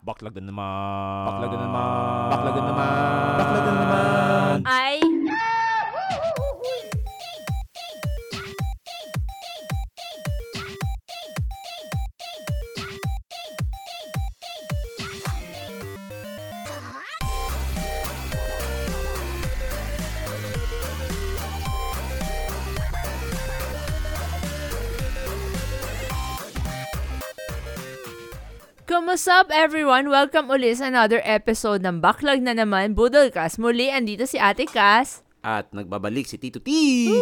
Baklag na naman. Baklag na naman. Baklag na naman. Baklag na naman. Ay, Kumusta up everyone? Welcome ulit sa another episode ng Backlog na naman, Budolcast. Muli, andito si Ate Cass. At nagbabalik si Tito Tej.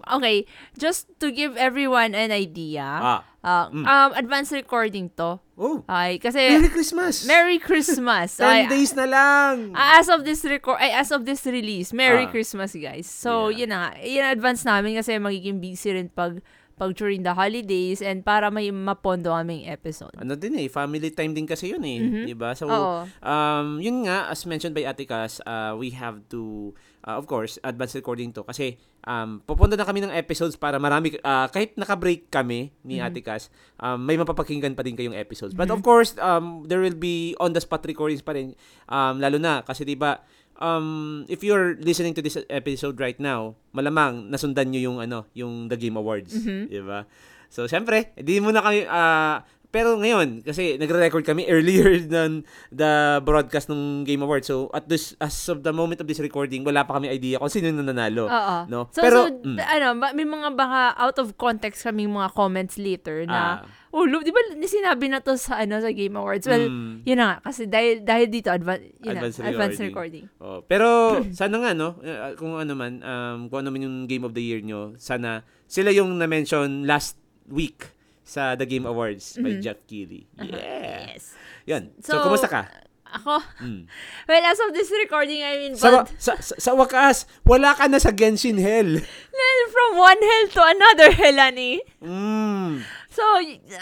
Okay, just to give everyone an idea, Ah. uh, Mm. um, advance recording to. Oh. Ay, kasi Merry Christmas. Merry Christmas. 10 Ay, days na lang. As of this record, ay, as of this release, Merry Ah. Christmas, guys. So, Yeah. yun na. Yun advance namin kasi magiging busy rin pag pag during the holidays and para may mapondo kaming episode. ano din eh, family time din kasi yun eh. Mhm. Diba? So, Oo. um, yun nga, as mentioned by Ate Cass, uh, we have to, uh, of course, advance recording to. Kasi, um, pupunta na kami ng episodes para marami, uh, kahit naka-break kami ni Mhm. Ate Cass, um, may mapapakinggan pa din kayong episodes. But of course, um, there will be on-the-spot recordings pa rin. Um, lalo na, kasi diba, um, if you're listening to this episode right now, malamang nasundan nyo yung, ano, yung The Game Awards. Mhm. Diba? So, syempre, hindi muna kami, ah, pero ngayon, kasi nagre-record kami earlier than the broadcast ng Game Awards. So, at this, as of the moment of this recording, wala pa kami idea kung sino na nanalo. Oo. No? So, pero, so mm, ano, may mga baka out of context kaming mga comments later na, ah, oh, di ba sinabi na to sa, ano, sa Game Awards? Well, mm, yun na nga, kasi dahil, dahil dito, adva- yun Advanced na, advanced recording. recording. oh, pero, sana nga, no? eh, Kung ano man, um, kung ano man yung Game of the Year nyo, sana, sila yung na-mention last week sa The Game Awards by Mhm. Jack Keighley. Yeah. Yes. Yan. So, So, kumusta ka? Ako, Mm. well, as of this recording, I'm Sa, involved wa- sa, sa, sa wakas, wala ka na sa Genshin Hell. from one hell to another hell, ani. Mm. So,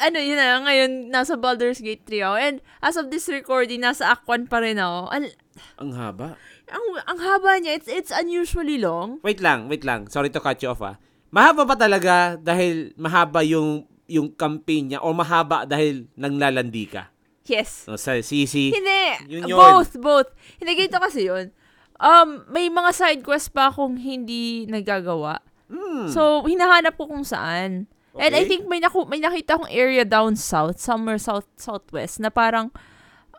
ano, yun na, ngayon, nasa Baldur's Gate 3 ako. And as of this recording, nasa 1 pa rin ako. Al- Ang haba. ang, ang haba niya, it's, it's unusually long. Wait lang, wait lang. Sorry to cut you off ah. Mahaba pa talaga dahil mahaba yung yung campaign niya o mahaba dahil nanglalandi ka. Yes. No, sa CC. Hindi. Yun yun. Both, both. Hindi, ganito kasi yun. Um, may mga side quest pa akong hindi nagagawa. Mm. So, hinahanap ko kung saan. And I Okay. think may, naku, may nakita akong area down south, somewhere south, southwest, na parang,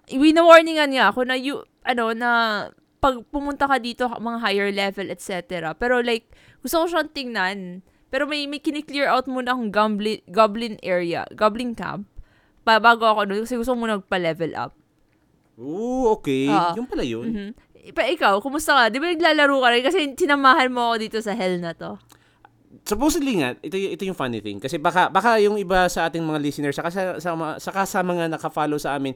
wina-warningan nga ako na, you, ano, na pag pumunta ka dito, mga higher level, etc. Pero like, gusto ko siyang tingnan. Pero may, may kiniklear out muna akong goblin, goblin area, goblin camp. Pa, bago ako doon, kasi gusto ko muna magpa-level up. Ooh, okay. Oo. yung pala yun. Mhm. Pa, ikaw, kumusta ka? Di ba naglalaro ka rin? Kasi sinamahan mo ako dito sa hell na to. Supposedly nga, ito, ito yung funny thing. Kasi baka, baka yung iba sa ating mga listeners, saka sa, sa, saka sa mga naka-follow sa amin,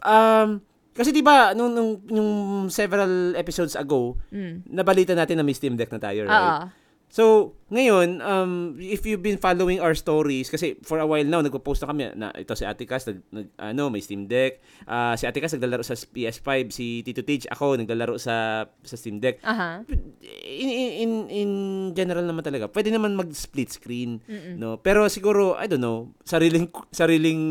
um, kasi di ba nung, nung, nung several episodes ago, Mm. nabalita natin na may Steam Deck na tayo, right? Oo. So, ngayon, um, if you've been following our stories, kasi for a while now, nagpo-post na kami na ito si Ate Cass, nag, nag- ano, may Steam Deck. Ah, si Ate Cass naglalaro sa PS5, si Tito Tej, ako naglalaro sa sa Steam Deck. Aha. In, in, in, in general naman talaga, pwede naman mag-split screen, Mm-mm. no? Pero siguro, I don't know, sariling, sariling,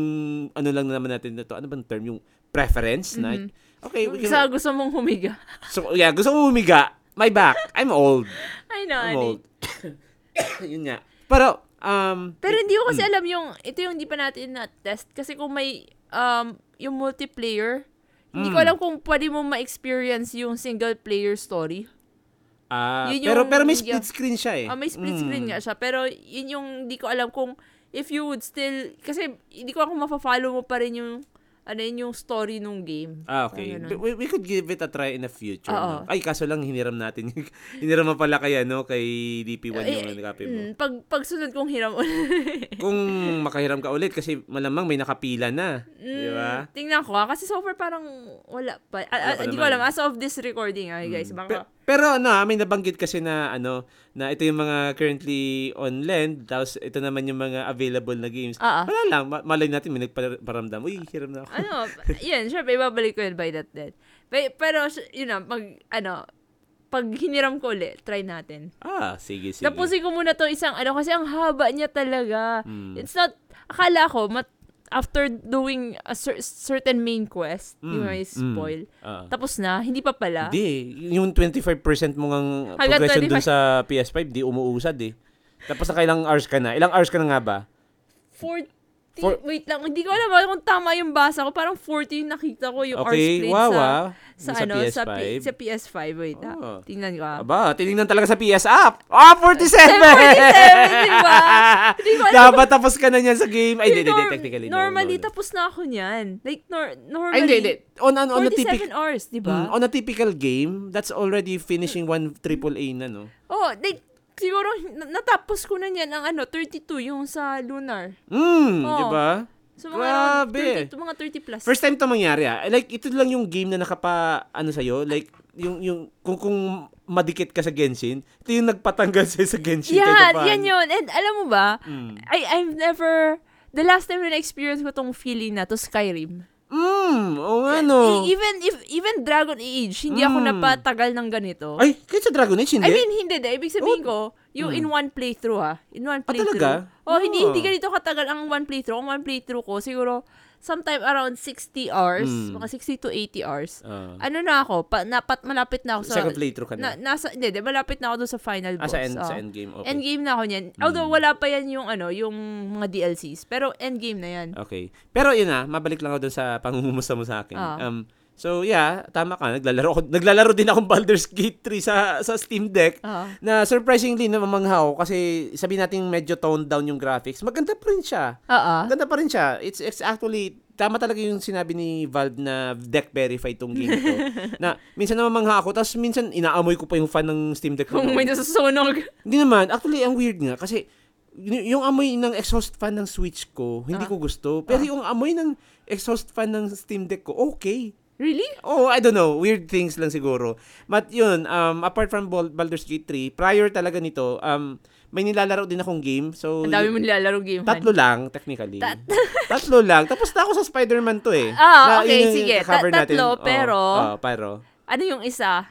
ano lang naman natin na to, ano bang term, yung preference, na, Mhm. okay, we Sa can, gusto mong humiga. so, yeah, gusto mo humiga, my back, I'm old. I know, I'm old. Yun nga. Pero, um, Pero hindi ko kasi alam yung, ito yung hindi pa natin na-test. Kasi kung may, um, yung multiplayer, hindi ko Mm. alam kung pwede mo ma-experience yung single player story. ah, yun pero, yung- pero may yeah. split screen siya eh. Ah, may split Mm. screen nga siya. Pero yun yung hindi ko alam kung if you would still, kasi hindi ko alam kung mapafollow mo pa rin yung, ano yun, yung story nung game. Ah, okay. Ganun. We, we could give it a try in the future. Oo. No? Ay, kaso lang hiniram natin. hiniram mo pala kaya, no? Kay DP1 Eh, yung nagkape mo. Mm, pag, pag sunod kong hiram ulit. Kung makahiram ka ulit kasi malamang may nakapila na. Di ba? Mm, tingnan ko ah, kasi so far parang wala pa. Ah, ah, Hindi ko alam, as of this recording ah, guys, Mm. baka, Pe- pero ano, ah, may nabanggit kasi na ano, na ito yung mga currently on lend, tapos ito naman yung mga available na games. ah. Wala lang, ma- malay natin may nagparamdam. Uy, hiram na ako. ano, yun, syempre, ibabalik ko yun by that then. Pe- Pero, yun na, mag, ano, pag hiniram ko ulit, try natin. Ah, sige, sige. Tapusin ko muna to isang, ano, kasi ang haba niya talaga. Mm. It's not, akala ko, mat, after doing a cer- certain main quest, Mm, ba may spoil, Ah. tapos na, hindi pa pala. Hindi, yung 25% mo Hanggang progression dun 25. sa PS5, di umuusad eh. Tapos na ilang hours ka na. Ilang hours ka na nga ba? 40, For- wait lang, hindi ko alam ah, kung tama yung basa ko. Parang 40 yung nakita ko yung Okay, played wow sa, ah. sa, Sa ano, sa, PS5. P- sa PS5. Wait ah. Oh. Tingnan ko ah. Aba, tinignan talaga sa PS app. Ah, 47! 47, di ba? Dapat tapos ka na niyan sa game. Ay, hindi, hindi, technically. No, Normally, no, no. tapos na ako niyan. Like, nor- normally, Ay, hindi, hindi. On, on, on, a 47 typical, hours, di ba? mm, on a typical game, that's already finishing one AAA na, no? Oh, like, siguro, na- natapos ko na niyan ang ano, 32, yung sa Lunar. Mm, Oo. di ba? So, mga Grabe. 30, mga 30 plus. First time to mangyari ah. Like, ito lang yung game na nakapa, ano sa'yo, like, yung, yung, kung, kung madikit ka sa Genshin, ito yung nagpatanggal sa'yo sa Genshin. yeah, yan yun. And alam mo ba, Mm. I, I've never, the last time na na-experience ko tong feeling na to Skyrim. Mm, o nga no. E- even, if, even Dragon Age, hindi ako Mm. napatagal ng ganito. Ay, kahit sa Dragon Age, hindi. I mean, hindi. De. Ibig sabihin ko, yung Mm. in one playthrough ha. In one Ah, playthrough. talaga? Oh, hindi, Oh. hindi ganito katagal ang one playthrough. Ang one playthrough ko, siguro, sometime around 60 hours. Mm. Mga 60 to 80 hours. Ah. Ano na ako, pa, napat, malapit na ako sa... Second playthrough ka na, na. nasa, hindi, malapit na ako doon sa final ah, boss. sa, end, ah. sa endgame. Okay. Endgame na ako niyan. Although, Mm. wala pa yan yung, ano, yung mga DLCs. Pero, endgame na yan. Okay. Pero yun ah, mabalik lang ako dun sa pangungumusta mo sa akin. Ah. Um, so yeah, tama ka. Naglalaro, ako, naglalaro din akong Baldur's Gate 3 sa, sa Steam Deck. Ah. Na surprisingly, namamangha ako kasi sabi natin medyo toned down yung graphics. Maganda pa rin siya. Oo. Maganda pa rin siya. It's, it's actually, tama talaga yung sinabi ni Valve na deck verified tong game ito. na minsan namamangha ako, tapos minsan inaamoy ko pa yung fan ng Steam Deck. ko. Kung may nasusunog. Hindi naman. Actually, ang weird nga kasi y- yung amoy ng exhaust fan ng Switch ko, hindi Ah. ko gusto. Pero yung amoy ng exhaust fan ng Steam Deck ko, okay. Really? Oh, I don't know. Weird things lang siguro. But yun, um, apart from Bal- Baldur's Gate 3, prior talaga nito, um, may nilalaro din akong game. So, Ang dami mo nilalaro game. Tatlo lang, technically. Tat- tatlo lang. Tapos na ako sa Spider-Man to eh. Ah, okay, yun sige. Ta- tatlo, natin. pero- Oh, oh, pero, Ano yung isa?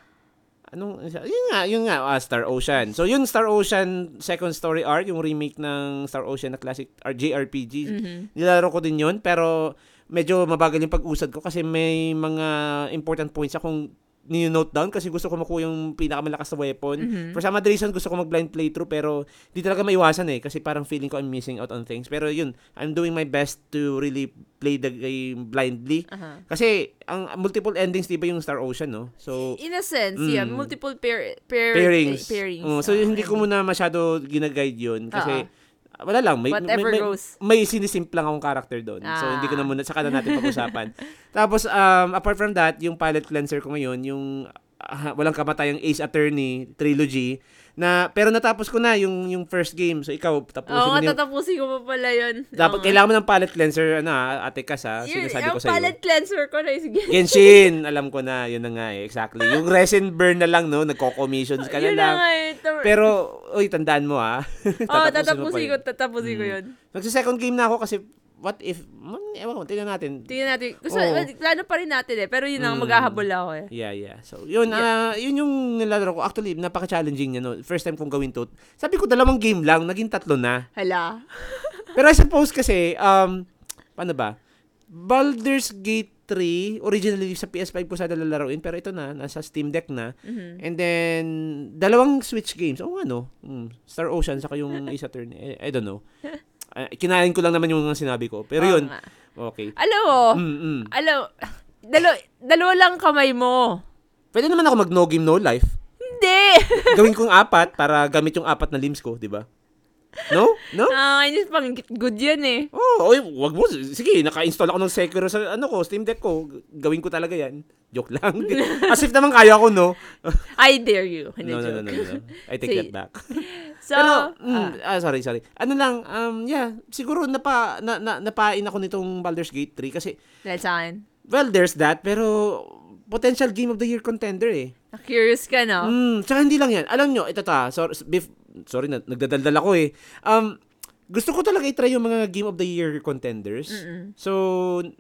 Anong, isa- yun nga, yun nga, ah, Star Ocean. So, yung Star Ocean second story arc, yung remake ng Star Ocean na classic JRPG, Mhm. nilalaro ko din yun, pero medyo mabagal yung pag-usad ko kasi may mga important points akong ni-note down kasi gusto ko makuha yung pinakamalakas na weapon. Mhm. For some odd reason, gusto ko mag-blind playthrough pero di talaga maiwasan eh kasi parang feeling ko I'm missing out on things. Pero yun, I'm doing my best to really play the game blindly. Aha. Kasi ang multiple endings, di ba yung Star Ocean, no? So, In a sense, Mm. yeah. Multiple pair, pair, pairings. pairings. Oh, so Ah, hindi ko muna masyado ginaguide yun kasi Oo. Wala lang may Whatever may, may, goes. may sinisimp lang akong character doon. So Ah. hindi ko na muna saka na natin pag-usapan. Tapos um apart from that, yung palette cleanser ko ngayon, yung ah, walang kamatayang Ace Attorney trilogy na pero natapos ko na yung yung first game. So ikaw tapusin Oo, mo yung tatapusin ko pa pala yun. dapat Oo nga. kailangan mo ng palette cleanser ano ah, ate Kas ha, Yun, sinasabi ko yung sa iyo. palette cleanser ko na sige. Genshin, alam ko na, yun na nga eh, exactly. Yung resin burn na lang, no? Nagko-commissions ka na Yun lang. na nga eh. Pero, uy, tandaan mo ah. Oo, pa tatapusin ko, yun. tatapusin ko Mm. yun. Magsa-second game na ako kasi, what if, man, ewan ko, tingnan natin. Tingnan natin. Gusto, Oo. plano pa rin natin eh. Pero yun ang Mm. maghahabol ako eh. Yeah, yeah. So, yun, ah, yun yung nilalaro ko. Actually, napaka-challenging niya, no? First time kong gawin to. Sabi ko, dalawang game lang, naging tatlo na. Hala. Pero I suppose kasi, um, paano ba? Baldur's Gate 3, originally sa PS5 ko sana lalaroin, pero ito na, nasa Steam Deck na. Mhm. And then, dalawang Switch games. Oo, ano? Mm, Star Ocean, saka yung Ace Attorney. I, I don't know. Uh, kinain ko lang naman yung sinabi ko. Pero yun, nga. okay. Alam mo, Mm, mm. alam, dalo, dalawa lang kamay mo. Pwede naman ako mag no game, no life. Hindi! Gawin kong apat para gamit yung apat na limbs ko, di ba? No? No? Ah, inis pang good yan eh. Oh, oy, wag mo. Sige, naka-install ako ng Sekiro sa ano ko, Steam Deck ko. Gawin ko talaga yan. Joke lang. As if naman kaya ko, no? I dare you. No, no, no, no, no. I take See, that back. So, Pero, mm, ah, ah, sorry, sorry. Ano lang, um, yeah, siguro napa, na, na, napain ako nitong Baldur's Gate 3 kasi, dahil sa akin. well, there's that, pero potential Game of the Year contender eh. Na-curious ka, no? Mm, tsaka hindi lang yan. Alam nyo, ito ta, sorry, bef- sorry na, nagdadaldal ako eh. Um, gusto ko talaga i-try yung mga Game of the Year contenders. Mm-mm. So,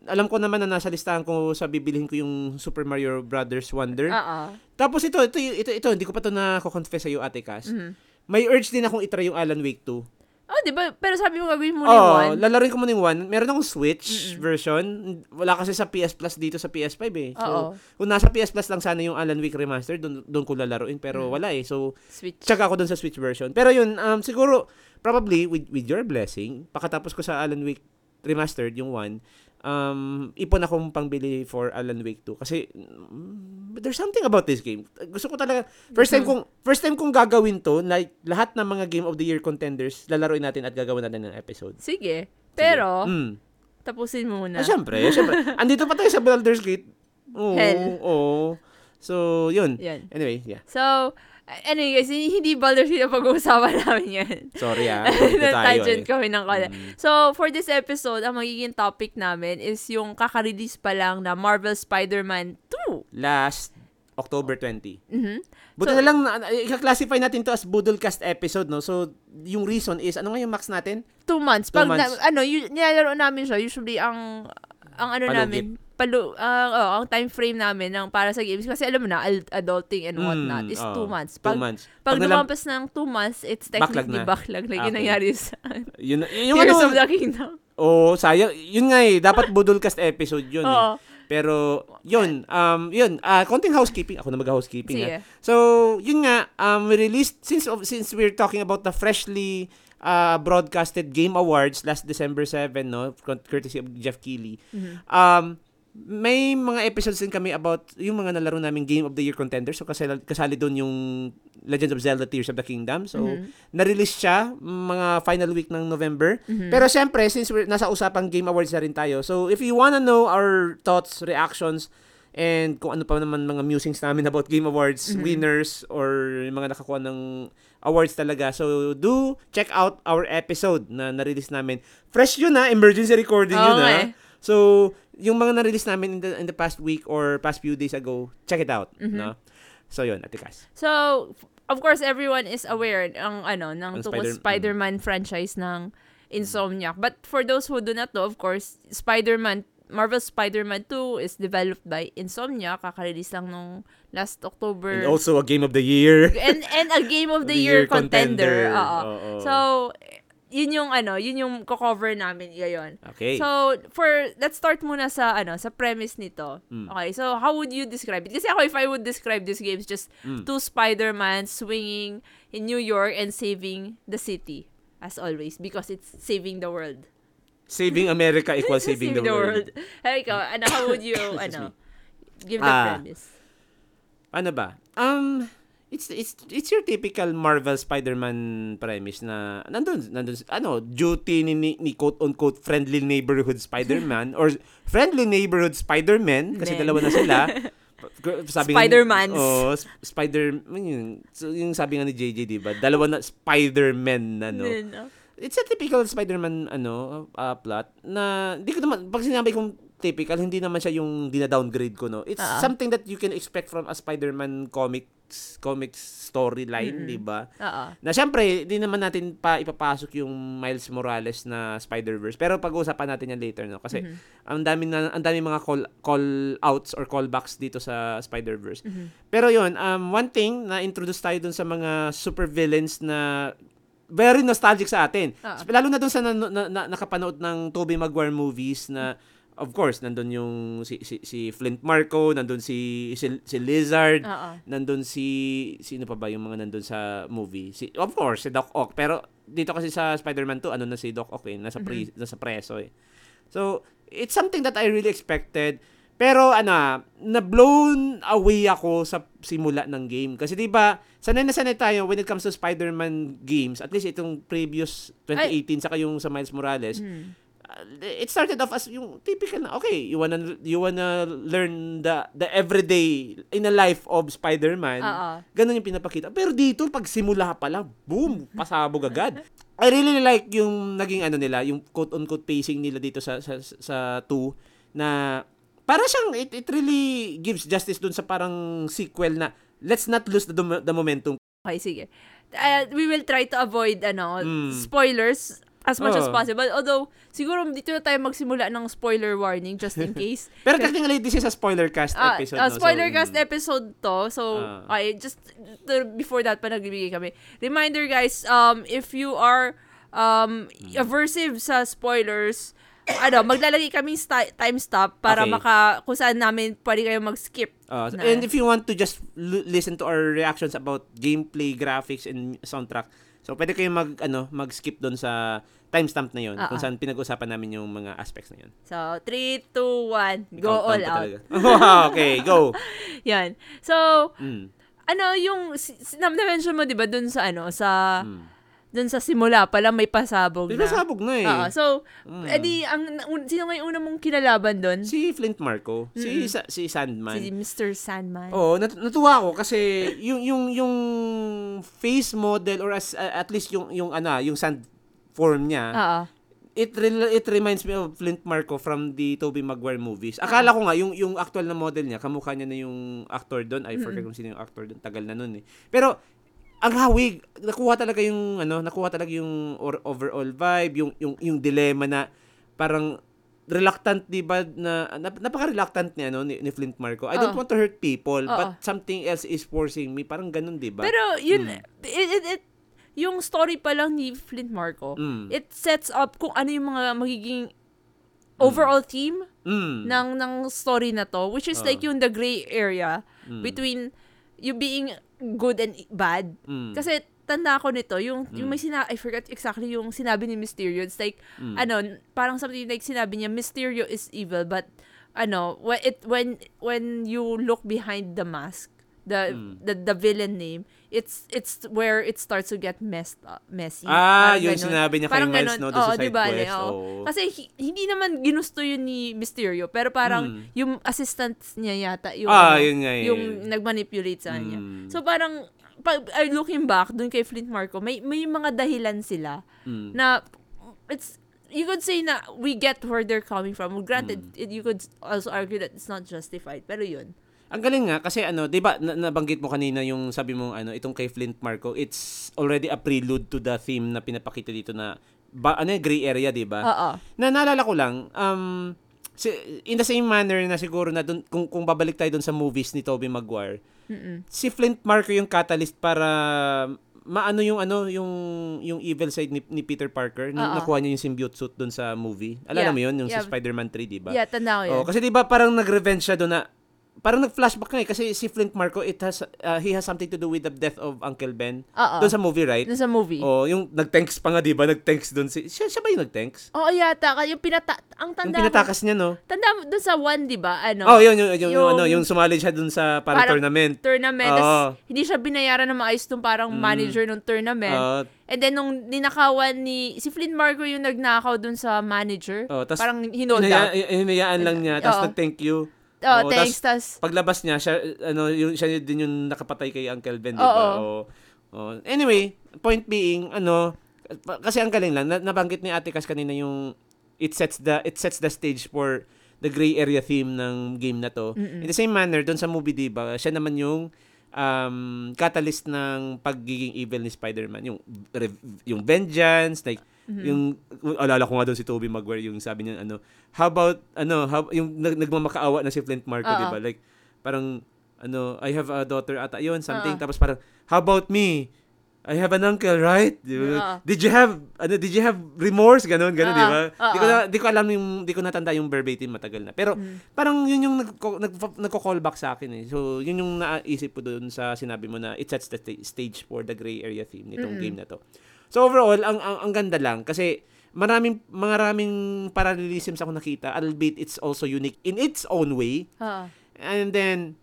alam ko naman na nasa listahan ko sa bibilihin ko yung Super Mario Brothers Wonder. Oo. Tapos ito, ito, ito, ito, hindi ko pa to na confess sa iyo, Ate Cass. Mhm. May urge din akong i-try yung Alan Wake 2. Oh, di ba? Pero sabi mo gagawin mo Oo, yung one. lalaroin ko muna yung one. Meron akong Switch Mm-mm. version. Wala kasi sa PS Plus dito sa PS5 eh. So, Oo. kung nasa PS Plus lang sana yung Alan Wake Remastered, doon doon ko lalaroin. Pero Mm. wala eh. So, Switch. tsaka ako doon sa Switch version. Pero yun, um, siguro, probably, with, with your blessing, pakatapos ko sa Alan Wake Remastered, yung one, um, ipon akong pangbili for Alan Wake 2. Kasi, mm, there's something about this game. Gusto ko talaga, first time kong, first time kong gagawin to, like, lahat ng mga Game of the Year contenders, lalaroin natin at gagawin natin ng episode. Sige. Pero, Mm. tapusin mo muna. Ah, syempre, syempre. Andito pa tayo sa Baldur's Gate. Oo, Hell. Oo. So, yun. Yan. Anyway, yeah. So, anyway guys, hindi Baldur's Gate pag-uusapan namin yan. Sorry ah. Dito tayo Tangent eh. kami ng kala. Mm. So, for this episode, ang magiging topic namin is yung kaka-release pa lang na Marvel Spider-Man 2. Last October 20. Mhm. Buti So- na lang, na- i-classify natin to as Budolcast episode, no? So, yung reason is, ano nga yung max natin? Two months. Two Pag months. Na, ano, y- nilalaro namin siya, usually ang ang ano Palugit. namin, palu, ang oh, ang time frame namin ng para sa games kasi alam mo na ad- adulting and whatnot Mm, is two months. Two Pag months. pag, Pag lumampas ng two months, it's Backlog technically na. backlog, like yun Okay. nangyari sa Yun, yung Tears of ano, the Kingdom. oh, sayang. Yun nga eh, dapat Budolcast episode yun eh. Oo. Pero, yun, um, yun, ah, konting housekeeping. Ako na mag-housekeeping. Sige. ah. So, yun nga, um, we released, since, of- since we're talking about the freshly uh, broadcasted Game Awards last December 7, no, courtesy of Jeff Keighley, Mhm. um, may mga episodes din kami about yung mga nalaro naming Game of the Year contenders. So, kasali, kasali doon yung Legend of Zelda Tears of the Kingdom. So, Mhm. na-release siya mga final week ng November. Mhm. Pero syempre, since we're nasa usapang Game Awards na rin tayo, so if you wanna know our thoughts, reactions, and kung ano pa naman mga musings namin about Game Awards, Mhm. winners, or yung mga nakakuha ng awards talaga. So, do check out our episode na na-release namin. Fresh yun ha, emergency recording yun Oo nga ha. eh. So, yung mga na-release namin in the, in the past week or past few days ago, check it out. Mhm. No? So, yun, Atikas. So, f- of course, everyone is aware ng ano ng Ang Spider- Spider-Man franchise ng Insomniac. But for those who do not know, of course, Spider-Man Marvel Spider-Man 2 is developed by Insomniac. Kaka-release lang nung last October. And also a Game of the Year. and, and a Game of the, Year, contender. Oo. So, yun yung ano, yun yung ko-cover namin ngayon. okay. So, for let's start muna sa ano, sa premise nito. Mm. Okay, so how would you describe it? Kasi ako if I would describe this game, it's just Mm. two Spider-Man swinging in New York and saving the city as always because it's saving the world. Saving America equals saving, the, world. Hey, ikaw, ano, how would you, ano, give the Ah. premise? Ano ba? Um, it's it's it's your typical Marvel Spider-Man premise na nandun nandun ano duty ni, ni, ni quote unquote friendly neighborhood Spider-Man or friendly neighborhood Spider-Man kasi Men. dalawa na sila. sabi Spider-Mans. Oh, sp- Spider yun, so, yung sabi nga ni JJ, 'di ba? Dalawa na Spider-Man ano. Then, oh. It's a typical Spider-Man ano uh, plot na hindi ko naman pag sinabi kong typical hindi naman siya yung dina-downgrade ko no. It's Ah. something that you can expect from a Spider-Man comics comics storyline, Mm-mm. 'di ba? Oo. Na syempre, hindi naman natin pa ipapasok yung Miles Morales na Spider-Verse. Pero pag-uusapan natin yan later no kasi Mhm. ang dami na ang dami mga call call outs or callbacks dito sa Spider-Verse. Mhm. Pero yun, um, one thing, na-introduce tayo dun sa mga super villains na very nostalgic sa atin. Ah. Lalo na dun sa na, na, na- nakapanood ng Tobey Maguire movies na of course, nandun yung si, si, si Flint Marco, nandun si, si, si Lizard, Oo. nandun si, sino pa ba yung mga nandun sa movie? Si, of course, si Doc Ock. Pero dito kasi sa Spider-Man 2, ano na si Doc Ock eh, nasa, pre, nasa preso eh. So, it's something that I really expected. Pero ano, na-blown away ako sa simula ng game. Kasi 'di ba, sanay na sanay tayo when it comes to Spider-Man games, at least itong previous 2018 saka yung sa Miles Morales. Mhm. Uh, it started off as yung typical na okay, you wanna you wanna learn the the everyday in a life of Spider-Man. Oo. Ganun yung pinapakita. Pero dito pag simula pa lang, boom, pasabog agad. I really like yung naging ano nila, yung quote unquote pacing nila dito sa sa sa 2 na para siyang it, it really gives justice dun sa parang sequel na let's not lose the, the momentum. Okay, sige. Uh, we will try to avoid ano Mm. spoilers as much as Oo. possible. Although, siguro dito na tayo magsimula ng spoiler warning just in case. Pero technically this is a spoiler cast Ah, episode. ah, no? So, spoiler cast mm. episode to. So, Ah. okay, just to- before that pa nagbibigay kami. Reminder guys, um if you are um, aversive sa spoilers, ano, maglalagay kami sti- time stop para Okay. maka, kung saan namin pwede kayo mag-skip. Uh, Na- and if you want to just l- listen to our reactions about gameplay, graphics, and soundtrack, so pwede kayo mag, ano, mag-skip doon sa timestamp na yun, Ah, kung saan pinag-usapan namin yung mga aspects na yun. So, 3, 2, 1, go Countdown all out. Wow, okay, go. Yan. So, Mm. ano yung, na-mention mo, di ba, dun sa, ano, sa, Mm. dun sa simula pa lang may pasabog Di na. ba sabog na eh. Oo, so, Mm. edi, ang, un, sino nga yung una mong kinalaban dun? Si Flint Marco, si sa, si Sandman. Si Mr. Sandman. Oo, nat- natuwa ako kasi yung yung yung face model or as, uh, at least yung yung ano, yung sand form niya, Oo. it re- it reminds me of Flint Marco from the Tobey Maguire movies. Akala ko nga yung yung actual na model niya, kamukha niya na yung actor doon. I forget kung sino yung actor doon. Tagal na noon eh. Pero ang hawig, nakuha talaga yung ano, nakuha talaga yung or, overall vibe, yung yung yung dilemma na parang reluctant 'di ba na nap- napaka-reluctant niya no ni, ni Flint Marco. I don't Oo. want to hurt people, Oo. but something else is forcing me. Parang ganun 'di ba? Pero, yun, Mm. it, it, it, yung story pa lang ni Flint Marco, Mm. it sets up kung ano yung mga magiging overall theme Mm. ng ng story na to, which is Oo. like yung the gray area Mm. between you being good and bad. Mm. Kasi tanda ko nito, yung, yung may sina I forgot exactly yung sinabi ni Mysterio. It's like, Mm. ano, parang something like sinabi niya, Mysterio is evil, but, ano, when, it, when, when you look behind the mask, the, Mm. the, the villain name, it's, it's where it starts to get messed up, messy. Ah, Parang yung ganun. sinabi niya kay Parang Miles ganun. no doon sa Oo, side di ba, quest. oo. oo. Kasi hi- hindi naman ginusto yun ni Mysterio, pero parang Mm. yung assistant niya yata, yung, ah, ano, yun nga eh. yung nagmanipulate sa kanya. Mm. So parang pag uh, looking back dun kay Flint Marco, may may mga dahilan sila Mm. na it's you could say na we get where they're coming from. Granted, Mm. it, you could also argue that it's not justified. Pero yun. Ang galing nga kasi ano, 'di ba na- nabanggit mo kanina yung sabi mo ano, itong kay Flint Marco, it's already a prelude to the theme na pinapakita dito na ba, ano gray area, 'di ba? Oo. Na naalala ko lang, um si, in the same manner na siguro na dun, kung kung babalik tayo dun sa movies ni Tobey Maguire, Mm-mm. si Flint Marco yung catalyst para maano yung ano yung yung evil side ni, ni Peter Parker nung nakuha niya yung symbiote suit dun sa movie. Alala Yeah. mo yun yung Yeah. sa Spider-Man 3, 'di ba? Yeah, tanda ko yun. Oh, kasi 'di ba parang nag-revenge siya doon na parang nag-flashback nga eh kasi si Flint Marco it has uh, he has something to do with the death of Uncle Ben. Oo. Doon sa movie, right? Dun sa movie. Oh, yung nag-tanks pa nga 'di ba? Nag-tanks doon si siya, siya ba yung nag-tanks? Oo, yata. Ka- Yung pinata... Ang Yung tanda ko. pinatakas niya, no? Tanda mo, dun sa one, di ba? Ano? Oh, yun yung, yung, yung, Yung- ano, yung sumali siya doon sa parang, Parang tournament. tournament. Tas hindi siya binayaran ng maayos nung parang Mm. manager ng tournament. Oh, And then, nung ninakawan ni... Si Flint Marco yung nagnakaw dun sa manager. oh, tas parang hinold hinaya, up. hinayaan lang niya, tapos nag-thank you. Oh, Oo, thanks. Tas, paglabas niya, siya, ano, yung, siya din yung nakapatay kay Uncle Ben, di ba? Oo. Oo. Anyway, point being, ano, kasi ang galing lang, na, nabanggit ni Ate Kas kanina yung it sets the it sets the stage for the gray area theme ng game na to. Mm-mm. In the same manner, doon sa movie, di ba, siya naman yung um, catalyst ng pagiging evil ni Spider-Man. Yung, rev- yung vengeance, like, Mm-hmm. yung, alala ko nga doon si Tobey Maguire, yung sabi niya, ano, how about, ano, how, yung nag, nagmamakaawa na si Flint Marco, Oo. di ba? Like, parang, ano, I have a daughter ata, yun, something, Oo. tapos parang, how about me? I have an uncle, right? Oo. Did you have, ano, did you have remorse? Ganon, ganon, Oo. di ba? Di ko, na, di ko alam yung, di ko natanda yung verbatim, matagal na. Pero, Mm. parang yun yung nagko, nag, nagko-callback sa akin eh. So, yun yung naisip ko doon sa sinabi mo na it sets the sta- stage for the gray area theme nitong Mm-mm. game na to. So, overall, ang, ang, ang ganda lang kasi maraming maraming parallelisms ako nakita albeit it's also unique in its own way Oo. and then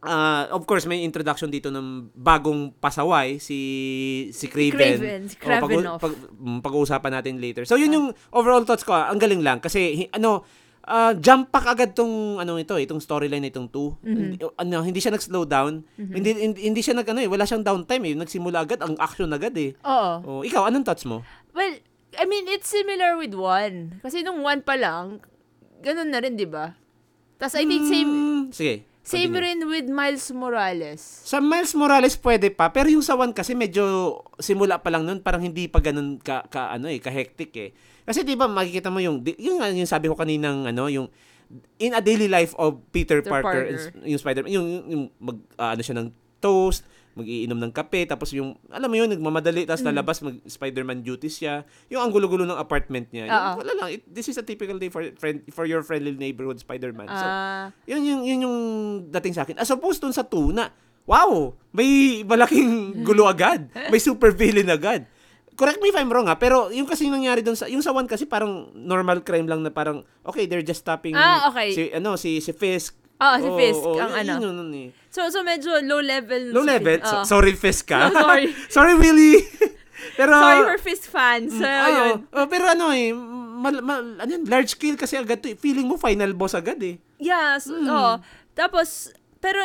uh, of course may introduction dito ng bagong pasaway si si Craven, Craven, si O, pag, Kravinoff. pag, mm, pag-uusapan natin later so yun yung overall thoughts ko ah. ang galing lang kasi ano ah, jump pack agad tong ano ito itong storyline itong two Mhm. hindi, ano hindi siya nag-slow down hindi, hindi hindi siya nag ano eh wala siyang downtime eh nagsimula agad ang action agad eh Oo. oh ikaw anong thoughts mo Well, I mean, it's similar with one. Kasi nung one pa lang, ganun na rin, di ba? Tapos I think same, Hmm, sige same continue. rin with Miles Morales. Sa Miles Morales pwede pa, pero yung sa One kasi medyo simula pa lang nun, parang hindi pa ganun ka, ka ano eh, ka hectic eh. Kasi 'di ba makikita mo yung yung, yung sabi ko kaninang ano, yung in a daily life of Peter, Peter Parker, Parker. yung Spider-Man, yung, yung mag ah, ano siya ng toast, mag-iinom ng kape, tapos yung, alam mo yun, nagmamadali, tapos lalabas, mag Spider-Man duties siya. Yung ang gulo-gulo ng apartment niya. Yung, wala lang, it- this is a typical day for friend, for your friendly neighborhood Spider-Man. So, Ah, yun yung, yun yung dating sa akin. As opposed dun sa tuna, wow, may malaking gulo agad. May super villain agad. Correct me if I'm wrong ha, pero yung kasi nangyari dun sa, yung sa one kasi parang normal crime lang na parang, okay, they're just stopping Ah, okay. si, ano, si, si Fisk. Oo, si Fisk, Oo, ang yun- ano. yun yun eh. so, so medyo low level. Low si level. Fist. So- Oo. sorry, Fisk ka. No, sorry. sorry, Willie. pero, Sorry for Fist fans. So, Oo. yun. Oh, pero ano eh, mal, mal, ano yun, large scale kasi agad to. eh. Feeling mo final boss agad eh. Yes, Hmm. oo. Tapos, pero,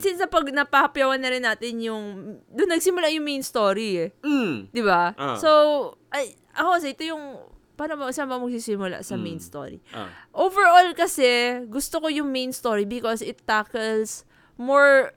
since na pag napahapyawan na rin natin yung, doon nagsimula yung main story eh. Mm. Di ba? Ah. So, ay, ako kasi ito yung, paano ba, saan ba magsisimula sa main story? Ah. Overall kasi, gusto ko yung main story because it tackles more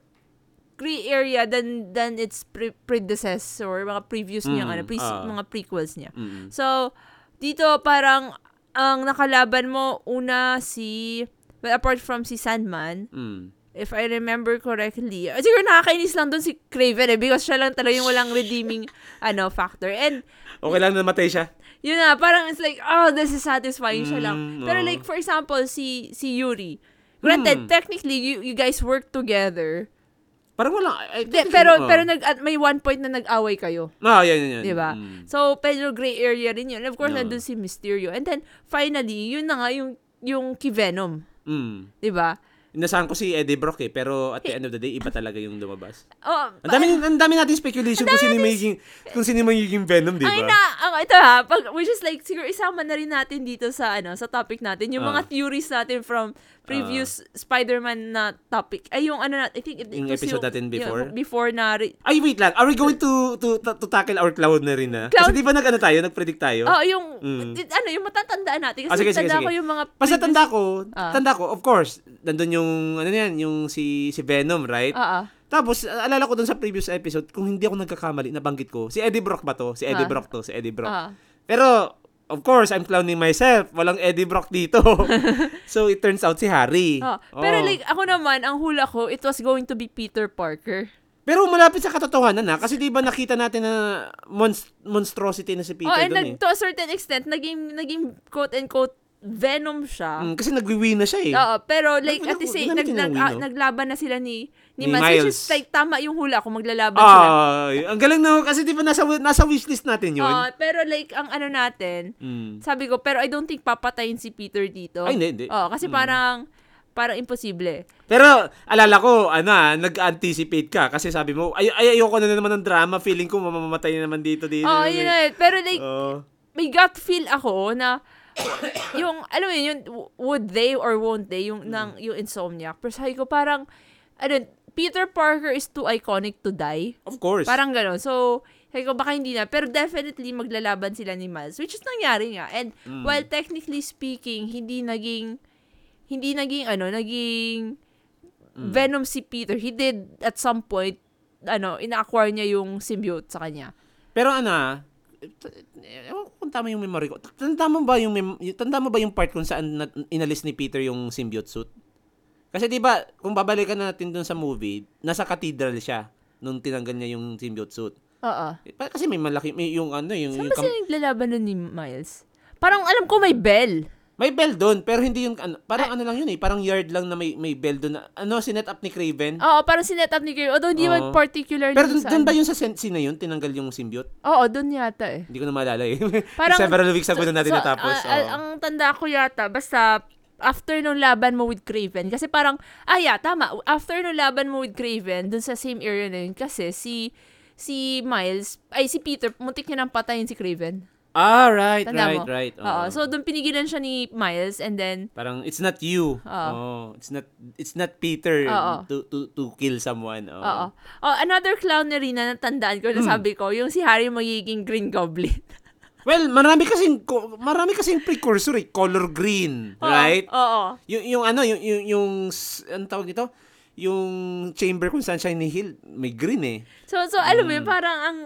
gray area than than its pre- predecessor, mga previous niya, Mm, ano, pre- ah. mga prequels niya. Mm. So, dito parang ang nakalaban mo una si well, apart from si Sandman, Mm. If I remember correctly. uh, Siguro nakakainis lang doon si Craven eh because siya lang talaga yung walang redeeming ano factor. And Okay lang na matay siya. yun na, parang it's like, oh, this is satisfying siya lang. Mm, Pero oo. like, for example, si si Yuri. Granted, Mm. technically, you, you guys work together. Parang wala. I, De, pero oh. pero nag, at may one point na nag-away kayo. Ah, yan, yan, yan. Di ba? Mm. So, medyo gray area rin yun. And of course, Oo. nandun si Mysterio. And then, finally, yun na nga yung, yung key Venom. Mm. Di ba? Inasahan ko si Eddie Brock eh, pero at the end of the day, iba talaga yung lumabas. Oh, Ang dami, ang dami natin speculation kung sino yung magiging, kung sino yung magiging Venom, di Ay ba? na, ang ito ha, pag, which is like, siguro isama na rin natin dito sa, ano, sa topic natin, yung Ah. mga theories natin from previous Spider-Man na topic. Ay, yung ano na, I think it, Yung episode natin before? yung before na, re- Ay, wait lang. Are we going to to to, tackle our cloud na rin na? Cloud? Kasi di ba nag-ano tayo, nag-predict tayo? oh, yung, Mm. ano, yung matatandaan natin. Kasi Ah, sige, sige, tanda sige. ko yung mga Basta previous- tanda ko, Ah. tanda ko, of course, nandun yung, ano yan, yung si, si Venom, right? Ah. Tapos, alala ko dun sa previous episode, kung hindi ako nagkakamali, nabanggit ko, si Eddie Brock ba to? Si Eddie Ah. Brock to, si Eddie Brock. Ah. Pero, of course, I'm clowning myself. Walang Eddie Brock dito. so, it turns out si Harry. Ah. Pero Oo. like, ako naman, ang hula ko, it was going to be Peter Parker. Pero malapit sa katotohanan na kasi 'di ba nakita natin na monst- monstrosity na si Peter oh, and doon nag, eh. to a certain extent, naging, naging quote-and-quote Venom siya. Mm, kasi nagwi na siya eh. Oo, pero like Nag- at the same nag, nag, Wino. naglaban na sila ni ni, Ni Miles, which is like tama yung hula kung maglalaban sila. Ay, ang galing na kasi 'di ba nasa nasa wishlist natin 'yun. Oo, pero like ang ano natin, Mm. sabi ko pero I don't think papatayin si Peter dito. Ay, hindi, hindi. Oo, kasi Mm. parang parang imposible. Pero alala ko, ano nag-anticipate ka kasi sabi mo, ay, ay ayoko na naman ng drama, feeling ko mamamatay na naman dito dito. Oo, yun na. yun. Pero like Oo. may gut feel ako na yung alam mo yun, yung would they or won't they yung Mm. ng yung insomniac. Pero sabi ko parang ano, Peter Parker is too iconic to die. Of course. Parang gano'n. So, sabi ko, baka hindi na. Pero definitely, maglalaban sila ni Miles. Which is nangyari nga. And, Mm. while technically speaking, hindi naging, hindi naging, ano, naging Mm. Venom si Peter. He did, at some point, ano, ina-acquire niya yung symbiote sa kanya. Pero ano ewan ko kung tama yung memory ko. Tanda mo ba yung, mem- tanda mo ba yung part kung saan na- inalis ni Peter yung symbiote suit? Kasi 'di ba, kung babalikan natin dun sa movie, nasa cathedral siya nung tinanggal niya yung symbiote suit. Oo. Eh, Kasi may malaki may yung ano yung, Saan yung ba kam- sila naglalaban nun ni Miles? Parang alam ko may bell. May bell doon pero hindi yung ano, parang ano lang yun eh, parang yard lang na may may bell doon. Ano sinet up ni Craven? Oo, parang sinet up ni Kirby. Although hindi Oo. man particularly pero dun ba ano. yung sa sen- scene na yun tinanggal yung symbiote? Oo, dun yata eh. Hindi ko na maalala eh. Parang- Several weeks ago na natin So, natapos. ah, ah, oo. ang tanda ko yata, basta after nung laban mo with Craven, kasi parang, ah yeah, tama, after nung laban mo with Craven, dun sa same area na yun, kasi si, si Miles, ay si Peter, muntik niya nang patayin si Craven. Ah, right, Tanda right, mo? right. Oo. Oo. So, dun pinigilan siya ni Miles, and then, Parang it's not you. Oo. Oh, it's not it's not Peter Oo. to to to kill someone. Oo. oo. Oh, another clown na rin na natandaan ko, Hmm. na sabi ko, yung si Harry magiging Green Goblin. Well, marami kasing ko- marami kasing precursor, eh. color green, Oo, right? Oo. Yung yung ano, yung yung, yung s- anong tawag dito? Yung chamber kung saan siya Hill, may green eh. So, so alam mo Hmm. yun, parang ang,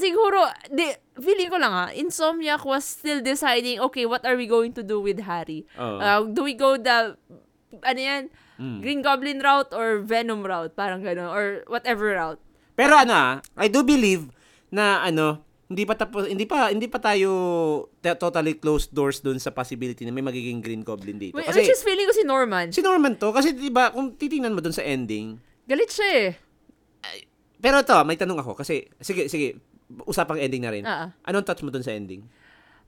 siguro, di, feeling ko lang ha, Insomniac was still deciding, okay, what are we going to do with Harry? Oo. Uh, do we go the, ano yan, Mm. Green Goblin route or Venom route? Parang gano'n, or whatever route. Pero ano ah, I do believe na ano, hindi pa tapos hindi pa hindi pa tayo te- totally closed doors dun sa possibility na may magiging Green Goblin dito. Wait, Kasi which is feeling ko si Norman. si Norman to kasi 'di ba kung titingnan mo dun sa ending, Galit siya eh. pero to, may tanong ako kasi sige sige usapang ending na rin. Ah. Anong touch mo dun sa ending?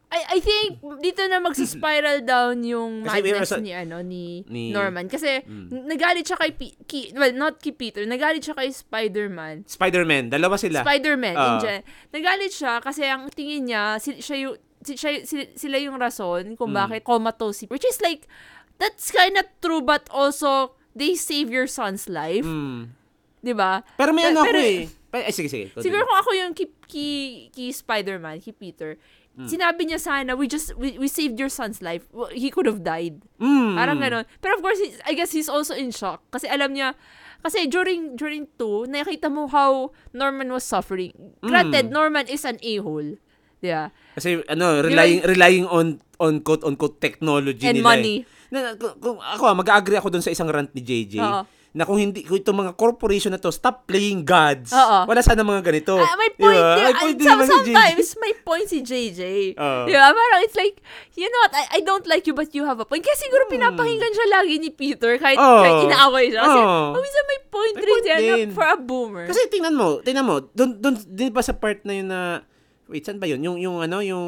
I, I think dito na magsa-spiral down yung Kasi madness sa- ni ano ni, ni- Norman kasi Mm. nagalit siya kay P- Ki- well not kay Peter nagalit siya kay Spider-Man Spider-Man, dalawa sila. Spider-Man in Ah. gen- nagalit siya kasi ang tingin niya si, siya yung si, siya, si- sila yung rason kung Mm. bakit comatose si which is like that's kind of true but also they save your son's life Mm. 'di ba Pero may ano ako eh. Eh, sige, sige. continue. Siguro kung ako yung key, key, key Spider-Man, key Peter, Hmm. sinabi niya sana, we just, we, we saved your son's life. Well, He could have died. Mm. Parang ganon. Pero of course, he's- I guess he's also in shock. Kasi alam niya, kasi during, during two, nakita mo how Norman was suffering. Granted, Mm. Norman is an a-hole. Yeah. Kasi ano, relying relying on on quote unquote technology And nila. money. Eh. Na, kung, kung- ako ah, mag-agree ako dun sa isang rant ni JJ. Oo. Na kung hindi kung itong mga corporation na to stop playing gods. Oo. Wala sana mga ganito. Ah, may point, Diba? din. May point din some- naman si JJ. sometimes, may point si JJ. Oo. Di ba? Parang it's like, you know what, I, I don't like you but you have a point. Kaya siguro pinapakinggan siya lagi ni Peter kahit, Hmm. Oo. kahit inaaway siya. Kasi, oh, minsan may point May rin point siya na din. for a boomer. Kasi tingnan mo, tingnan mo, dun, dun, din ba sa part na yun na, wait, saan ba yun? Yung, yung ano, yung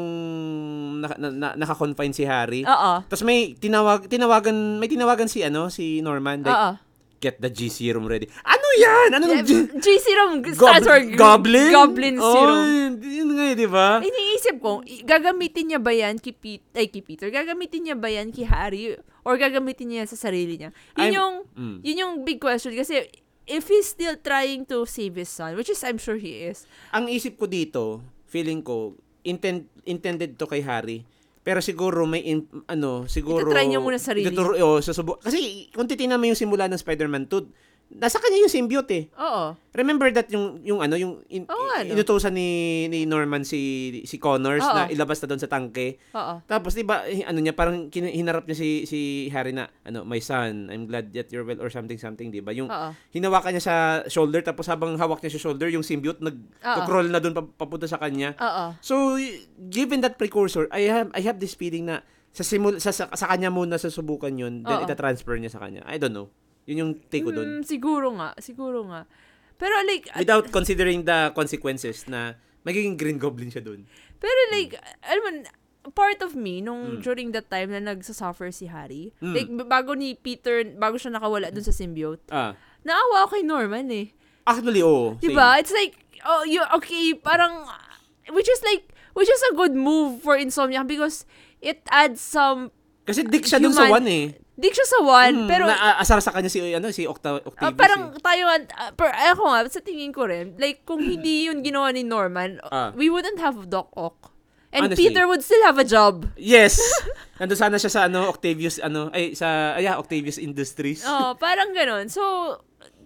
naka, na, na, naka-confine si Harry. Oo. Tapos may tinawag, tinawagan, may tinawagan si ano, si Norman. Like, Oo. Get the G serum ready. Ano yan? Ano Yeah, G? G serum stands for Gob- Goblin? Goblin serum. Oh, yun nga eh, di ba? Iniisip ko, gagamitin niya ba yan kay, Pete, ay, kay Peter? Gagamitin niya ba yan kay Harry? Or gagamitin niya yan sa sarili niya? Yun I'm- yung, Mm. yun yung big question. Kasi, if he's still trying to save his son, which is I'm sure he is, Ang isip ko dito, feeling ko, intend, intended to kay Harry. Pero siguro may in, ano, siguro Itatry niya muna sarili. Ituturo, oh, susubo. Kasi kung titingnan mo yung simula ng Spider-Man 2, nasa kanya yung symbiote eh. oo. Remember that yung yung ano yung in, Oo nga, no? inutusan ni ni Norman si si Connors Oo. na ilabas na doon sa tangke. Oo. Tapos 'di ba ano niya parang kin- hinarap niya si si Harry na ano my son I'm glad that you're well or something something 'di ba yung Oo. hinawakan niya sa shoulder tapos habang hawak niya sa shoulder yung symbiote nag Oo. crawl na doon papunta sa kanya. Oo. So y- given that precursor I have I have this feeling na sa simul sa, sa, sa kanya muna susubukan yun then Oo. ita-transfer niya sa kanya. I don't know. Yun yung take ko doon. Mm, siguro nga. Siguro nga. Pero like, Without considering the consequences na magiging Green Goblin siya doon. pero like, alam mo, part of me, nung Mm. during that time na nagsasuffer si Harry, Mm. like, bago ni Peter, bago siya nakawala dun sa symbiote, Ah. naawa ako kay Norman eh. Actually, oo. same. Diba? It's like, oh, you, okay, parang, which is like, which is a good move for Insomniac because it adds some, Kasi dick siya doon sa Human- one eh. Di siya sa one, Mm, pero, na, ah, asar sa kanya si ano si Octa, ah, Octavius. parang eh. tayo, uh, per, ako nga, sa tingin ko rin, like, kung hindi yun ginawa ni Norman, Ah. we wouldn't have Doc Ock. And Honestly. Peter would still have a job. Yes. Nandun sana siya sa ano Octavius ano ay sa ay, yeah, Octavius Industries. Oh, parang ganun. So,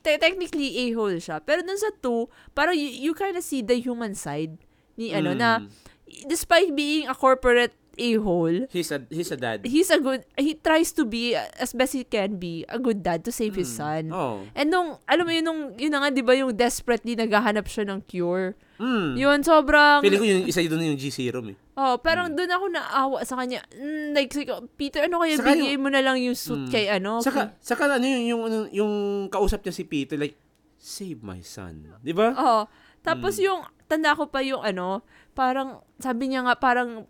te- technically, a-hole siya. Pero dun sa two, parang you, you kind of see the human side ni ano, Mm. na despite being a corporate a-hole, He's a he's a dad. he's a good, he tries to be, as best he can be, a good dad to save his son. Oh. And nung, alam mo yun, nung, yun na nga, di ba, yung desperately naghahanap siya ng cure. Mm. Yun, sobrang, Feeling ko yung isa doon yung G serum eh. oh, parang doon ako naawa sa kanya. Mm, like, Peter, ano kaya, Saka bigay mo na lang yung suit Mm. kay ano? Saka saka ano yung yung ano, yung kausap niya si Peter like save my son. 'Di ba? Oo. Tapos Mm. yung, tanda ko pa yung ano, parang, sabi niya nga, parang,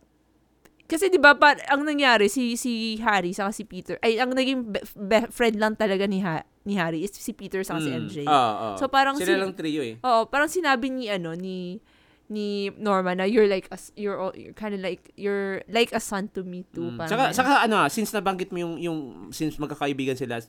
kasi di ba ang nangyari, si, si Harry saka si Peter, ay, ang naging be- be- friend lang talaga ni, ha, ni Harry is si Peter si Mm. MJ. Ah, ah. So, parang sila si- lang trio eh. Oo, parang sinabi ni, ano, ni, ni Norma na you're like, a, s- you're, all- you're kind of like, you're like a son to me too. Mm. Parang Saka, saka ano, ah, since nabanggit mo yung, yung since magkakaibigan sila,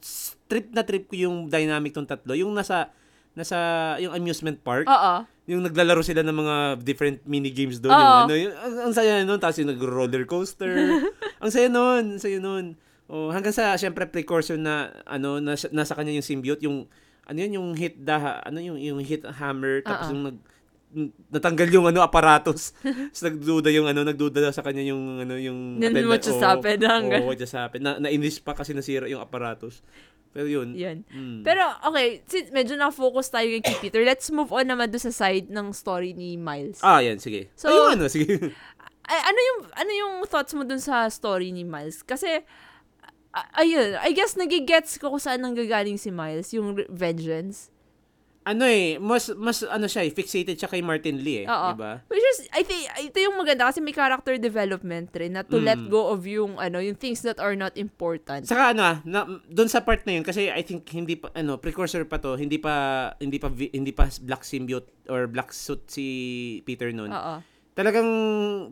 trip na trip ko yung dynamic tong tatlo. Yung nasa, nasa, yung amusement park. Oo. Yung naglalaro sila ng mga different mini games doon. Oo. Yung, ano, yung, ang, ang saya nun. Tapos yung nag-roller coaster. ang saya nun. Ang saya nun. Oh, hanggang sa, syempre, precursor na, ano, nasa, nasa kanya yung symbiote, yung, ano yun, yung hit the, ano yung, yung hit hammer, tapos Oo. yung nag, natanggal yung ano aparatos. Tapos nagduda yung ano, nagduda sa kanya yung ano yung Then what just happened? Oh, what just happened? Na, nainis pa kasi nasira yung aparatos. Pero yun. Yun. Mm. Pero, okay, since medyo na-focus tayo kay Peter, let's move on naman doon sa side ng story ni Miles. ah, yan, sige. So- Ayun, ano, sige. Ay, ano yung ano yung thoughts mo dun sa story ni Miles? Kasi ayun, I guess nagigets ko kung saan nanggagaling si Miles, yung vengeance. Ano eh, mas, mas, ano siya eh, fixated siya kay Martin Lee eh. Oo. Diba? Which is, I think, ito yung maganda kasi may character development rin na to Mm. let go of yung, ano, yung things that are not important. Saka ano ah, na, doon sa part na yun kasi I think hindi pa ano precursor pa to, hindi pa hindi pa hindi pa black symbiote or black suit si Peter noon. Oo. Talagang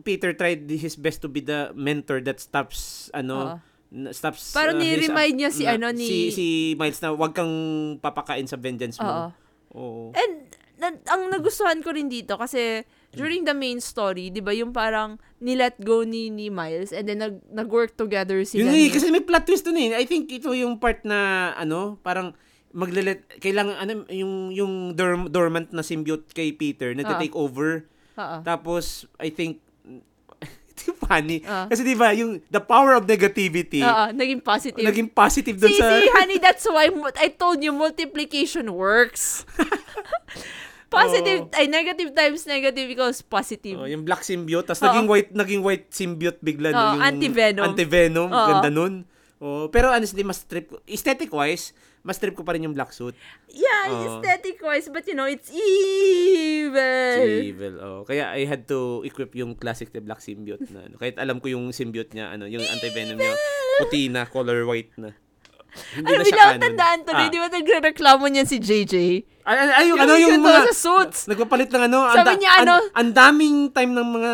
Peter tried his best to be the mentor that stops ano na- stops Parang uh, ni-remind niya si na- ano, ni- si si Miles na wag kang papakain sa vengeance mo. Oo. And, na, ang nagustuhan ko rin dito kasi during the main story, 'di ba, yung parang ni-let go ni ni Miles and then nag nag-work together sila. Yun eh, ni- kasi may plot twist dun eh. I think ito yung part na ano, parang maglelet kailangan ano yung yung dorm, dormant na symbiote kay Peter na Ah. take over. Oo. Tapos I think funny. Ah. Kasi 'di ba yung the power of negativity Oo, naging positive. naging positive dun See, sa see, honey, that's why I told you multiplication works. positive, ay, negative times negative equals positive. Oh, yung black symbiote tapos Oo. naging white naging white symbiote bigla no, Oo, yung anti-venom. Anti-venom, Oo. ganda nun. Oh, pero honestly mas trip ko- aesthetic wise, mas trip ko pa rin yung black suit. Yeah, Oo. aesthetic wise, but you know, it's evil. Si Evil. Oh. Kaya I had to equip yung classic the black symbiote na ano. Kahit alam ko yung symbiote niya, ano, yung anti-venom niya, puti na, color white na. Hindi Ano, na siya canon. tandaan tuloy, Ah. di ba nagre-reklamo niyan si JJ? Ay, ay, ay, yung, ano, yung ganito mga, sa suits. nagpapalit ng ano, Sabi anda- niya, ano? an- ang daming time ng mga,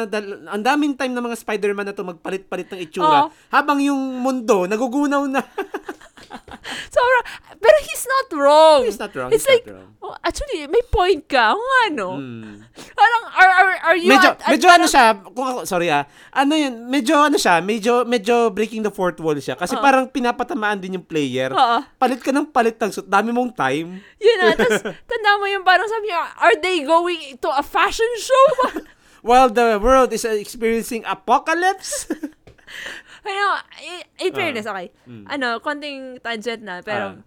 ang daming time ng mga Spider-Man na to magpalit-palit ng itsura. Oo. Habang yung mundo, nagugunaw na. Sobra, pero he's not wrong. He's not wrong, It's he's like, not wrong. oh, actually, may point ka. Oo nga, no? Hmm. Parang, are, are, are you medyo at, at medyo ano siya, kung ako, sorry ah. Ano yun, medyo ano siya, medyo medyo breaking the fourth wall siya kasi Oo. parang pinapatamaan din yung player. Oo. Palit ka ng palit ng suit, dami mong time. Yun na, tapos tanda mo yung parang sabi niya, are they going to a fashion show? While the world is uh, experiencing apocalypse. I- in fairness, okay. Mm. Ano, konting tangent na, pero, Ah.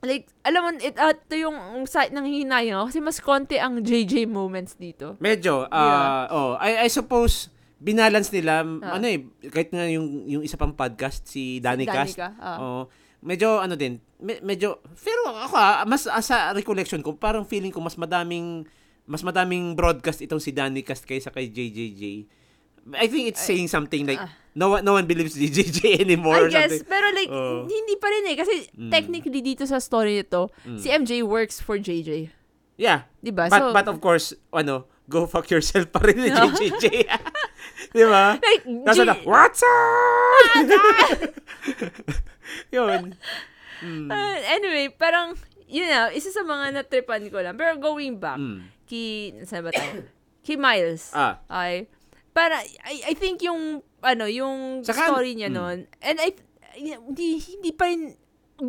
like, alam mo, it, uh, ito yung side ng hinayang ako kasi mas konti ang JJ moments dito. medyo ah oh, I I suppose binalance nila Ah. ano eh kahit nga yung yung isa pang podcast si Danny Cast. Danica, ah. Oh, medyo ano din, me- medyo pero ako ah, mas ah, sa recollection ko parang feeling ko mas madaming mas madaming broadcast itong si Danny Cast kaysa kay JJJ. I think it's saying something like no one no one believes JJJ I anymore or guess, something. pero like, Oo. hindi pa rin eh. Kasi Mm. technically dito sa story nito, si MJ works for JJ. Yeah. Diba? But so, but of course, ano, go fuck yourself pa rin ni JJJ. Di ba? like, Nasa J- na, what's up? Yun. Mm. Uh, anyway, parang, yun na, isa sa mga natripan ko lang. Pero going back, Mm. kay, saan ba tayo? kay Miles. Ah. Ay, para, I, I think yung, ano, yung Saka- story niya mm. nun, and I, hindi, hindi pa rin,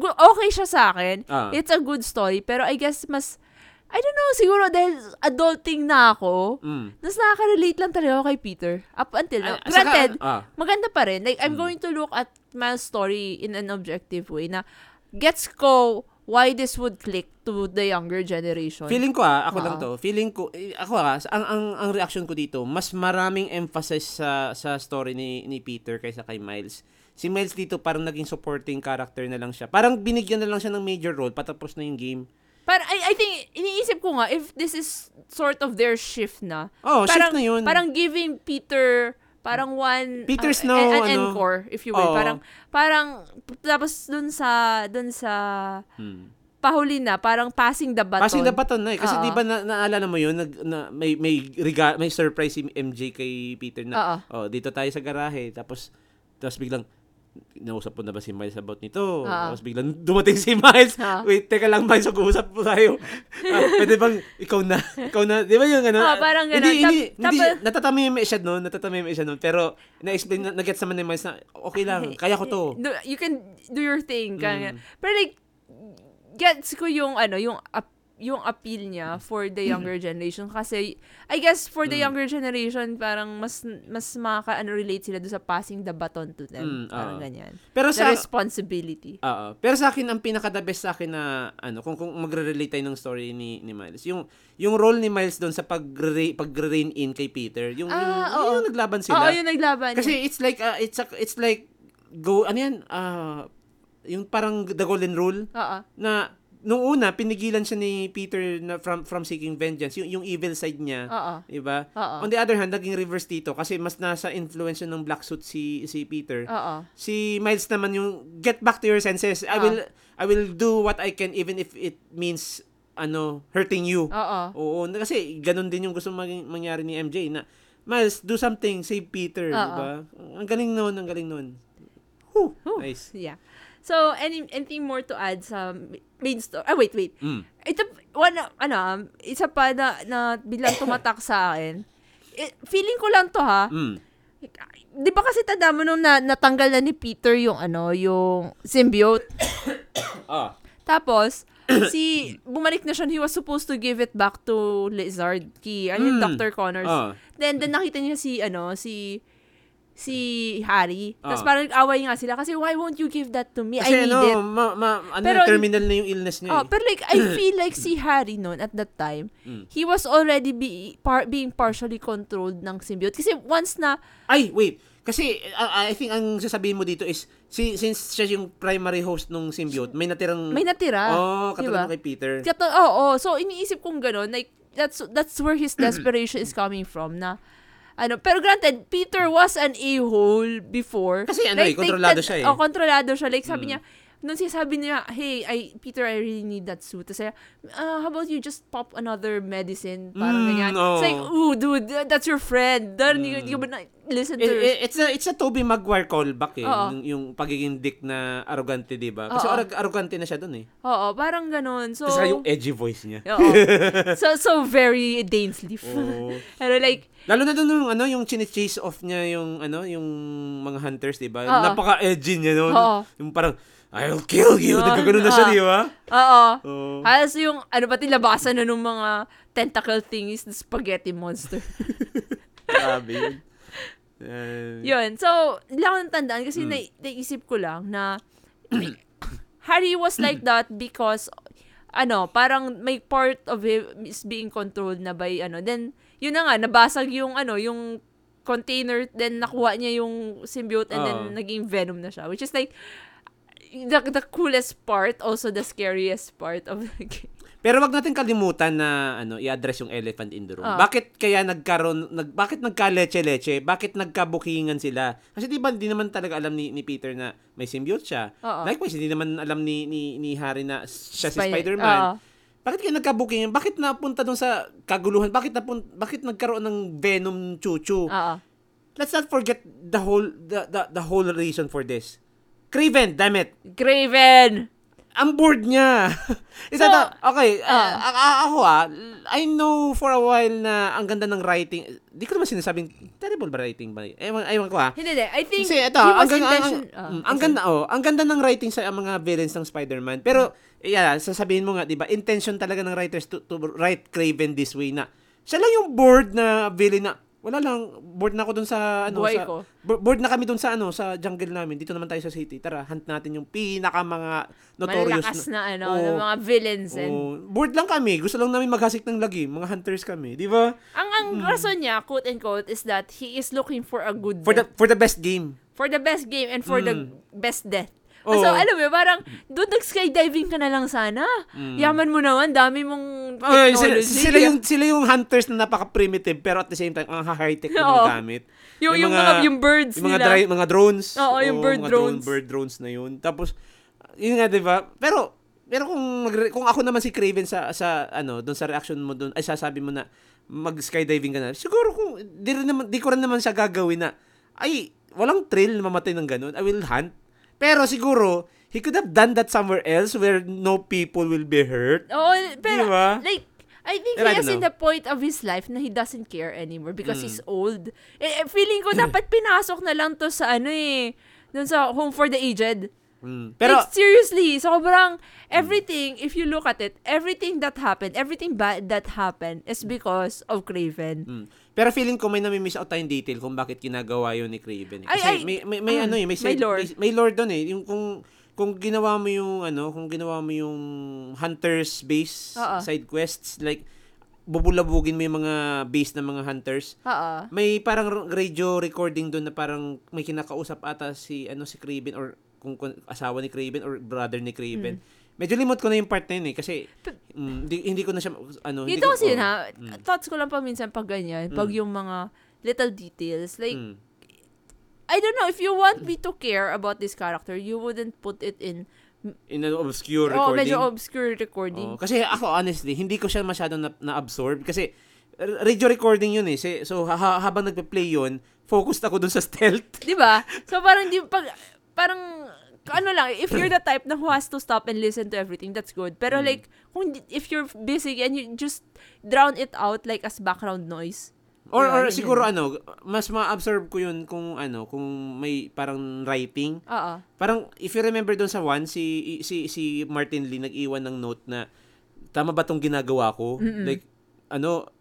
okay siya sa akin. Ah. It's a good story, pero I guess mas, I don't know, siguro dahil adulting na ako, Mm. mas nakaka-relate lang talaga ako kay Peter. Up until now. Ah, saka- Granted, ah. maganda pa rin. Like, I'm Mm. going to look at Miles' story in an objective way na gets ko why this would click to the younger generation. Feeling ko ah, ako lang Oo. to. Feeling ko eh, ako ah, ang ang ang reaction ko dito, mas maraming emphasis sa sa story ni ni Peter kaysa kay Miles. Si Miles dito parang naging supporting character na lang siya. Parang binigyan na lang siya ng major role patapos na yung game. Pero I, I think, iniisip ko nga, if this is sort of their shift na, Oh, parang, shift na yun. parang giving Peter parang one Peter's uh, no, an, an ano, encore if you will Oo. parang parang tapos dun sa dun sa Hmm. pahuli na parang passing the baton Passing the baton na eh. Kasi di ba na, naalala mo yun, nag, na, may, may, rega, may surprise si MJ kay Peter na, Oo. oh, dito tayo sa garahe. Tapos, tapos biglang, nausap po na ba si Miles about nito? Oo. Tapos biglang dumating si Miles. Oo. Wait, teka lang Miles, mag-uusap po tayo. ah, pwede bang, ikaw na, ikaw na, di ba yung ano? Oo, parang ganun. Hindi, hindi, Tap- hindi, tapos- natatamim siya noon, natatamim siya noon. Pero, na-explain, na, nag-gets naman ni Miles na, okay lang, kaya ko to. you can do your thing. Mm. Pero like, gets ko yung, ano, yung, ap- yung appeal niya for the younger generation kasi I guess for the Mm. younger generation parang mas mas makaka ano relate sila doon sa passing the baton to them Mm, parang oo. ganyan Pero the sa responsibility Oo. Pero sa akin ang pinaka the best sa akin na ano kung kung magre-relate tayo ng story ni ni Miles. Yung yung role ni Miles doon sa pag pag-rein in kay Peter. Yung Ah, yung, oo. yung naglaban oo sila. yung naglaban Kasi it's like uh, it's a, it's like go ano yan ah yung parang the golden rule oo na nung una pinigilan siya ni Peter na from from seeking vengeance yung yung evil side niya. oo Diba? oo On the other hand, naging reverse dito kasi mas nasa influence yun ng black suit si si Peter. oo Si Miles naman yung get back to your senses. I Ah. will I will do what I can even if it means ano hurting you. oo Oo, na- kasi ganun din yung gusto maging mangyari ni MJ na Miles, do something, save Peter, Oo. di ba? Ang galing noon, ang galing noon. Whew, Whew. nice. yeah so any anything more to add sa main story ah wait wait Mm. ito one ano isa pa na, na bilang tumatak sa akin eh, feeling ko lang to ha Mm. Di ba kasi tanda mo nung na, natanggal na ni Peter yung ano, yung symbiote. Ah. Tapos, si, bumalik na siya, he was supposed to give it back to Lizard, key, ano Mm. Dr. Connors. Ah. Then, then nakita niya si, ano, si, si Harry. Tapos Ah. parang away nga sila kasi why won't you give that to me? I Kasi need ano, it. ma, ma, ano, Pero- terminal na yung illness niya. Oh, eh. pero like I feel like si Harry noon at that time, Mm. he was already be, par, being partially controlled ng symbiote kasi once na Ay, wait. Kasi uh, I think ang sasabihin mo dito is si, since siya yung primary host nung symbiote, may natirang may natira. Oh, diba? katulad nung kay Peter. Kato, oo, so iniisip kong gano'n, like, that's, that's where his desperation is coming from, na, ano, pero granted, Peter was an a-hole before. Kasi ano eh, kontrolado siya eh. Oh, kontrolado siya. Like, sabi Mm. niya, nung sinasabi niya, hey, I, Peter, I really need that suit. Tapos uh, how about you just pop another medicine? Parang Mm, ganyan. oo. It's like, ooh, dude, that- that's your friend. Then, Mm. you, you na, listen It- to it- it's a it's a Toby Maguire callback eh, Oo. yung, yung pagiging dick na arrogante, 'di ba? Kasi arog- arrogante na siya doon eh. Oo, parang ganun. So, Tapos yung edgy voice niya. oo. so, so very Dainsleif. Oo. Pero like, Lalo na doon yung ano, yung chine-chase off niya yung ano, yung mga hunters, 'di ba? Napaka-edgy niya noon. Oo. Yung parang I'll kill you. Oo. Nagkagano na siya, Oo. di ba? oo. Oo. Halos yung, ano pati labasan na nung mga tentacle thingies, the spaghetti monster. Grabe yun. Uh, Yun. So, lang ang tandaan kasi Mm. na, naisip ko lang na Harry was like that because ano, parang may part of him is being controlled na by ano. Then, yun na nga, nabasag yung ano, yung container, then nakuha niya yung symbiote and then Oo. naging venom na siya. Which is like, the, the coolest part, also the scariest part of the game. Pero wag natin kalimutan na ano, i-address yung elephant in the room. Ah. Bakit kaya nagkaroon nag bakit nagka-leche-leche? Bakit nagkabukingan sila? Kasi 'di ba hindi naman talaga alam ni, ni Peter na may symbiote siya. Oo. Likewise, hindi naman alam ni ni, ni Harry na siya si Spider- Spider-Man. Oo. Bakit kaya nagkabukingan? Bakit napunta doon sa kaguluhan? Bakit napun bakit nagkaroon ng Venom Chuchu? Oo. Let's not forget the whole the, the, the whole reason for this. Craven, damn it. Graven! Ang bored niya. Isa So, ta- okay, ah. a- a- ako ah, I know for a while na ang ganda ng writing. Di ko naman sinasabing terrible ba writing ba? Ewan, ewan ko ah. Hindi, hindi. I think Kasi ito, ang, ganda, ang, intention- ah, mm, ang ganda, oh, ang ganda ng writing sa mga villains ng Spider-Man. Pero, yeah, sasabihin mo nga, di ba, intention talaga ng writers to, to write Craven this way na, siya lang yung bored na villain na, wala lang, bored na ako dun sa, ano, Buhay sa, ko. bo- bored na kami dun sa, ano, sa jungle namin. Dito naman tayo sa city. Tara, hunt natin yung pinaka mga notorious. Malalakas na, ano, Oo. ng mga villains. And, Oh, bored lang kami. Gusto lang namin maghasik ng lagi. Mga hunters kami. Di ba? Ang ang rason niya, quote and quote, is that he is looking for a good For the, for the best game. For the best game and for the Mm. best death. Oo. So, alam mo, parang, doon nag-skydiving ka na lang sana. Yaman mo naman, dami mong Mm. Ay, sila, technology. sila yung sila yung hunters na napaka-primitive pero at the same time ang high-tech na Oo. gamit. yung, May yung, mga, yung birds yung mga nila. dry- mga drones. Oo, yung bird mga drones. Drone, bird drones na yun. Tapos yun nga 'di ba? Pero pero kung kung ako naman si Craven sa sa ano, doon sa reaction mo doon, ay sasabi mo na mag skydiving ka na. Siguro kung di rin naman di ko rin naman siya gagawin na ay walang thrill na mamatay ng ganun. I will hunt. Pero siguro he could have done that somewhere else where no people will be hurt. Oo, pero, Diba? like, I think Pero he I don't in the point of his life na he doesn't care anymore because Mm. he's old. Eh, eh, feeling ko dapat pinasok na lang to sa ano eh, dun sa Home for the Aged. Mm. Pero, like, seriously, sobrang everything, if you look at it, everything that happened, everything bad that happened is because of Craven. mm. Pero feeling ko may nami-miss out tayong detail kung bakit ginagawa yun ni Craven. Eh. Ay, Kasi ay, may, may, may mm, ano eh, may, may lore. may, may lore doon eh. Yung kung, kung ginawa mo yung ano, kung ginawa mo yung hunters base Oo. side quests, like, bubulabugin mo yung mga base ng mga hunters, Oo. may parang radio recording doon na parang may kinakausap ata si ano si Craven or kung, kung asawa ni Craven or brother ni Craven. Hmm. Medyo limot ko na yung part na yun eh kasi mm, hindi, hindi ko na siya ano hindi Dito ko, kasi oh, na, mm. thoughts ko lang pa minsan pag ganyan, pag yung mga little details. Like, mm. I don't know, if you want me to care about this character, you wouldn't put it in, in an obscure oh, recording. medyo obscure recording. Oo, kasi ako honestly, hindi ko siya masyadong na, na-absorb kasi radio recording yun eh. So ha- ha- habang nagpe-play yun, focused ako dun sa stealth. Di ba? So, parang di, pag, parang, ano lang, if you're the type na who has to stop and listen to everything, that's good. Pero Mm. like, kung, if you're busy and you just drown it out like as background noise. Or, or Yun siguro ano, mas ma-absorb ko yun kung ano, kung may parang writing. Oo. Parang if you remember doon sa one, si si si Martin Lee nag-iwan ng note na tama ba tong ginagawa ko? Like ano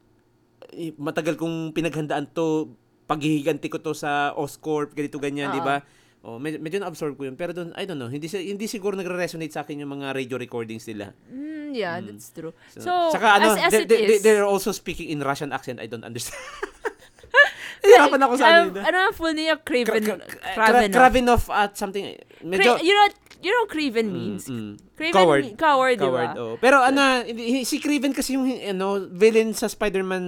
eh, matagal kong pinaghandaan to paghihiganti ko to sa Oscorp, ganito ganyan, di ba? Oh, medyo, medyo na-absorb ko yun. Pero doon, I don't know, hindi hindi siguro nagre-resonate sa akin yung mga radio recordings nila. Mm, yeah, that's true. So, So, saka ano, as, as they, it they, is, they're also speaking in Russian accent. I don't understand. Hirapan ako sa ano. um, ano ang full niya? Craven. Kra- Kra- Kravenov. Kravenov at something. Medyo, Cra- you know, you know Craven means? Mm, mm. Craven, Coward. me- coward, Coward, ba? oh. Pero ano, si Craven kasi yung ano, villain sa Spider-Man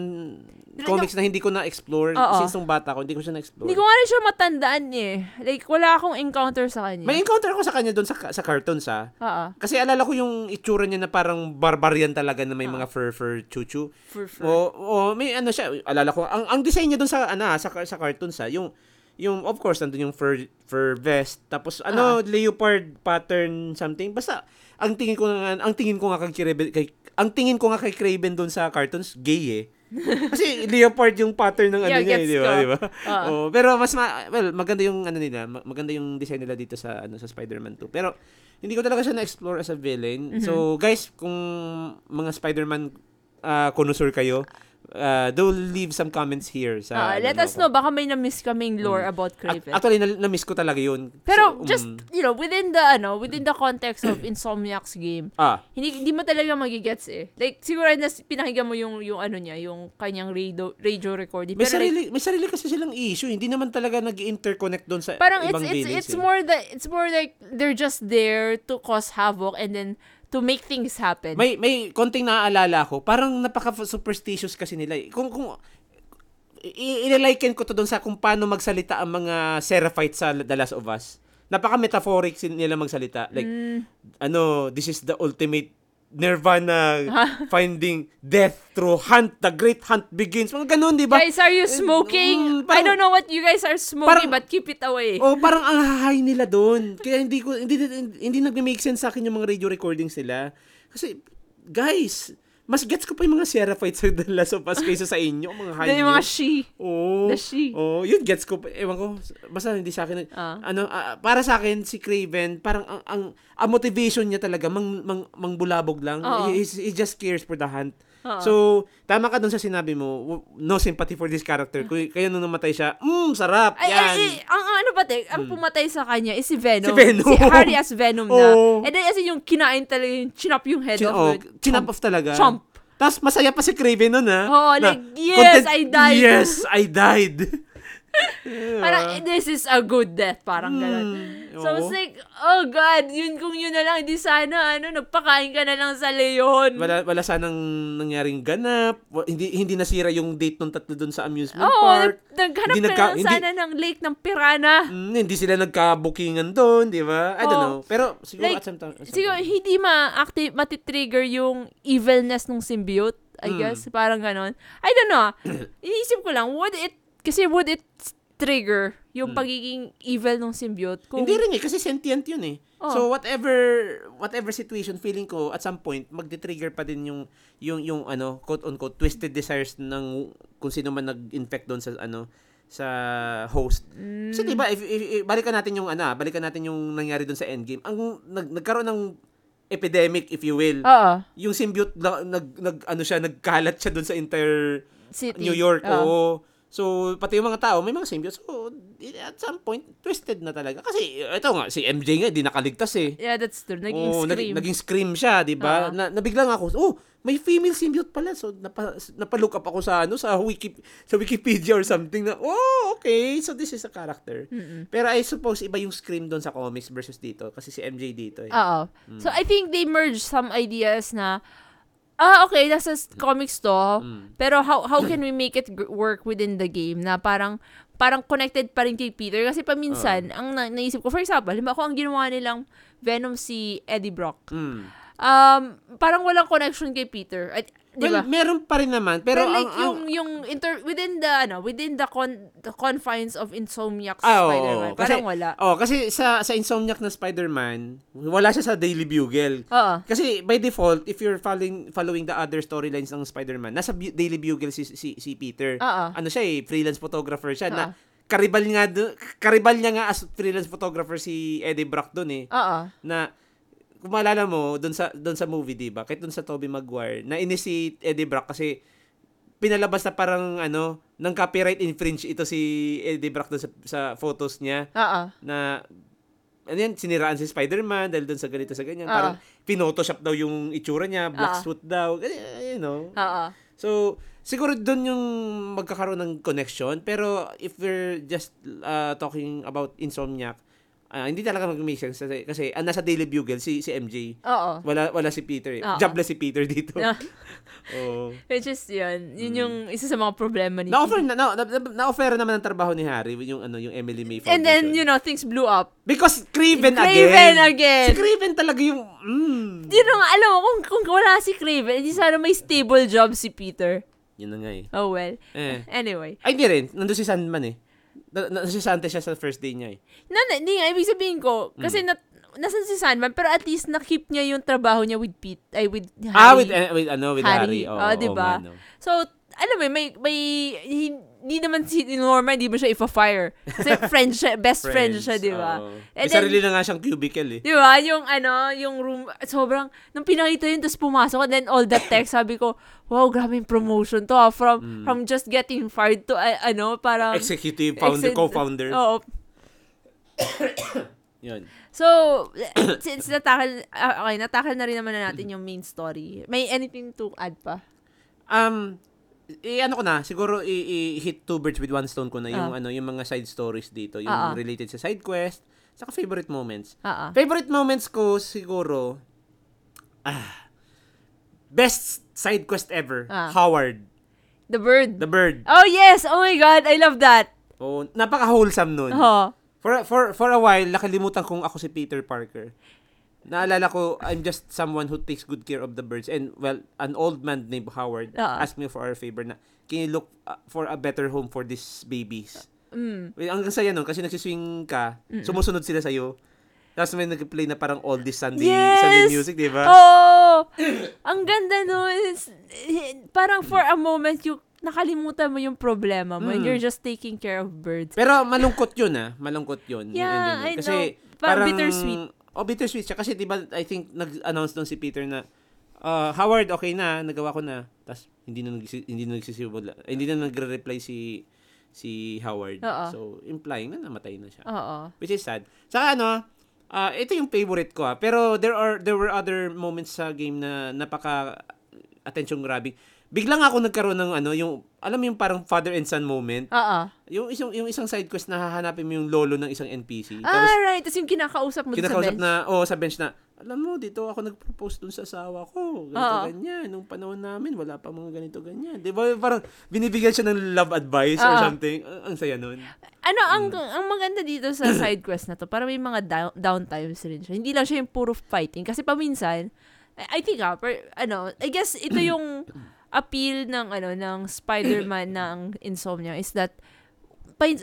comics na hindi ko na-explore. Oo. Since nung bata ko, hindi ko siya na-explore. Hindi ko nga rin siya matandaan eh. Like, wala akong encounter sa kanya. May encounter ko sa kanya doon sa, sa cartoons, ha? Oo. Kasi alala ko yung itsura niya na parang barbarian talaga na may mga fur-fur chuchu. For, for. O, o may ano siya, alala ko, ang, ang design niya doon sa, ano, ah, sa, sa cartoons, ha? Yung, yung, of course, nandun yung fur, fur vest. Tapos, ano, leopard pattern something. Basta, ang tingin ko nga, ang tingin ko nga kay Craven, kay, ang tingin ko nga kay Craven doon sa cartoons, gay eh. Kasi leopard yung pattern ng ano Yeah, niya, eh, di ba? Di ba? Oo. Oh, pero mas ma- well, maganda yung ano nila, ma- maganda yung design nila dito sa ano sa Spider-Man 2. Pero hindi ko talaga siya na-explore as a villain. Mm-hmm. So, guys, kung mga Spider-Man uh, connoisseur kayo, uh, do leave some comments here sa Ah, let ano, us know. Baka may na-miss kaming lore about Ac- Craven. Actually, na- na-miss ko talaga yun. Pero So, just, mm, you know, within the, ano, within the context of Insomniac's game, ah, hindi hindi mo talaga magigets eh. Like, siguro na pinakinggan mo yung, yung ano niya, yung kanyang radio, radio recording. may Pero like, sarili, may sarili kasi silang issue. Hindi naman talaga nag-interconnect doon sa parang it's, ibang it's, villains. it's eh. more that, it's more like, they're just there to cause havoc and then to make things happen. May may konting naaalala ko, parang napaka superstitious kasi nila. eh. Kung kung i- ililiken ko to doon sa kung paano magsalita ang mga Seraphite sa The Last of Us. Napaka metaphoric nila magsalita. Like Mm. ano, this is the ultimate nirvana finding death through hunt the great hunt begins mga ganun di ba Guys, are you smoking? Mm, I parang- don't know what you guys are smoking, Parang- but keep it away. Oh, parang ang high nila doon. Kaya hindi ko hindi hindi, hindi nagme-make sense sa akin yung mga radio recordings nila. Kasi guys, mas gets ko pa yung mga Seraphites sa The Last of Us kaysa sa inyo, mga high Then yung mga she. Oh, the she. Oh, yun gets ko. pa. Ewan ko, basta hindi sa akin. Ah. Ano, ah, para sa akin si Craven, parang ang ang, ang motivation niya talaga mang, mang mangbulabog lang. Oo. He, he just cares for the hunt. So, tama ka dun sa sinabi mo, no sympathy for this character. Kaya, kaya nung namatay siya, mm, sarap, Ay, yan. ay, ay, ang, ano ba, te, ang pumatay sa kanya is si Venom. Si Venom. Si Harry as Venom na. Oo. And then, as in, yung kinain talaga, yung chinap yung head Chin, oh, of the chinap off talaga. Chomp. Tapos masaya pa si Craven nun, ha? Oo, Na, like, yes, I died. Yes, I died. Parang, this is a good death. Parang ganun. Mm, So, oo. it's like, oh God, yun kung yun na lang, hindi sana, ano, nagpakain ka na lang sa leon. Wala, wala sanang nangyaring ganap. Hindi hindi nasira yung date ng tatlo doon sa amusement Oo, park. nag- naghanap Hindi nagka- na lang hindi- sana ng lake ng pirana. Mm, hindi sila nagka-bookingan doon, di ba? I don't Oo. know. Pero siguro Like, at some time. at some Siguro, time. hindi ma-active, matitrigger yung evilness ng symbiote, I Mm. guess. Parang ganon. I don't know. Iniisip ko lang, would it, kasi would it trigger yung pagiging evil ng symbiote? Kung. Hindi rin eh, kasi sentient yun eh. Oh. So whatever whatever situation feeling ko at some point magde-trigger pa din yung yung yung ano quote unquote twisted desires ng kung sino man nag-infect doon sa ano sa host. Mm. Kasi 'di ba, if, if, if- balikan natin yung ano, ah, balikan natin yung nangyari doon sa Endgame. Ang nag, nagkaroon ng epidemic if you will. Oo. yung symbiote na- nag, nag ano siya nagkalat siya doon sa entire City. New York. Oo. Oo. So, pati yung mga tao, may mga symbiotes. So, at some point, twisted na talaga. Kasi, ito nga, si MJ nga, di nakaligtas eh. Yeah, that's true. Naging nag- scream. naging scream siya, di ba? Oo. Na, nabigla nga ako, oh, may female symbiote pala. So, napa, napalook up ako sa, ano, sa, Wiki, sa Wikipedia or something na, oh, okay, so this is a character. Mm-mm. Pero I suppose, iba yung scream doon sa comics versus dito. Kasi si MJ dito eh. Oo. Mm. So, I think they merged some ideas na, ah, okay, nasa s- comics to, Mm. pero how how can we make it work within the game na parang parang connected pa rin kay Peter? Kasi paminsan ang na- naisip ko for example halimbawa kung ang ginawa nilang Venom si Eddie Brock. Mm. um parang walang connection kay Peter. At di Well, meron pa rin naman. Pero, pero, like ang, yung ang, yung inter within the ano within the con the confines of Insomniac's Ah, Spider-Man. Kasi- parang wala Oh, kasi sa sa Insomniac na Spider-Man, wala siya sa Daily Bugle. oo Kasi by default, if you're following following the other storylines ng Spider-Man, nasa Bu- Daily Bugle si si, si Peter. Oo. Ano siya eh, freelance photographer siya na Oo. karibal nga karibal niya nga as freelance photographer si Eddie Brock doon eh oo na kung maalala mo doon sa doon sa movie 'di ba kahit doon sa Tobey Maguire na inis si Eddie Brock kasi pinalabas na parang ano ng copyright infringe ito si Eddie Brock doon sa, sa photos niya oo na ano yan, siniraan si Spider-Man dahil doon sa ganito sa ganyan. Oo. Parang pinotoshop daw yung itsura niya, black Oo. suit daw. You know. oo So, siguro doon yung magkakaroon ng connection. Pero if we're just uh, talking about Insomniac, ah, hindi talaga mag-make sense kasi, kasi ah, nasa Daily Bugle si si MJ. oo Wala wala si Peter. eh. Oo. Jobless si Peter dito. Oo. Which is yun. Yun Mm. yung isa sa mga problema ni Na-offer na, na, na, na-offer naman ang trabaho ni Harry yung ano yung Emily May Foundation. And then, you know, things blew up. Because Craven, Craven again. again. Si Craven talaga yung mm. Yun nga, alam mo, kung, kung wala si Craven, hindi sana may stable job si Peter. Yun na nga eh. Oh well. Eh. Anyway. Ay, hindi rin. Nandun si Sandman eh. Na, na, si Sante siya sa first day niya eh. Na, na- hindi nga, ibig sabihin ko, kasi Mm. na, nasan si Sandman, pero at least na-keep niya yung trabaho niya with Pete, ay with Harry. Ah, with, eh, with, ano, with Harry. Harry. Oh, oo diba? nga, no. So, alam mo, may, may, hindi naman si Norma, hindi mo siya ifa-fire. Kasi friend siya, best friend siya, di ba? And May then- sarili na nga siyang cubicle eh. Di ba? Yung ano, yung room, sobrang, nung pinakita yun, tapos pumasok, and then all that text, sabi ko, wow, grabe yung promotion to ah. From, Mm. from just getting fired to, uh, ano, parang, Executive founder, exec- co-founder. Oo. Yun. So, since natakal, ah, okay, natakal na rin naman na natin yung main story. May anything to add pa? Um, i ano ko na, siguro i-hit two birds with one stone ko na yung Ah. ano, yung mga side stories dito, yung Ah, ah. related sa side quest, saka favorite moments. Ah. Favorite moments ko siguro ah best side quest ever, Ah. Howard, The bird. the bird. Oh, yes! Oh my God! I love that! Oh, napaka-wholesome nun. Oh. For for for a while nakalimutan kong ako si Peter Parker. Naalala ko I'm just someone who takes good care of the birds and well an old man named Howard Oo. asked me for our favor na can you look uh, for a better home for these babies. Mm. Well, ang saya nun kasi nagsiswing ka, sumusunod sila sa iyo. Tapos may nag-play na parang all this Sunday Yes! Sunday music, 'di ba? Oh! Ang ganda nun. It's- eh, Parang for a moment, you nakalimutan mo yung problema mo and Mm. you're just taking care of birds. Pero malungkot 'yun ah, malungkot 'yun. yung Yeah, nun. I Kasi know. Parang bittersweet. Oh, bittersweet siya kasi 'di ba I think nag-announce doon si Peter na uh, Howard okay na, nagawa ko na. Tapos hindi na nagsi, hindi na nagsisimula. eh, Hindi na nagre-reply si si Howard. Oo. So implying na namatay na siya. Oo. Which is sad. Saka ano, ah, ito yung favorite ko ah. Pero there are there were other moments sa game na napaka attention grabbing. Biglang ako nagkaroon ng ano, yung alam mo yung parang father and son moment. Oo. Yung isang yung isang side quest na hahanapin mo yung lolo ng isang NPC. Ah, right. Tapos yung kinakausap mo dun sa kinakausap bench. na oh sa bench na alam mo dito ako nag-propose dun sa asawa ko. Ganito Oo. ganyan. Nung panahon namin wala pa mga ganito ganyan. 'Di ba? Parang binibigyan siya ng love advice or Oo. something. Ang, ang saya nun. Ano, ang, Hmm. ang maganda dito sa side quest na to, para may mga down, downtimes rin siya. Hindi lang siya yung puro fighting. Kasi paminsan, I, I think ah, per, ano, I guess ito yung appeal ng, ano, ng Spider-Man ng Insomnia is that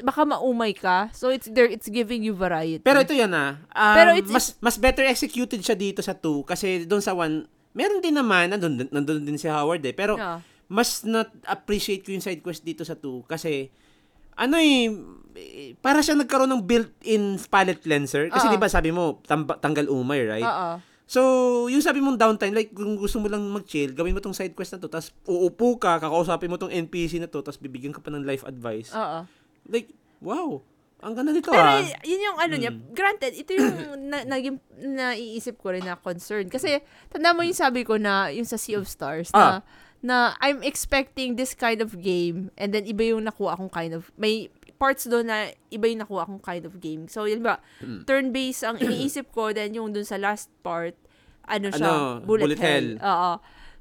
baka maumay ka. So, it's there, it's giving you variety. Pero ito yan ah. Um, Pero it's- mas mas better executed siya dito sa 2 kasi doon sa 1 meron din naman nandun, nandun din si Howard eh. Pero Ah. mas not appreciate ko yung side quest dito sa 2 kasi ano eh, para siya nagkaroon ng built-in palette cleanser. Kasi Oo. di ba sabi mo, tamba- tanggal umay, right? Oo. So, yung sabi mong downtime, like, kung gusto mo lang mag-chill, gawin mo tong side quest na to, tapos uupo ka, kakausapin mo tong NPC na to, tapos bibigyan ka pa ng life advice. Oo. Like, wow, ang ganda nito Pero ah. yun yung ano niya, granted, ito yung na, naging naiisip ko rin na concern. Kasi, tanda mo yung sabi ko na, yung sa Sea of Stars, na, Ah. na I'm expecting this kind of game, and then iba yung nakuha akong kind of, may parts doon na iba yung nakuha akong kind of game. So, yun ba, Hmm. turn-based ang iniisip ko, then yung dun sa last part, ano siya, Ano, bullet, bullet hell. hell. Oo.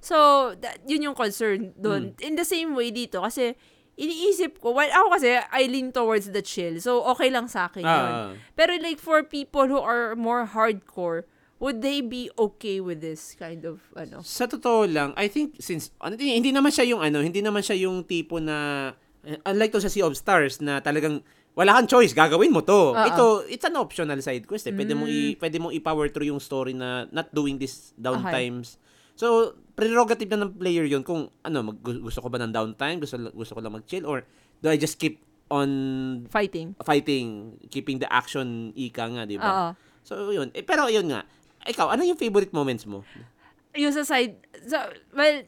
So, that, yun yung concern doon. Hmm. In the same way dito, kasi, iniisip ko, well, ako kasi, I lean towards the chill. So, okay lang sa akin yun. Ah, Pero like for people who are more hardcore, would they be okay with this kind of ano? sa totoo lang, I think since ano, hindi, naman siya yung ano, hindi naman siya yung tipo na unlike to sa Sea of Stars na talagang wala kang choice, gagawin mo to. Oo. Ito, it's an optional side quest. Eh. Pwede mong i, Mm. pwede mong i-power through yung story na not doing this downtimes. So, prerogative na ng player yun kung ano, mag, gu- gusto ko ba ng downtime, gusto gusto ko lang mag-chill or do I just keep on Fighting. fighting, keeping the action ika nga, di ba? So, yun. Eh, pero yun nga. Ikaw, ano yung favorite moments mo? Yung sa side, so, well,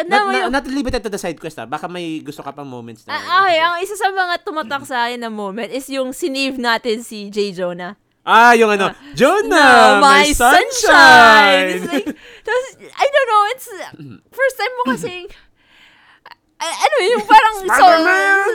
tanda Not, mo yung, not limited to the side quest ah. Baka may gusto ka pang moments na. Ah, okay, ang isa sa mga tumatak sa akin na moment is yung sinave natin si J. Jonah. Ah, yung ano, Jonah, my, sunshine! It's like, tapos, I don't know, it's, first time mo kasing, ano yung parang, Spider-Man!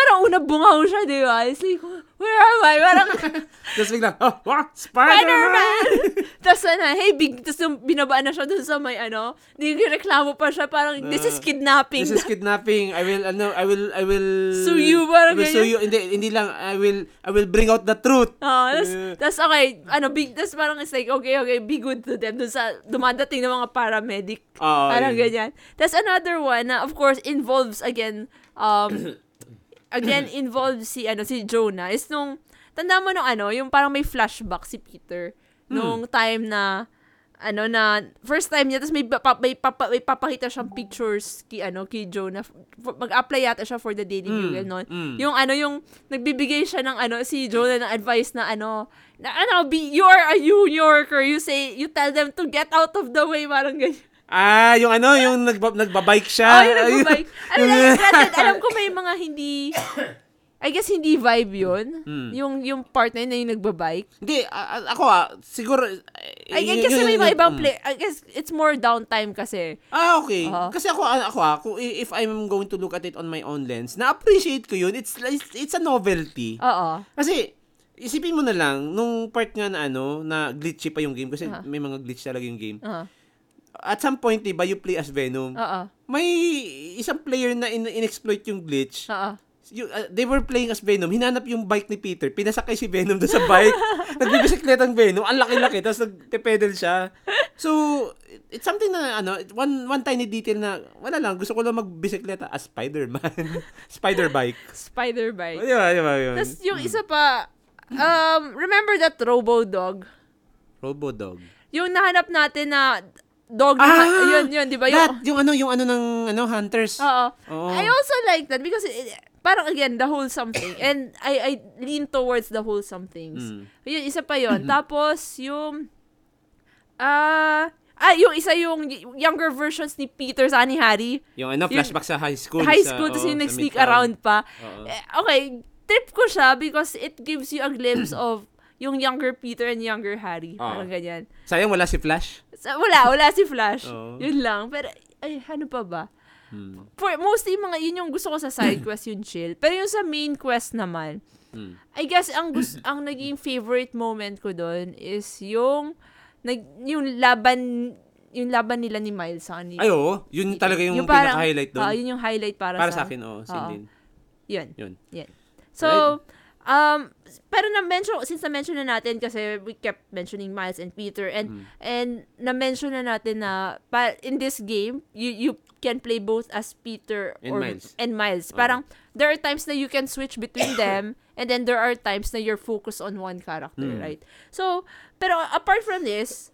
parang una bungaw siya, di ba? It's like, where am I? Parang, Tapos biglang, oh, wow, Spider-Man! Tapos ano, hey, big, tapos yung binabaan na siya dun sa may ano, reklamo pa siya, parang, this is kidnapping. This is kidnapping. I will, ano, I will, I will... Sue you, parang I will sue ganyan. you. Hindi, hindi lang, I will, I will bring out the truth. Oh, tas, Yeah. tas okay, ano, big, tas parang it's like, okay, okay, be good to them. Dun sa dumadating ng mga paramedic. Oo, parang yun. ganyan. Tas another one na, of course, involves, again, um, again, involves si, ano, si Jonah, is nung, tanda mo nung ano, yung parang may flashback si Peter, nung time na, ano na, first time niya, tapos may, papa, may, papa, may papakita siyang pictures ki, ano, kay Jonah. Mag-apply yata siya for the Daily Bugle noon. mm. Yung ano, yung nagbibigay siya ng ano, si Jonah ng advice na ano, na ano, be, you are a New Yorker. You say, you tell them to get out of the way, parang ganyan. Ah, yung ano, yung nagba, nagbabike siya. Oh, yung nagbabike. Alam, like, granted, alam ko may mga hindi, I guess hindi vibe yun. Hmm. Yung, yung part na yun na yung nagbabike. Hindi, a- ako ah, siguro... I, I guess may mga ibang mm. play, I guess it's more downtime kasi. Ah, okay. Oo. Kasi ako, ako ah, if I'm going to look at it on my own lens, na-appreciate ko yun. It's, it's, it's a novelty. Oo. Kasi, isipin mo na lang, nung part nga na ano, na glitchy pa yung game, kasi Ah. may mga glitch talaga yung game. Oo. At some point, diba, you play as Venom. Oo. May isang player na in- in-exploit yung glitch. Oo. You, uh, they were playing as Venom. Hinanap yung bike ni Peter. Pinasakay si Venom doon sa bike. Nagbibisikleta ang Venom. Ang laki-laki. Tapos nagpe-pedal siya. So, it's something na, ano, one, one tiny detail na, wala lang, gusto ko lang magbisikleta as Spider-Man. Spider bike. Spider bike. Di ba, di ba yun? Tapos yung isa pa, um, remember that Robo Dog? Robo Dog. Yung nahanap natin na dog Ah! yun, yun, di ba? That, Yung, yung ano, yung ano ng, ano, Hunters. oo. I also like that because it, parang again, the wholesome thing. And I, I lean towards the wholesome things. Mm. Yun, isa pa yun. Tapos, yung, ah, ah, yung isa yung younger versions ni Peter sa ni Harry. Yung ano, Yung flashback sa high school. high school, tapos yung nag-sneak around pa. Oo. Eh, okay, trip ko siya because it gives you a glimpse of yung younger Peter and younger Harry. Oo. Parang ganyan. Sayang wala si Flash. So, wala, wala si Flash. Oo. Yun lang. Pero, ay, ano pa ba? Hmm. For, mostly mga, yun yung gusto ko sa side quest, yung chill. Pero yung sa main quest naman, Hmm. I guess ang gus ang naging favorite moment ko doon is yung nag yung laban yung laban nila ni Miles sa kanila. Ay, oo. Yun talaga yung, parang- pinaka-highlight doon. Ah, yun yung highlight para, Para sa akin, oo. Same Oo. din. Yun. Yun. Yan. So, um, pero na-mention, since na-mention na natin kasi we kept mentioning Miles and Peter and Mm. and na-mention na natin na pa, in this game, you you can play both as Peter And or Miles. and Miles. Oo. Parang there are times na you can switch between them and then there are times na you're focused on one character, Mm. right? So, pero apart from this,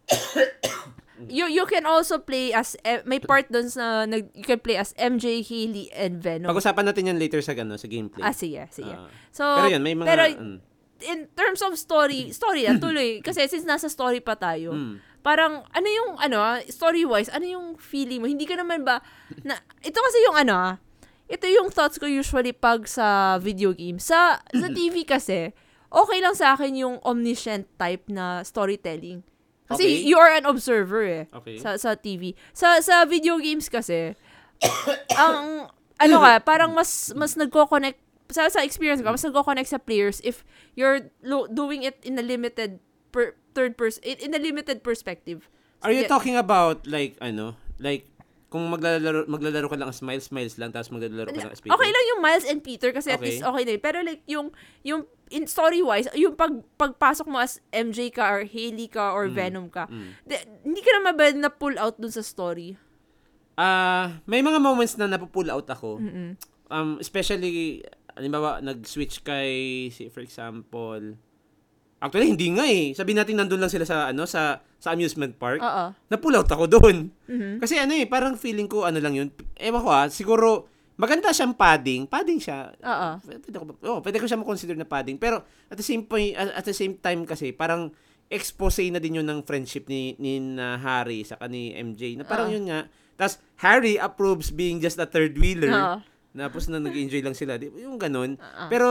You you can also play as may part doon sa nag you can play as MJ, Haley and Venom. Pag-usapan natin yan later sa ano, sa gameplay. ah sige, sige. Ah. so pero yun, may mga... pero mm, in terms of story, story na tuloy kasi since nasa story pa tayo. mm. Parang ano yung ano, story wise, ano yung feeling mo? Hindi ka naman ba na ito kasi yung ano, ah, ito yung thoughts ko usually pag sa video game. Sa sa TV kasi okay lang sa akin yung omniscient type na storytelling. Kasi Okay. you are an observer eh Okay. sa sa TV. Sa sa video games kasi ang ano ka, parang mas mas nagko-connect sa sa experience ko, mas nagko-connect sa players if you're lo- doing it in a limited per, third person in, in a limited perspective. Are you talking about like ano, like kung maglalaro maglalaro ka lang as Miles Miles lang tapos maglalaro ka lang as Peter? Okay lang yung Miles and Peter kasi at Okay. least okay na yun. Pero like yung yung in story wise, yung pag pagpasok mo as MJ ka or Haley ka or Venom ka, Mm. di- hindi ka naman ba na pull out dun sa story? Ah, may mga moments na napupull out ako. Mm-mm. Um, especially, halimbawa, nag-switch kay, si, for example, actually, hindi nga eh. Sabi natin nandun lang sila sa, ano, sa, sa amusement park. Oo. Napull out ako doon. Mhm. Kasi ano eh, parang feeling ko, ano lang yun. Ewan ko ah, siguro, maganda siyang padding. Padding siya. Oo. Pwede ko, oh, pwede ko siya ma-consider na padding. Pero, at the same point, at the same time kasi, parang, expose na din yun ng friendship ni, ni na Harry sa ni MJ. Na parang Oo. yun nga. Tapos, Harry approves being just a third wheeler. Oo. Tapos na nag-enjoy lang sila. Di, yung ganun. Oo. Pero,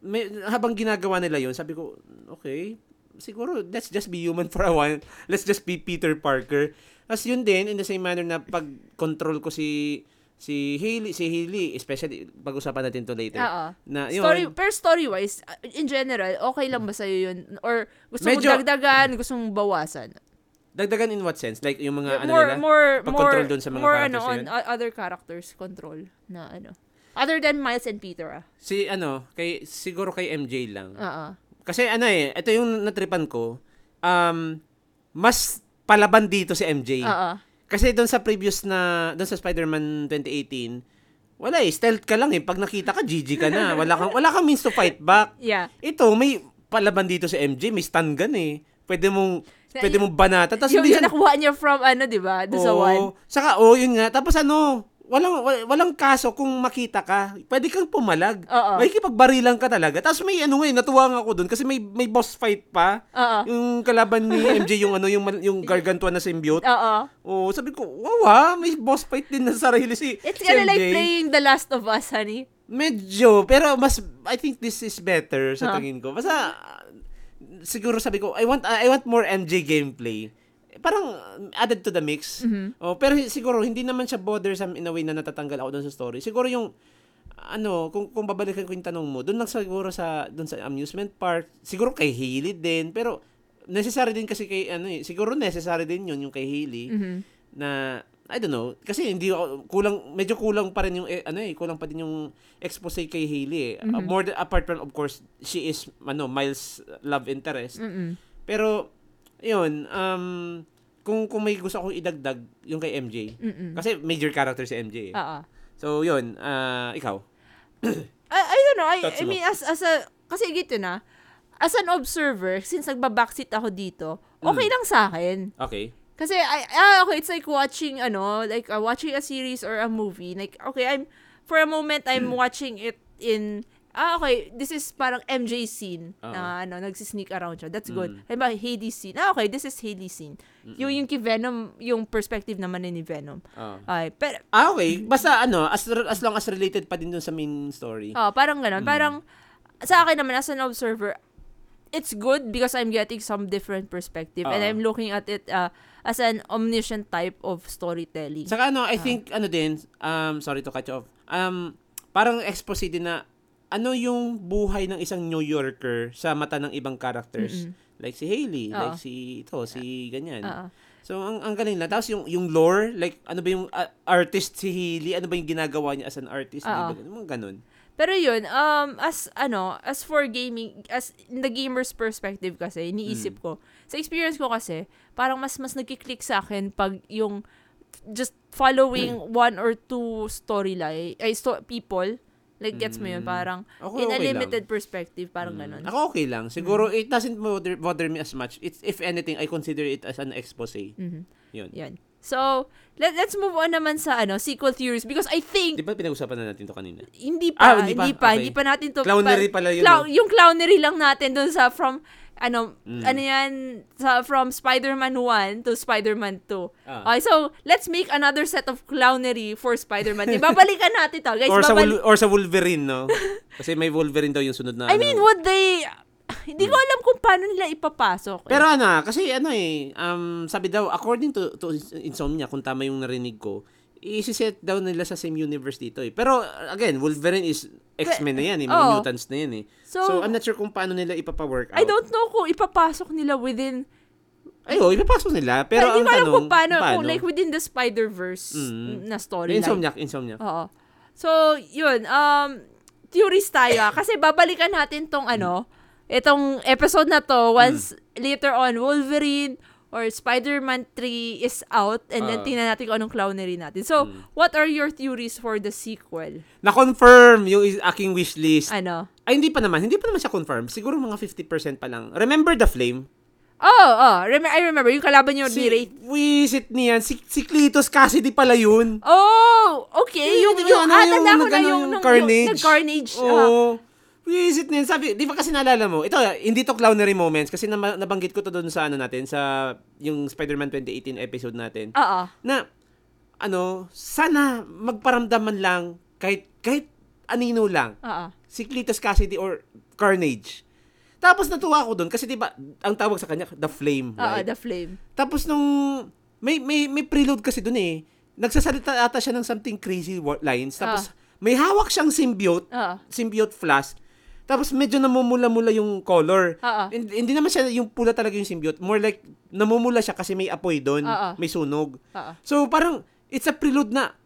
may, habang ginagawa nila yun, sabi ko, okay, siguro, let's just be human for a while. Let's just be Peter Parker. Tapos yun din, in the same manner na pag-control ko si si Haley, si Haley, especially, pag-usapan natin to later. Oo. Na, yun, Story, pero story-wise, in general, okay lang ba sa'yo yun? Or gusto Medyo- mong dagdagan, gusto mong bawasan? dagdagan in what sense? Like, yung mga, ano more, nila? more, Pag-control more, dun sa mga more, characters ano, on yun? other characters control na ano. Other than Miles and Peter, ah. Si, ano, kay, siguro kay MJ lang. Oo. Kasi ano eh, ito yung natripan ko, um, mas palaban dito si MJ. Oo. Kasi doon sa previous na, doon sa Spider-Man 2018, wala eh, stealth ka lang eh. Pag nakita ka, GG ka na. Wala kang, wala kang means to fight back. Yeah. Ito, may palaban dito si MJ, may stun gun eh. Pwede mong, pwede mong banata. Tapos yung, hindi yung siya, nakuha niya from, ano, di ba? Doon sa one. Saka, oh, yun nga. Tapos ano, walang, wa- walang kaso kung makita ka. Pwede kang pumalag. Oo. May kipagbarilan ka talaga. Tapos may ano nga eh, natuwa nga ako doon kasi may, may boss fight pa. Oo. Yung kalaban ni MJ, yung ano, yung, yung gargantuan na symbiote. Oo. Oh, sabi ko, wow may boss fight din na sarili si, It's si kinda like playing The Last of Us, honey. Medyo, pero mas, I think this is better sa Huh. tingin ko. Basta, siguro sabi ko, I want, I want more MJ gameplay. Parang uh, added to the mix. Mhm. Oh, pero siguro hindi naman siya bothersome in a way na natatanggal ako doon sa story. Siguro yung ano, kung kung babalikan ko yung tanong mo, doon lang siguro sa doon sa amusement park, siguro kay Hailey din, pero necessary din kasi kay ano eh, siguro necessary din yun yung kay Hailey Mhm. na I don't know, kasi hindi ako- kulang medyo kulang pa rin yung eh, ano eh, kulang pa din yung expose kay Hailey eh. Uh, Mhm. more than, apart from of course, she is ano, Miles love interest. Mm-mm. Pero yun, um kung kung may gusto akong idagdag yung kay MJ. Mm-mm. Kasi major character si MJ. eh. Oo. So yun, ah ikaw. I, I don't know. I, I mean, as, as a, kasi gito na, as an observer, since nagba-backseat ako dito, okay Mm. lang sa akin. Okay. Kasi, I, ah, okay, it's like watching, ano, like, uh, watching a series or a movie. Like, okay, I'm, for a moment, I'm watching it in, ah, okay, this is parang MJ scene Oo. na, ano, nagsisneak around siya. That's good. Mm. Halimbawa, Hades scene. Ah, okay, this is Hades scene. Yung, yung kay Venom, yung perspective naman ni Venom. Oh. Ay, pero, Ah, okay. Basta ano, as as long as related pa din dun sa main story. Oh, parang ganun. Parang, sa akin naman, as an observer, it's good because I'm getting some different perspective and Oo. I'm looking at it uh, as an omniscient type of storytelling. Saka ano, Ah. I think ano din, um sorry to cut you off. Um parang expose din na ano yung buhay ng isang New Yorker sa mata ng ibang characters. Mm-mm. Like si Hailey, Oo. like si ito, si ganyan. Oo. So ang ang galing na. Tapos yung yung lore, like ano ba yung uh, artist si Hailey, ano ba yung ginagawa niya as an artist, di ba? Mga ganun. Pero yun, um, as, ano, as for gaming, as in the gamer's perspective kasi, iniisip ko, sa experience ko kasi, parang mas, mas nagkiklik sa akin pag yung, just following one or two storyline, ay, sto- people, like, gets mo yun, Mm. parang, Ako in a okay limited lang. perspective, parang Mm. ganun. Ako okay lang. Siguro it doesn't bother, bother me as much. It's if anything I consider it as an expose. Mhm. Yun. Yun. So, let, let's move on naman sa ano sequel theories because I think Di ba pinag-usapan na natin to kanina? hindi Ah, pa, hindi hindi pa? pa, Okay. hindi pa natin to Clownery pala yun, clown- no? Yung clownery lang natin dun sa from ano Mm. ano yan sa from Spider-Man 1 to Spider-Man 2. Ah. Okay, so let's make another set of clownery for Spider-Man. Ibabalikan natin to. Guys, or sa Wol- or sa Wolverine, no? Kasi may Wolverine daw yung sunod na I ano. mean, would they hindi ko alam kung paano nila ipapasok. eh. Pero ano, ah, kasi ano eh, um, sabi daw, according to, to Insomnia, kung tama yung narinig ko, isi-set down nila sa same universe dito eh. Pero again, Wolverine is X-Men na yan eh, mga Oo. mutants na yan eh. So- So, I'm not sure kung paano nila ipapawork out. I don't know kung ipapasok nila within Ay, oh, ipapasok nila. Pero, hindi ang tanong, kung paano, kung like within the Spider-Verse Mm. na storyline. Insomniac, Insomniac. Oo. So, yun. Um, theories tayo. ah. Kasi babalikan natin tong ano, itong episode na to once later on Wolverine or Spider-Man 3 is out and then Ah. tingnan natin kung anong clownery natin. So, what are your theories for the sequel? Na-confirm yung is- aking wishlist. Ano? Ay, hindi pa naman. Hindi pa naman siya confirm. Siguro mga 50% pa lang. Remember the Flame? Oh, oh. Rem- I remember. Yung kalaban nyo Si, ni Ray. wisit niyan. Si, si Cletus Cassidy pala yun. Oh, okay. Yung, Yung- yung, yung ano, ah, yung tanda ko na nag-ano, yung, yung nung- Carnage. Yung, nag-carnage. ah. Oo. Visit niyan. Sabi, di ba kasi naalala mo, ito, hindi to clownery moments kasi na, nabanggit ko to doon sa ano natin, sa yung Spider-Man 2018 episode natin, Oo. na, ano, sana magparamdam man lang kahit, kahit anino lang, Oo. si Cletus Cassidy or Carnage. Tapos natuwa ako doon kasi 'di ba ang tawag sa kanya the flame, Oo, right? the flame. Tapos nung may may may preload kasi doon eh. Nagsasalita ata siya ng something crazy wo- lines. Tapos may hawak siyang symbiote, Oo. symbiote flask. Tapos medyo namumula-mula yung color. Hindi, hindi naman siya yung pula talaga yung symbiote. More like namumula siya kasi may apoy doon, Oo. may sunog. Oo. So parang it's a prelude na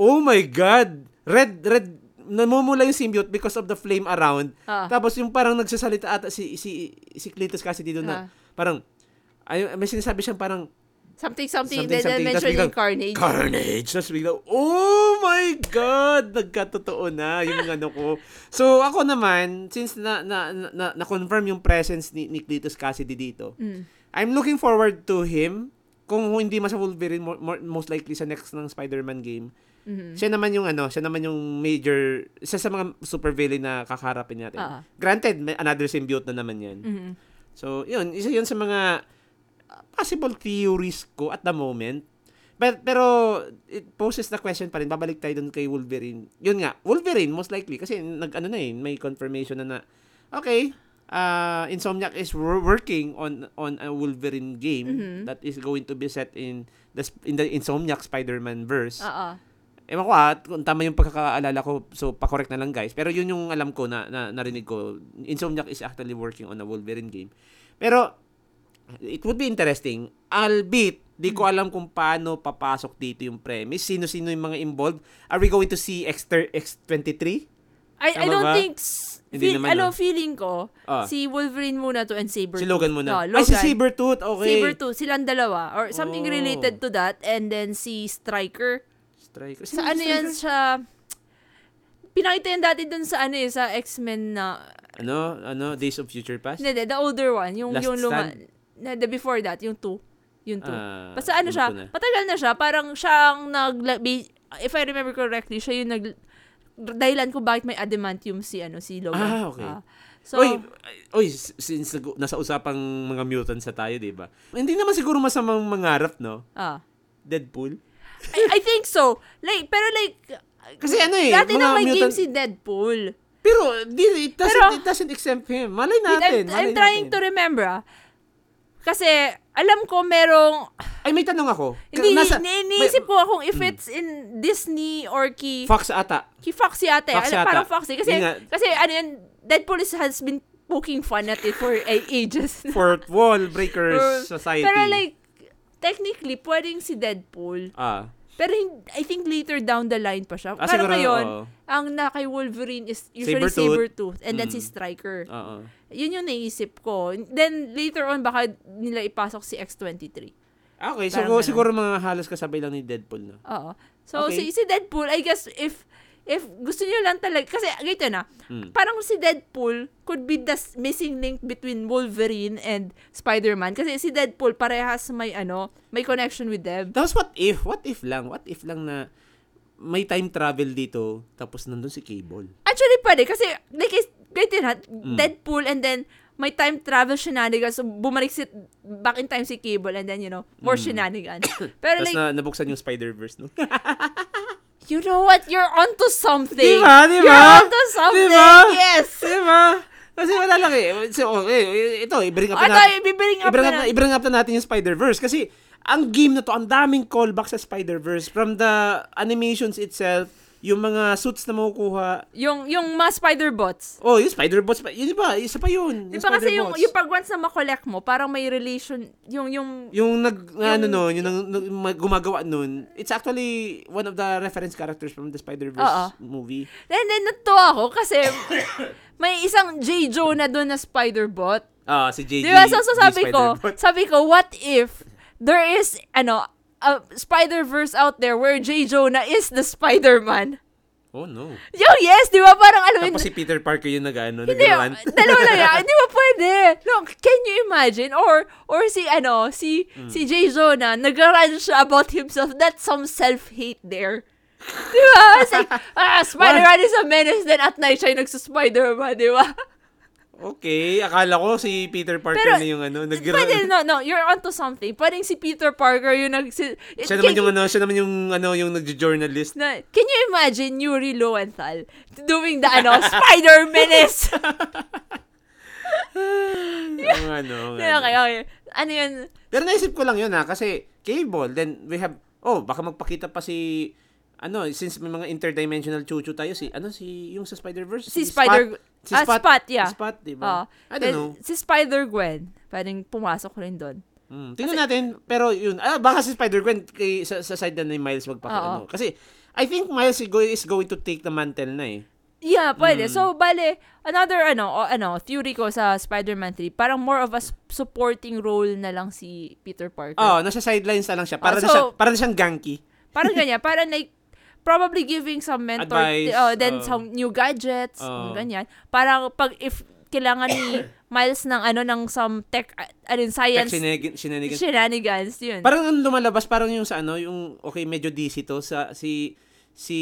oh my god, red red namumula yung symbiote because of the flame around. Ah. Tapos yung parang nagsasalita ata si si si Cletus kasi dito na parang ay may sinasabi siyang parang Something, something, Something, then, something, mention biglang, carnage. Carnage. Tapos biglang, oh my God! Nagkatotoo na yung ano ko. So, ako naman, since na, na, na, na-confirm yung presence ni, ni Cletus Cassidy dito, Mm. I'm looking forward to him. Kung hindi man sa Wolverine, more, more- most likely sa next ng Spider-Man game. Mhm. Siya naman yung ano, siya naman yung major, isa sa mga super villain na kakaharapin natin. Ah. Granted, may another symbiote na naman yan. Mhm. So, yun, isa yun sa mga possible theories ko at the moment. But, pero, it poses the question pa rin, babalik tayo dun kay Wolverine. Yun nga, Wolverine, most likely, kasi nag, ano na eh, may confirmation na na, okay, uh, Insomniac is wor- working on on a Wolverine game Mhm. that is going to be set in the in the Insomniac Spider-Man verse. Oo. Ewan ko ah, kung tama yung pagkakaalala ko, so pa-correct na lang guys. Pero yun yung alam ko na, na narinig ko. Insomniac is actually working on a Wolverine game. Pero, it would be interesting. Albeit, di ko alam kung paano papasok dito yung premise. Sino-sino yung mga involved. Are we going to see X- X23? I, I don't ba? think, Hindi feel, naman, ano, no? feeling ko, Ah. si Wolverine muna to and Sabretooth. Si Logan muna. No, Ay, si Logan. Sabretooth. Okay. Sabretooth, silang dalawa. Or something Oh. related to that. And then si Striker. Striker. Sa ano yan siya... Pinakita yan dati dun sa ano eh, sa X-Men na... Ano? Ano? Days of Future Past? Hindi, hindi, the older one. Yung, Last yung luma... Stand? Na- The before that, yung two. Yung two. Ah, Basta ano siya, ko na. matagal na siya. Parang siyang nag... If I remember correctly, siya yung nag... Dahilan kung bakit may adamantium si ano si Logan. Ah, okay. so, oy, oy, since nasa usapang mga mutants sa tayo, di ba? Hindi naman siguro masamang mangarap, no? ah. Deadpool? I, I think so. Like, pero like, Kasi ano eh, dati mga na may game mutant- si Deadpool. Pero, di, it, doesn't, Pero- it doesn't exempt him. Malay I'm, natin. I'm malay trying natin. to remember ah. Kasi, alam ko merong, Ay, may tanong ako. Hindi, nasa- ni, niisip may- ko kung if it's in Disney or ki, Fox ata. ki Foxy ate. Fox Alam, yata. parang Foxy. Kasi, nga. kasi ano yun, Deadpool is, has been poking fun at it for ages. Fourth Wall Breakers Or- Society. Pero like, technically, pwedeng si Deadpool. Ah. Pero I think later down the line pa siya. Ah, Parang ngayon, oo. ang na kay Wolverine is usually Sabretooth. Sabretooth. And then Mm. si Striker. Oo. Yun yung naisip ko. Then later on, baka nila ipasok si X-23. Okay, Parang so ganun. siguro mga halos kasabay lang ni Deadpool, no? Oo. So, Okay. si, si Deadpool, I guess, if if gusto niyo lang talaga, kasi ganito na, Mm. parang si Deadpool could be the missing link between Wolverine and Spider-Man. Kasi si Deadpool parehas may ano, may connection with them. Tapos what if? What if lang? What if lang na may time travel dito tapos nandun si Cable? Actually, pwede. Kasi, like, ganito na, Mm. Deadpool and then may time travel shenanigans. So, bumalik si, back in time si Cable and then, you know, more shenanigans. Pero Tapos like, na, nabuksan yung Spider-Verse, no? you know what? You're onto something. Diba? Diba? You're onto something. Diba? Yes. diba? Kasi wala lang eh. So, okay, ito, i-bring up Ano, na natin. ibibring up I-bring up, na. i-bring up na natin yung Spider-Verse. Kasi, ang game na to, ang daming callback sa Spider-Verse. From the animations itself, yung mga suits na makukuha. Yung, yung mga Spider-Bots. Oh, yung Spider-Bots. pa- Yun ba? Isa pa yun. Di ba kasi yung, yung pag once na makollect mo, parang may relation, yung, yung, Yung nag, ano Yung- no, yung nang, nang- mag- gumagawa nun, it's actually one of the reference characters from the Spider-Verse Oo. movie. then, then, natuwa ako kasi may isang J. Jonah doon na Spider-Bot. Ah, si JJ. Di ba? So, so sabi ko, sabi ko, what if there is, ano, a Spider-Verse out there where J. Jonah is the Spider-Man? Oh, no. Yo, yes, di ba? Parang, alam mo, Tapos si Peter Parker yung nag-ano, hindi, nag-rant. dalawa lang yan. Hindi ba pwede? No, can you imagine? Or, or si, ano, si, Hmm. si J. Jonah, nag siya about himself. That's some self-hate there. Di ba? It's like, ah, Spider-Man is a menace, then at night siya yung nagsa-Spider-Man, di ba? Okay, akala ko si Peter Parker Pero, na yung ano, nag Pwede, no, no, you're onto something. Pwedeng si Peter Parker yung nag... Si, Siya naman yung ano, siya naman yung ano, yung nag-journalist. na, can you imagine Yuri Lowenthal doing the ano, Spider Menace? Ang ano, ang okay, ano. okay, okay. Ano yun? Pero naisip ko lang yun ha, kasi Cable, then we have, oh, baka magpakita pa si, ano, since may mga interdimensional chuchu tayo, si, ano, si, yung sa Spider-Verse? Si Spider... Spot. Si ah, Spot. Spot, yeah. Si Spot, di Oo. ba? I don't know. Si Spider-Gwen. Pwedeng pumasok rin doon. Hmm, tingnan natin, pero yun, ah, baka si Spider-Gwen kay, sa, sa side na ni Miles magpaka, ano. Kasi, I think Miles is go- is going to take the mantle na eh. Yeah, pwede. Mm. So, bale, another, ano, o, ano, theory ko sa Spider-Man 3, parang more of a supporting role na lang si Peter Parker. Oh, nasa sidelines na lang siya. Para na so- siya, para na siyang ganky. Parang ganyan. Parang like, probably giving some mentor, Advice, oh, then oh. some new gadgets, Oh. ganyan. Parang pag, if kailangan ni Miles ng ano, ng some tech, uh, ano, science, Shenanigans. shenanigans. shenanigans, yun. Parang ang lumalabas, parang yung sa ano, yung, okay, medyo DC to, sa, si, si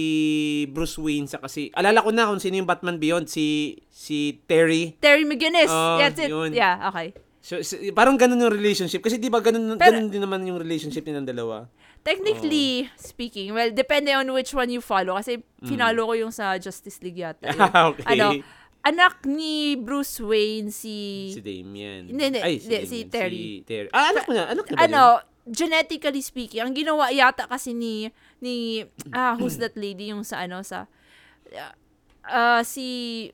Bruce Wayne, sa kasi, alala ko na kung sino yung Batman Beyond, si, si Terry. Terry McGinnis. Oh, That's it. yun. Yeah, okay. So, si- parang ganun yung relationship. Kasi di ba ganun, Pero- ganun din naman yung relationship nilang dalawa. Technically Oh. speaking, well, depende on which one you follow. Kasi finalo ko yung sa Justice League yata. yun. Mm. okay. Ano, anak ni Bruce Wayne si... si Damien. Hindi, hindi, Ay, hindi, Damien. si Terry. Si Terry. Ah, anak na. Anak na ba ano, genetically speaking, ang ginawa yata kasi ni, ni, ah, who's that lady yung sa ano, sa, ah, si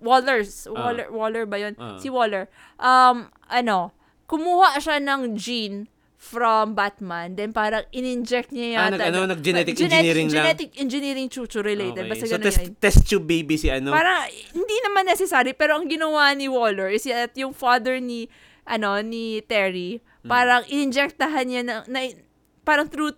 Wallers, Waller, Waller ba yun? Ah. Si Waller. Um, ano, kumuha siya ng gene from Batman, then parang in-inject niya Ah, yata. nag- ano, na- nag-genetic genetic- engineering lang? Genetic engineering chuchu related. Okay. Basta So, test, yun. test tube baby si ano. Parang, hindi naman necessary, pero ang ginawa ni Waller is at yung father ni, ano, ni Terry, Hmm. parang injectahan niya na, na parang through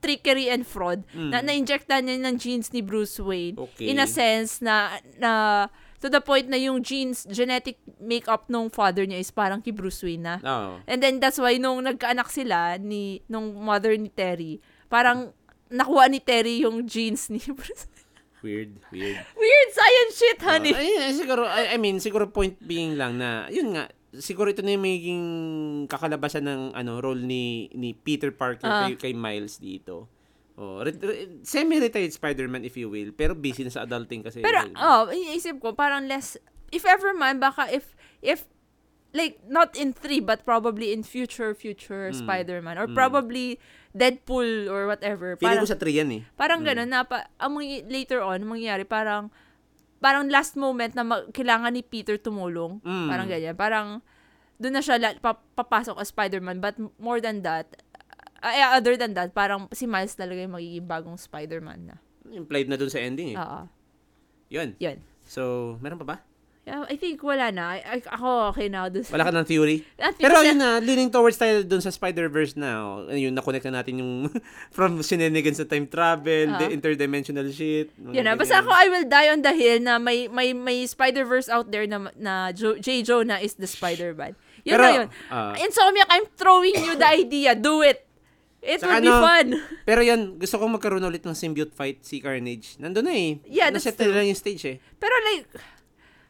trickery and fraud, na Mm. na-injectahan niya ng genes ni Bruce Wayne. Okay. In a sense na, na, to the point na yung genes, genetic makeup nung father niya is parang kay Bruce Wayne na. Oo. And then that's why nung nagkaanak sila ni nung mother ni Terry, parang nakuha ni Terry yung genes ni Bruce. Weird, weird. Weird science shit, honey. Uh, ayun, siguro, I, I mean, siguro point being lang na, yun nga, siguro ito na yung magiging kakalabasan ng ano role ni ni Peter Parker Ah. kay, kay Miles dito. Oh, re- re- semi-retired Spider-Man if you will, pero busy na sa adulting kasi. Pero, oh, iniisip ko, parang less, if ever man, baka if, if, like, not in 3, but probably in future, future Mm. Spider-Man, or Mm. probably Deadpool or whatever. Feeling Parang, ko sa 3 yan eh. parang Mm. ganun, na, pa, ang mangy- later on, mangyayari, parang, parang last moment na ma- kailangan ni Peter tumulong. Mm. Parang ganyan. Parang, doon na siya la- pa- papasok as Spider-Man. But more than that, uh, other than that, parang si Miles talaga yung magiging bagong Spider-Man na. Implied na dun sa ending eh. Oo. Yun. Yun. So, meron pa ba? Yeah, I think wala na. I, I- ako okay na doon. Wala ka ng theory? Pero yun na, leaning towards tayo dun sa Spider-Verse now. Yun, na-connect na natin yung from shenanigans sa time travel, Ah. the interdimensional shit. Yun na. Basta ako, I will die on the hill na may may may Spider-Verse out there na, na jo- J. Jonah is the Spider-Man. Yun Pero, na yun. ah. Insomniac, I'm throwing you the idea. Do it. It Saka will be ano, fun. Pero yan, gusto kong magkaroon ulit ng symbiote fight si Carnage. Nandun na eh. Yeah, that's Naset na true. lang yung stage eh. Pero like,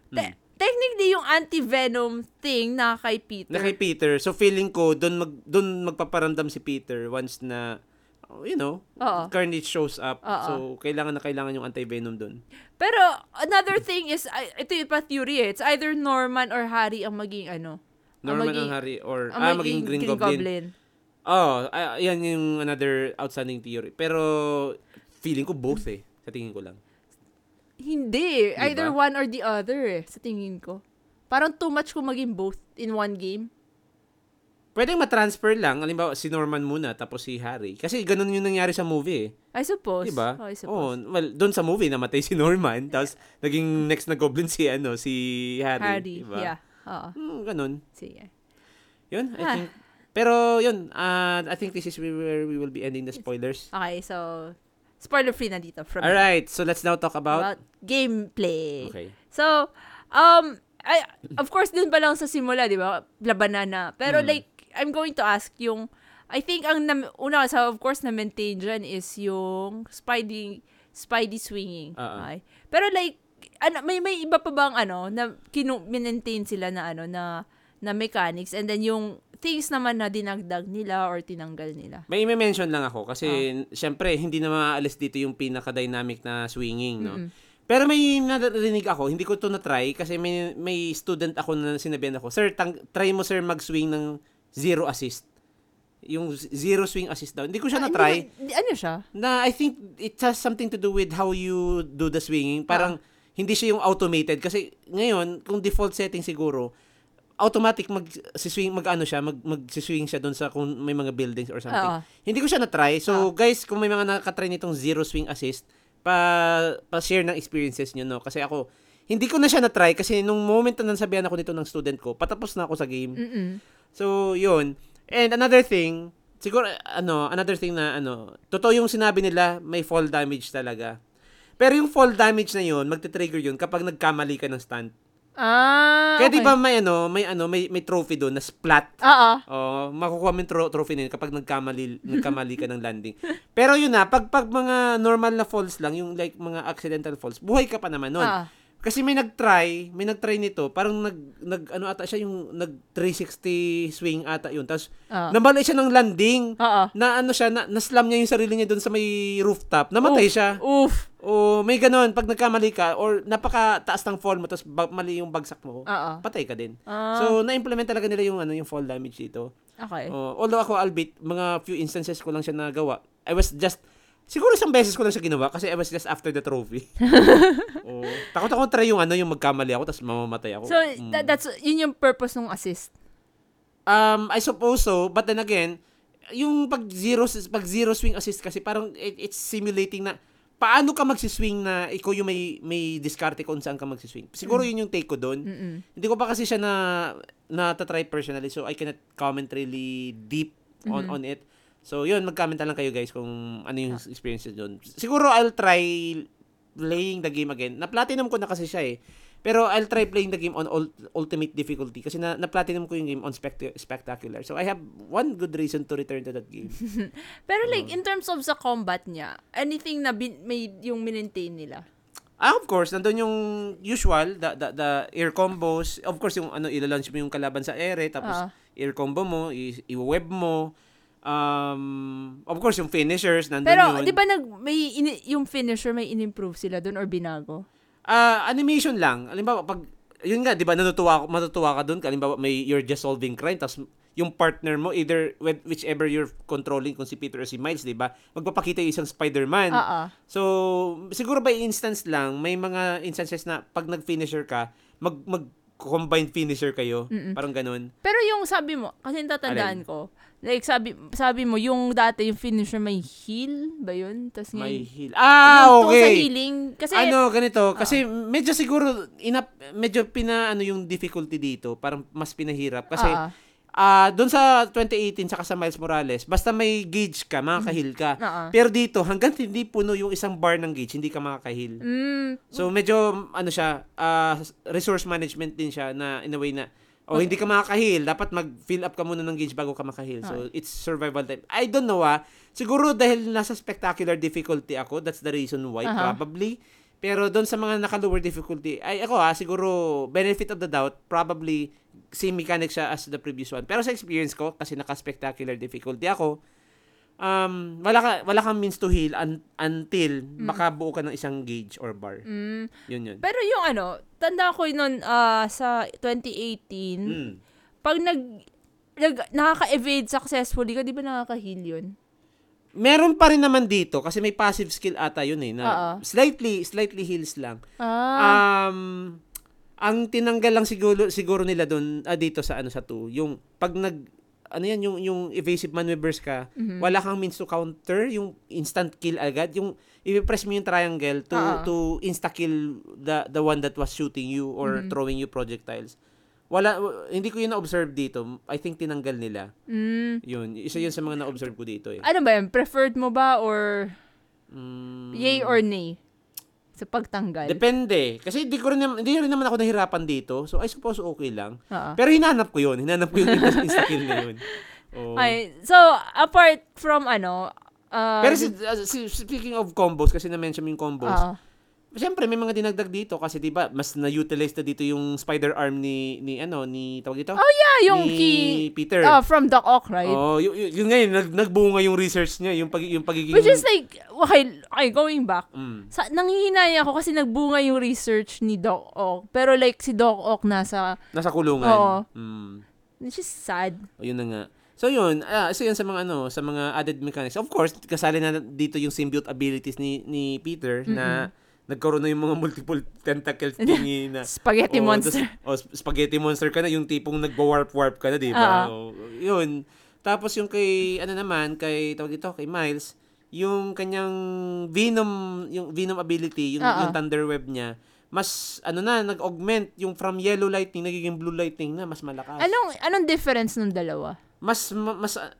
te- technically yung anti-venom thing na kay Peter. Na kay Peter. So feeling ko, doon mag, doon magpaparamdam si Peter once na, you know, Oo. Carnage shows up. Oo. So, kailangan na kailangan yung anti-venom doon. Pero another thing is, I- ito yung pa theory eh. It's either Norman or Harry ang maging ano. Norman maging- ang Harry or, ang ah, maging Green, Goblin. Oh, ah, yan yung another outstanding theory. Pero, feeling ko both eh. Sa tingin ko lang. Hindi. Di Either one or the other eh, sa tingin ko. Parang too much kung maging both in one game. Pwedeng matransfer lang. Halimbawa, si Norman muna, tapos si Harry. Kasi ganun yung nangyari sa movie eh. I suppose. Diba? Oh, I Oh, suppose. well, doon sa movie, namatay si Norman. tapos, naging next na goblin si, ano, si Harry. Harry. Diba? Yeah. Oo. Hmm, ganun. Sige. Yun, I Ah. think. Pero, yun, uh, I think this is where we will be ending the spoilers. Okay, so, spoiler free na dito from Alright, so let's now talk about... about gameplay. Okay. So, um, I, of course, dun pa lang sa simula, di ba? Labanan na. Pero Mm. like, I'm going to ask yung, I think ang, nam- una, sa of course, na-maintain dyan is yung Spidey, Spidey swinging. Oo. Okay? Pero like, ano, may, may iba pa bang ano, na kinu- minentain sila na ano, na, na mechanics, and then yung things naman na dinagdag nila or tinanggal nila. May i-mention lang ako kasi Ah. syempre hindi na maaalis dito yung pinaka-dynamic na swinging, no. Mm-mm. Pero may narinig ako, hindi ko to na-try kasi may may student ako na sinabihan ako, "Sir, tang- try mo sir mag-swing ng zero assist." Yung zero swing assist daw. Hindi ko siya Ah, na-try. hindi- ano siya? Na I think it has something to do with how you do the swinging. Parang Ah. hindi siya yung automated kasi ngayon kung default setting siguro automatic mag swing mag ano siya mag mag-swing siya doon sa kung may mga buildings or something. Oo. Hindi ko siya na-try. So, guys, kung may mga nakaka-try nitong zero swing assist, pa, pa-share ng experiences nyo, no? Kasi ako, hindi ko na siya na-try kasi nung moment na nasabihan ako nito ng student ko, patapos na ako sa game. Mm-mm. So, yun. And another thing, siguro, ano, another thing na, ano, totoo yung sinabi nila, may fall damage talaga. Pero yung fall damage na yun, magte-trigger yun kapag nagkamali ka ng stunt. Ah, Kaya okay. di ba may ano, may ano, may, may trophy doon na splat. Oo. Oh, makukuha mo yung tro- trophy na yun kapag nagkamali, nagkamali ka ng landing. Pero yun na, pag, pag mga normal na falls lang, yung like mga accidental falls, buhay ka pa naman nun. Ah. Kasi may nag-try, may nag-try nito, parang nag, nag ano ata siya, yung nag 360 swing ata yun. Tapos, nabali siya ng landing. Oo. Na ano siya, na, na-slam niya yung sarili niya doon sa may rooftop. Namatay Oof. siya. Oof. O may ganon, pag nagkamali ka, or napaka-taas ng fall mo, tapos ba- mali yung bagsak mo, Oo. patay ka din. Ah. So, na-implement talaga nila yung ano yung fall damage dito. Okay. Oh, although ako albeit mga few instances ko lang siya nagawa. I was just siguro isang beses ko lang siya ginawa kasi I was just after the trophy. oh, takot ako try yung ano yung magkamali ako tapos mamamatay ako. So, Mm. tha- that's, yun yung purpose ng assist. um I suppose so, but then again, yung pag zero pag zero swing assist kasi parang it, it's simulating na paano ka magsiswing na ikaw yung may may diskarte kung saan ka magsiswing. Siguro yun yung take ko doon. Hindi ko pa kasi siya na na try personally so I cannot comment really deep on Mhm. on it. So yun, mag-comment lang kayo guys kung ano yung experience doon. Siguro I'll try playing the game again. Na-platinum ko na kasi siya eh. Pero I'll try playing the game on ul- ultimate difficulty kasi na na-platinum ko yung game on spect- spectacular. So I have one good reason to return to that game. Pero like, in terms of sa combat niya, anything na bin, may yung minentain nila? Ah, of course, nandun yung usual, the, the, the air combos. Of course, yung ano, ilalunch mo yung kalaban sa ere, tapos Oo. air combo mo, i- i-web mo. Um, of course, yung finishers, nandun Pero, yun. di ba nag, may, ini, yung finisher, may in-improve sila doon or binago? Ah, animation lang. Halimbawa, pag, yun nga, di ba, natutuwa, matutuwa ka dun. Halimbawa, may, you're just solving crime, tapos yung partner mo, either, with, whichever you're controlling, kung si Peter or si Miles, di ba, magpapakita yung isang Spider-Man. Oo. So, siguro by instance lang, may mga instances na pag nag-finisher ka, mag, mag combined finisher kayo. Mm-mm. Parang ganun. Pero yung sabi mo, kasi tatandaan ko, like sabi sabi mo, yung dati yung finisher may heal ba yun? Tapos May ngayon, heal. Ah, yung tungkol sa okay. healing, kasi, ano, ganito. Kasi medyo siguro, inap, medyo pina, ano yung difficulty dito. Parang mas pinahirap. Kasi, Ah, ah doon sa 2018, saka sa Miles Morales, basta may gauge ka, makakahil ka. ah. Pero dito, hanggang hindi puno yung isang bar ng gauge, hindi ka makakahil. Mm, So medyo ano siya, ah, resource management din siya na in a way na o hindi ka makakahil, dapat mag-fill up ka muna ng gauge bago ka makahil. So it's survival time. I don't know ah. Siguro dahil nasa spectacular difficulty ako, that's the reason why Aha. probably. Pero doon sa mga naka-lower difficulty, ay ako ah, siguro benefit of the doubt, probably same mechanic siya as the previous one. Pero sa experience ko, kasi naka-spectacular difficulty ako, um, wala, ka, wala kang means to heal un- until makabuo ka ng isang gauge or bar. mm. Yun yun. Pero yung ano, tanda ko yun ah, sa 2018, Mm. pag nag, nag nakaka-evade successfully ka, di ba nakaka-heal yun? Meron pa rin naman dito kasi may passive skill ata yun eh na Oo. slightly slightly heals lang. Ah, Um ang tinanggal lang siguro siguro nila doon ah, dito sa ano sa 2, yung pag nag ano yan yung yung evasive maneuvers ka, Mhm. wala kang means to counter yung instant kill agad, yung i-press mo yung triangle to Oo. to insta kill the the one that was shooting you or Mhm. throwing you projectiles. Wala hindi ko yun na-observe dito. I think tinanggal nila. mm. Yun, isa yun sa mga na-observe ko dito eh. Ano ba yun? Preferred mo ba or Mm, yay or nay? Sa pagtanggal? Depende. Kasi hindi ko rin, hindi rin naman ako nahirapan dito. So, I suppose okay lang. Oo. Pero hinanap ko yun. Hinanap ko yung insta- insta-kill na yun. Oo. Ay, so, apart from ano, uh, Pero si, uh, si- speaking of combos, kasi na-mention yung combos, Oo. Siyempre, may mga dinagdag dito kasi 'di ba, mas na-utilize na dito yung spider arm ni ni ano, ni tawag ito? Oh, yeah, yung ni key, Peter. uh, from Doc Ock, right? Oh, yun, yun, yun nga yun, nag, nagbunga yung research niya, yung pag yung pagiging Which is like, okay, okay, going back, mm, sa, nangihinaya ako kasi nagbunga yung research ni Doc Ock. Pero like, si Doc Ock nasa, nasa kulungan. Oo. Mm. which is sad. O, yun na nga. So yun, ah, isa yun sa mga ano, sa mga added mechanics. Of course, kasali na dito yung symbiote abilities ni ni Peter na nagkaroon na yung mga multiple tentacle thingy na Spaghetti Oo, monster. tas- oh, sp- spaghetti monster ka na, yung tipong nagwa-warp-warp ka na, di ba? Oo, yun. Tapos yung kay, ano naman, kay, tawag dito, kay Miles, yung kanyang Venom, yung Venom ability, yung, yung. Thunder Web niya, mas, ano na, nag-augment, yung from yellow lightning, nagiging blue lightning na, mas malakas. Anong, anong difference ng dalawa? Mas, ma- mas, ah,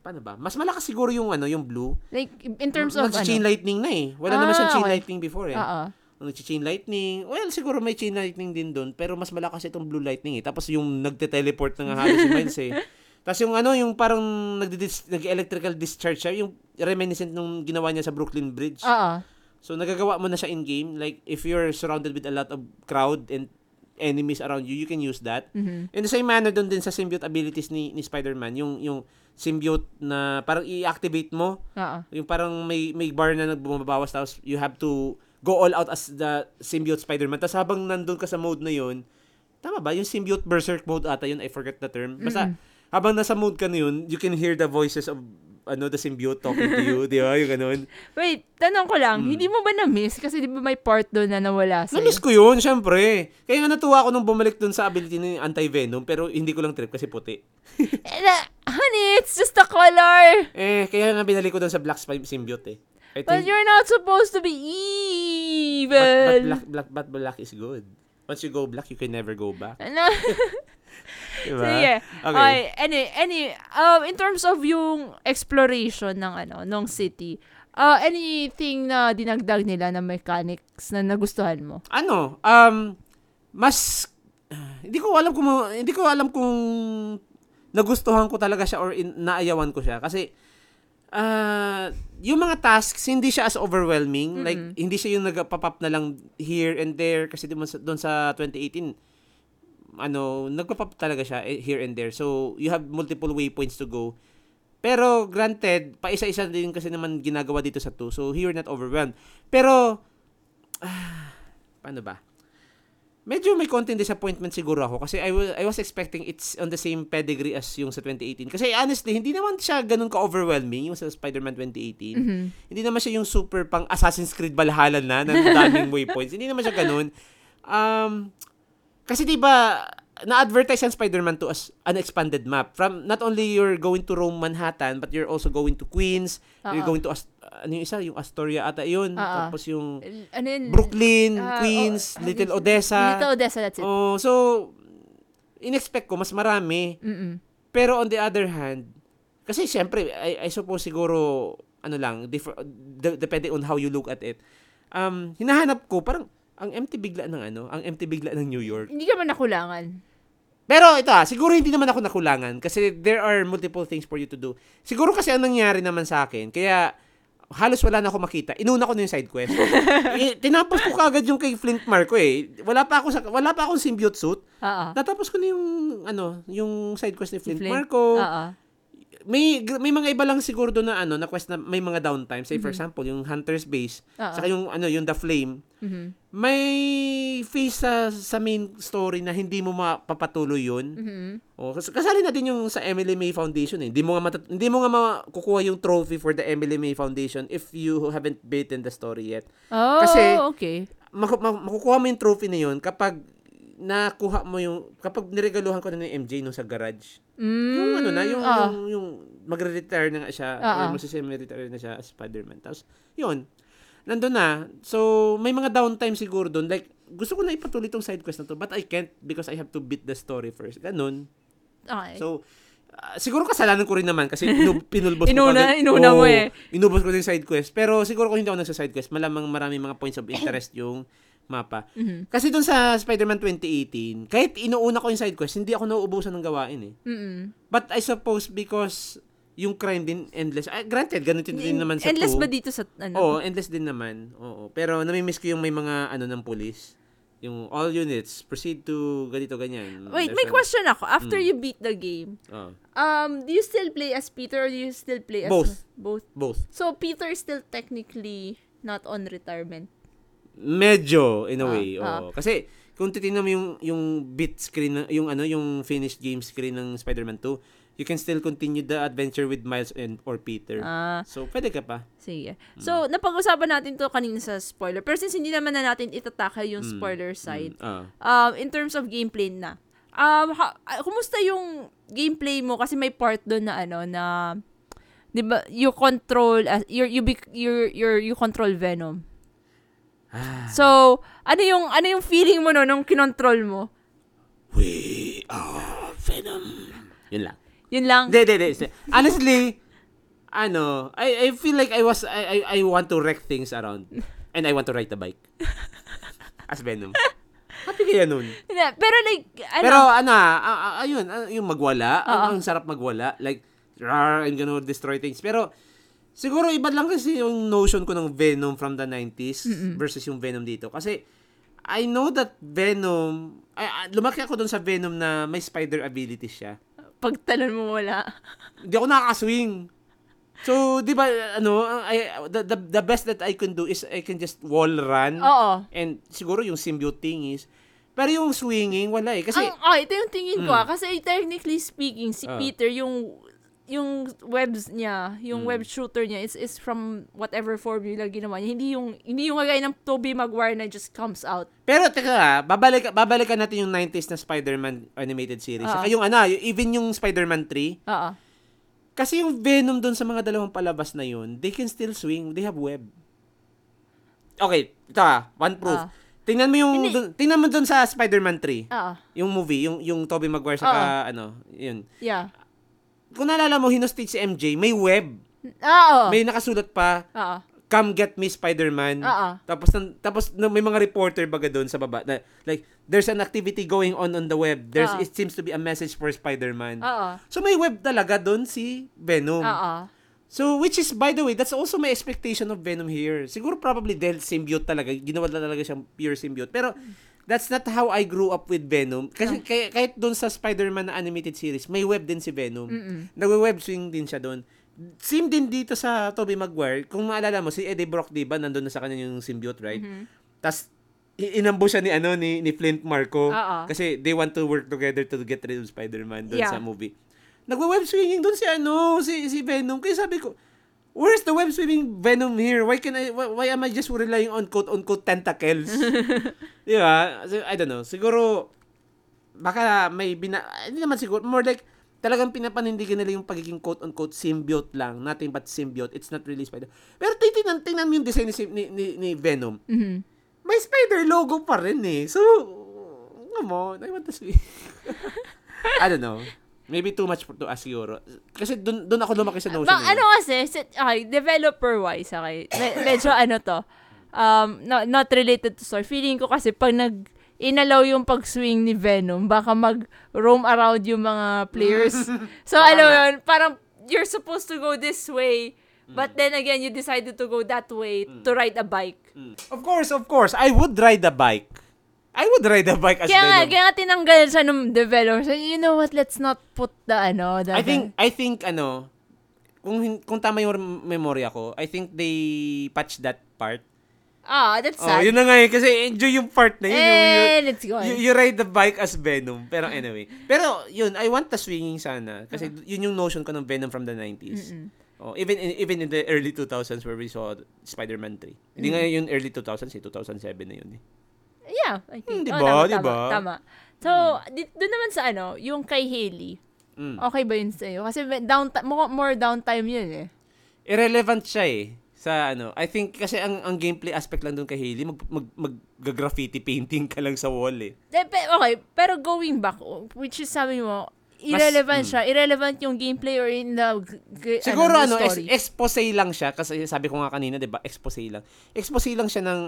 paano ba? Mas malakas siguro yung, ano, yung blue. Like, in terms of Nag-chain ano? lightning na eh. Wala naman Ah, siyang chain okay. lightning before eh. Oo. Nag-chain lightning. Well, siguro may chain lightning din doon, pero mas malakas itong blue lightning eh. Tapos yung nagte-teleport na nga halos si Miles eh. Tapos yung ano, yung parang nag-electrical discharge siya, yung reminiscent nung ginawa niya sa Brooklyn Bridge. Oo. So nagagawa mo na siya in-game. Like, if you're surrounded with a lot of crowd and enemies around you, you can use that. Mhm. In the same manner doon din sa symbiote abilities ni, ni Spider-Man, yung, yung symbiote na parang i-activate mo, Oo. yung parang may may bar na nagbumabawas tapos you have to go all out as the symbiote Spider-Man. Tapos habang nandun ka sa mode na yun, tama ba? Yung symbiote berserk mode ata yun, I forget the term. Basta habang nasa mode ka na yun, you can hear the voices of ano the symbiote talking to you, di ba? Yung ganun. Wait, tanong ko lang, Hmm. hindi mo ba na-miss? Kasi di ba may part doon na nawala sa'yo? Na-miss ko yun, syempre. Kaya nga natuwa ako nung bumalik dun sa ability ni Anti-Venom, pero hindi ko lang trip kasi puti. Eh, na- honey, it's just the color! Eh, kaya nga binalik ko dun sa Black symbiote eh. I But think, you're not supposed to be but, evil! but black, black, but black is good. Once you go black, you can never go back. Ano? Diba? Sige. Okay. Okay. Any, any, um, in terms of yung exploration ng ano, ng city, uh, anything na dinagdag nila na mechanics na nagustuhan mo? ano, um, mas, hindi ko alam kung, hindi ko alam kung nagustuhan ko talaga siya or in, naayawan ko siya. Kasi, ah, yung mga tasks, hindi siya as overwhelming. Like, hindi siya yung nagpa-pop na lang here and there. Kasi doon sa, doon sa 2018, ano, nagpa-pop talaga siya eh, here and there. So, you have multiple waypoints to go. Pero, granted, pa isa-isa din kasi naman ginagawa dito sa 2. So, you're not overwhelmed. Pero, ah, paano ba? Medyo may konting disappointment siguro ako kasi I, wa- I was expecting it's on the same pedigree as yung sa 2018. Kasi honestly, hindi naman siya ganun ka-overwhelming yung sa Spider-Man 2018. Mhm. Hindi naman siya yung super pang Assassin's Creed Valhalla na ng daming waypoints. Hindi naman siya ganun. Um, kasi 'di ba na-advertise ang Spider-Man 2 as an expanded map. From not only you're going to roam Manhattan, but you're also going to Queens, you're Oo. going to Ast- ano yung isa, yung Astoria ata yun. Oo. Tapos yung Ano yun? Brooklyn, Ah, Queens, oh, Little Little Odessa. Little Odessa, that's it. Oh, so in-expect ko mas marami. Mm-mm. Pero on the other hand, kasi syempre, I, I suppose siguro, ano lang, differ, de- depending on how you look at it. Um, hinahanap ko, parang, ang empty bigla ng ano, ang empty bigla ng New York. Hindi ka man nakulangan. Pero ito ah, siguro hindi naman ako nakulangan kasi there are multiple things for you to do. Siguro kasi ang nangyari naman sa akin, kaya halos wala na ako makita. Inuna ko na yung side quest. eh, tinapos ko kagad yung kay Flint Marco eh. Wala pa ako sa wala pa akong symbiote suit. Oo. Natapos ko na yung ano, yung side quest ni Flint, Flint. Marco. Oo. May may mga iba lang siguro na ano, na quest na may mga downtime. Say for example, yung Hunter's Base, Oo. saka yung ano, yung The Flame. Mhm. May face sa sa main story na hindi mo mapapatuloy yun. Mhm. Oh, kas- kasali na din yung sa Emily May Foundation eh. Hindi mo nga matat- hindi mo nga makukuha yung trophy for the Emily May Foundation if you haven't beaten the story yet. Oh, Kasi- okay. Maku- ma- makukuha mo yung trophy na yun kapag nakuha mo yung kapag niregaluhan ko na ni MJ nung sa garage. Mm, Yung ano na, yung, ah. yung, yung magre-retire na nga siya, Ah, ah. or magsi-semi-retire na siya as Spider-Man. Tapos, yun, nandun na. So, may mga downtime siguro doon. Like, gusto ko na ipatuloy tong side quest na to, but I can't because I have to beat the story first. Ganun. Okay. So, ah, siguro kasalanan ko rin naman kasi inu- pinulbos ko Inuna- kagad. inuna mo Oo, eh. Inubos ko din yung side quest. Pero siguro kung hindi ako nagsa side quest, malamang marami mga points of interest yung mapa. Mhm. Kasi doon sa Spider-Man 2018, kahit inuuna ko yung side quest, hindi ako nauubusan ng gawain eh. Mm-mm. But I suppose because yung crime din endless. Ah, granted, ganun din, din naman sa Endless 2. ba dito sa ano? Oo, endless din naman. Oo. Pero namimiss ko yung may mga ano ng police. Yung all units proceed to ganito ganyan. Wait, There's may question ako. After Mm. you beat the game, Oo. um, do you still play as Peter or do you still play as Both. Both. both. So Peter is still technically not on retirement. Medyo in a Ah, way. ah. Oo. Kasi kung titingnan mo yung yung bit screen yung ano yung finished game screen ng Spider-Man 2, you can still continue the adventure with Miles and or Peter. Ah, so pwede ka pa. sige. So, napag-usapan natin to kanina sa spoiler. Pero since hindi naman na natin itatakal yung Mm, spoiler side, Mm, ah. um, in terms of gameplay na, um, ha, kumusta yung gameplay mo? Kasi may part doon na ano, na, di ba, you control, uh, you you, you you you control Venom. Ah. So, ano yung, ano yung feeling mo no, nung kinontrol mo? We are Venom. Yun lang. Yun lang. Hindi, hindi, hindi. Honestly, ano, I, I feel like I was, I, I, I want to wreck things around. And I want to ride the bike. As Venom. Happy kaya nun. Pero like, ano, Pero ano, ayun, yung magwala, ang, ang sarap magwala. Like, rar, I'm gonna destroy things. Pero, siguro iba lang kasi yung notion ko ng Venom from the 90s versus yung Venom dito. Kasi, I know that Venom, ay, ah, lumaki ako dun sa Venom na may spider abilities siya. pagtalon mo wala. Hindi ako nakaka-swing. So, di ba, ano, I, the, the, the best that I can do is I can just wall run. Oo. And siguro yung symbiote thing is, pero yung swinging, wala eh. Kasi, Ang, ah, ito yung tingin ko Mm. ah. Kasi technically speaking, si Ah. Peter, yung yung webs niya, yung Mm. web shooter niya is is from whatever formula ginawa niya. Hindi yung hindi yung kagaya ng Tobey Maguire na just comes out. pero teka, ah, babalik, babalikan natin yung 90s na Spider-Man animated series. Ah. Saka yung ano, yung- even yung Spider-Man 3. Oo. Kasi yung Venom dun sa mga dalawang palabas na yun, they can still swing. They have web. Okay, ito ah, one proof. Ah. Tingnan mo yung, Hindi. dun, tingnan mo dun sa Spider-Man 3. Oo. Yung movie, yung, yung Tobey Maguire saka, ano, yun. Yeah. Kung naalala mo, hinostage si MJ, may web. Oo. May nakasulat pa, Oo. come get me Spider-Man. Oo. Tapos tapos may mga reporter baga doon sa baba na like there's an activity going on on the web. There's Oo. it seems to be a message for Spider-Man. Oo. So may web talaga doon si Venom. Oo. So which is by the way, that's also my expectation of Venom here. Siguro probably dahil symbiote talaga, ginawa na talaga siyang pure symbiote. Pero that's not how I grew up with Venom. Kasi kaya, kahit doon sa Spider-Man na animated series, may web din si Venom. Mm-mm. Nagwe-web swing din siya doon. Same din dito sa Tobey Maguire. Kung maalala mo, si Eddie Brock, di ba, nandun na sa kanya yung symbiote, right? Mhm. Tapos, inambo siya ni, ano, ni, ni Flint Marco. Oo. Kasi they want to work together to get rid of Spider-Man doon Yeah. sa movie. Nagwe-web swinging doon si, ano, si, si Venom. Kaya sabi ko, Where's the web swinging Venom here? Why can I why, why am I just relying on quote unquote tentacles? Di ba? So, I don't know. Siguro baka may bina, hindi naman siguro, more like, talagang pinapanindigan nila yung pagiging quote-unquote symbiote lang, nothing but symbiote, it's not really spider. Pero tingnan, tingnan mo yung design ni, ni, ni, ni Venom, Mhm. may spider logo pa rin eh. So, come on, I want to see. I don't know. Maybe too much to ask siguro. Kasi dun, dun ako lumaki sa notion. Bang, eh. ano kasi, si- okay, developer-wise, okay, me- medyo ano to, um, no, not related to story. Feeling ko kasi pag nag, inalaw yung pag-swing ni Venom, baka mag-roam around yung mga players. so, alam mo yun, parang you're supposed to go this way, but then again, you decided to go that way to ride a bike. Mm. Of course, of course. I would ride a bike. I would ride a bike as Kaya nga, Venom. kaya nga tinanggal siya nung developer. So, you know what, let's not put the, ano, the, I think, I think, ano, kung, kung tama yung memorya ko, I think they patched that part. ah, that's Oh, sad. yun na nga eh, kasi enjoy yung part na yun. yung, yung, And it's gone. you, you ride the bike as Venom. Pero anyway. Pero yun, I want the swinging sana. Kasi yun yung notion ko ng Venom from the 90s. Mm-mm. Oh, even in, even in the early 2000s where we saw Spider-Man 3. Hindi nga yun early 2000s, eh, 2007 na yun eh. Yeah, I think. Hmm, di Oh, tama, Di tama? Tama. So, di- doon naman sa ano, yung kay Haley, Mm. okay ba yun sa'yo? Kasi downtime, more, more downtime yun eh. Irrelevant siya eh sa ano. I think kasi ang ang gameplay aspect lang doon kay Hailey, mag, mag, mag-graffiti painting ka lang sa wall eh. De, pe- okay, pero going back, which is sabi mo, irrelevant mm. siya. Irrelevant yung gameplay or in the, g- Siguro ano, ano, the story. expose lang siya kasi sabi ko nga kanina, 'di ba? Expose lang. Expose lang siya ng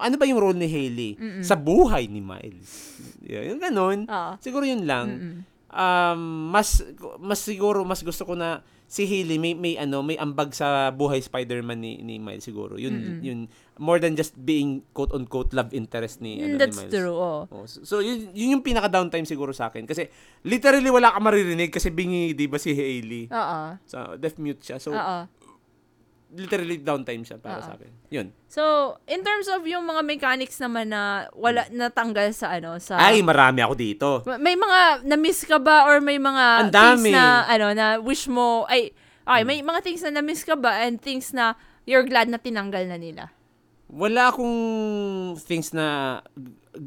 ano ba yung role ni Hailey sa buhay ni Miles. Yeah, yung ganun. Oo. Siguro yun lang. Mm-mm. Um mas mas siguro mas gusto ko na si Hailey may may ano, may ambag sa buhay Spider-Man ni, ni Miles siguro. Yun Mm-mm. yun more than just being quote unquote love interest ni Mm, ano That's ni Miles. true, oh. Oh, so, so yun, yun yung pinaka downtime siguro sa akin kasi literally wala ka maririnig kasi bingi 'di ba si Hailey. Oo. So deaf mute siya. So Oo. literally downtime siya para Oo. sa akin. Yun. So, in terms of yung mga mechanics naman na wala natanggal sa ano, sa Ay, marami ako dito. May mga na-miss ka ba or may mga Ang dami. things na ano na wish mo ay okay, may mga things na na-miss ka ba and things na you're glad na tinanggal na nila? Wala akong things na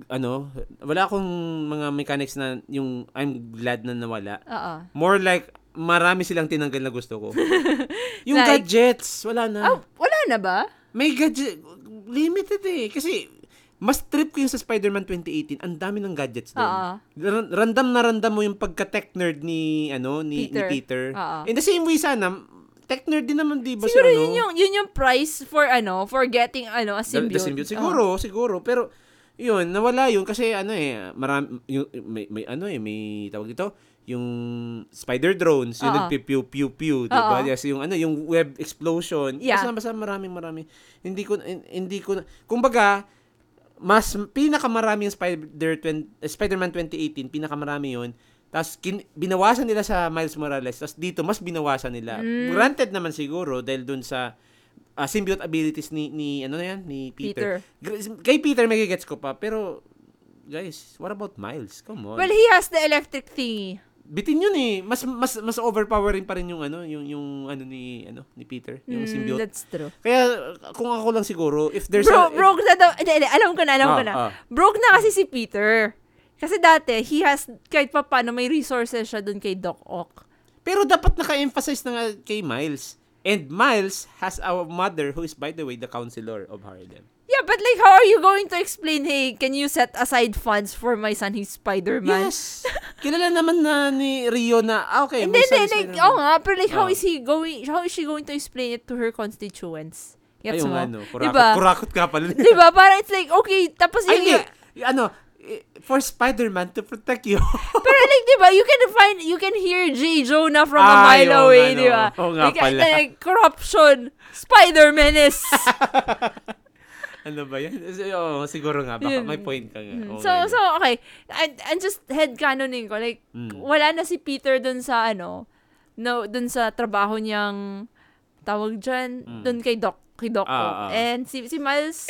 ano, wala akong mga mechanics na yung I'm glad na nawala. Oo. More like marami silang tinanggal na gusto ko. yung Like? gadgets, wala na. Oh, wala na ba? May gadget limited eh kasi mas trip ko yung sa Spider-Man 2018. Ang dami ng gadgets doon. Oo. Ran- Random na random mo yung pagka-tech nerd ni ano ni Peter. ni Peter. Oo. In the same way sana, tech nerd din naman 'di ba Siguro si ano? yun yung yun yung price for ano, for getting ano a The- symbiote. The, symbiote. Siguro, siguro. Pero, yun, nawala yun kasi ano eh, marami, yung, may, may ano eh, may tawag dito, yung spider drones, yung Oo. nagpipiu-piu-piu, di ba? Yes, yung ano, yung web explosion. Yeah. Basta, basta maraming marami. Hindi ko, hin- hindi ko, kumbaga, mas pinakamarami yung Spider, 20, Spider-Man 2018, pinakamarami yun. Tapos kin, binawasan nila sa Miles Morales. Tapos dito, mas binawasan nila. Mm. Granted naman siguro, dahil dun sa ah, symbiote abilities ni, ni, ano na yan, ni Peter. Peter. Kay Peter, may gets ko pa. Pero, guys, what about Miles? Come on. Well, he has the electric thingy. Bitin yun eh. Mas, mas, mas overpowering pa rin yung, ano, yung, yung, ano ni, ano, ni Peter. Yung Mm, symbiote. that's true. Kaya, kung ako lang siguro, if there's Bro, a... broke na daw. Alam ko na, alam ko Ah, na. ah. Broke na kasi si Peter. Kasi dati, he has, kahit pa paano, may resources siya dun kay Doc Ock. Pero dapat naka-emphasize na nga kay Miles. And Miles has a mother who is, by the way, the counselor of Harlem. Yeah, but like, how are you going to explain, hey, can you set aside funds for my son, he's Spider-Man? Yes! Kilala naman na ni Rio na, ah, okay, son hindi, is like, oo nga, pero like, how Ah. is he going, how is she going to explain it to her constituents? Gets Ayun mo? nga, no. Kurakot, Diba? kurakot ka pala. diba? Para it's like, okay, tapos Ay, yung, hindi. Y- Ano, for Spider-Man to protect you. pero like, diba, you can find, you can hear J. Jonah from a Ay, mile oo away, nga, no. diba? Oo nga like, pala. like, corruption, Spider-Menace. ano ba yan? Oo, siguro nga. Baka may point ka nga. Oo so, so, okay. And, and just headcanoning ko, like, Mm. wala na si Peter dun sa, ano, no, dun sa trabaho niyang, tawag dyan, Mm. dun kay Doc, kay Doc Ah, ah. And si, si Miles,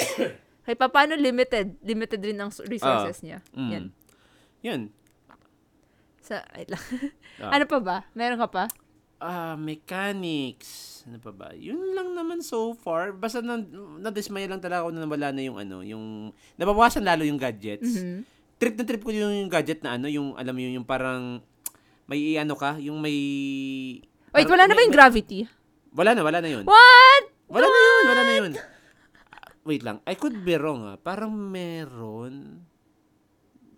kay paano limited, limited rin ang resources niya. Mm. Yan. Yan. Sa, wait lang. Ah. ano pa ba? Meron ka pa? Ah, mechanics. Ano pa ba? Yun lang naman so far. Basta na, nadismaya lang talaga ako na nawala na yung ano, yung, nabawasan lalo yung gadgets. Mhm. trip na trip ko yung, yung gadget na ano, yung alam mo yun, yung parang may ano ka, yung may Wait, wala na ba may- yung gravity? Wala na, wala na yun. What? Wala na yun, wala na yun. Wait lang, I could be wrong ah. Parang meron.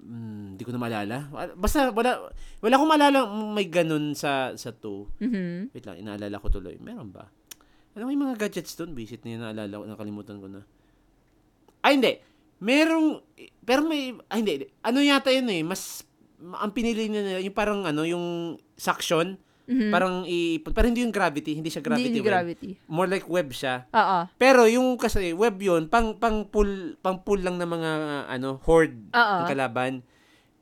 Hmm, hindi ko na maalala. Basta wala wala akong maalala may ganun sa sa 2. Mhm. Wait lang, inaalala ko tuloy. Meron ba? Ano may mga gadgets doon? Visit na yun, naalala ko, nakalimutan ko na. Ay, hindi. Merong, pero may, ay, hindi. hindi. Ano yata yun eh, mas, ang pinili nila, yung parang ano, yung suction, Mhm. parang i, pero hindi yung gravity, hindi siya gravity Hindi, web. gravity. More like web siya. Oo. Pero yung kasi web yun, pang pang pull pang pull lang ng mga ano horde Oo. ng kalaban.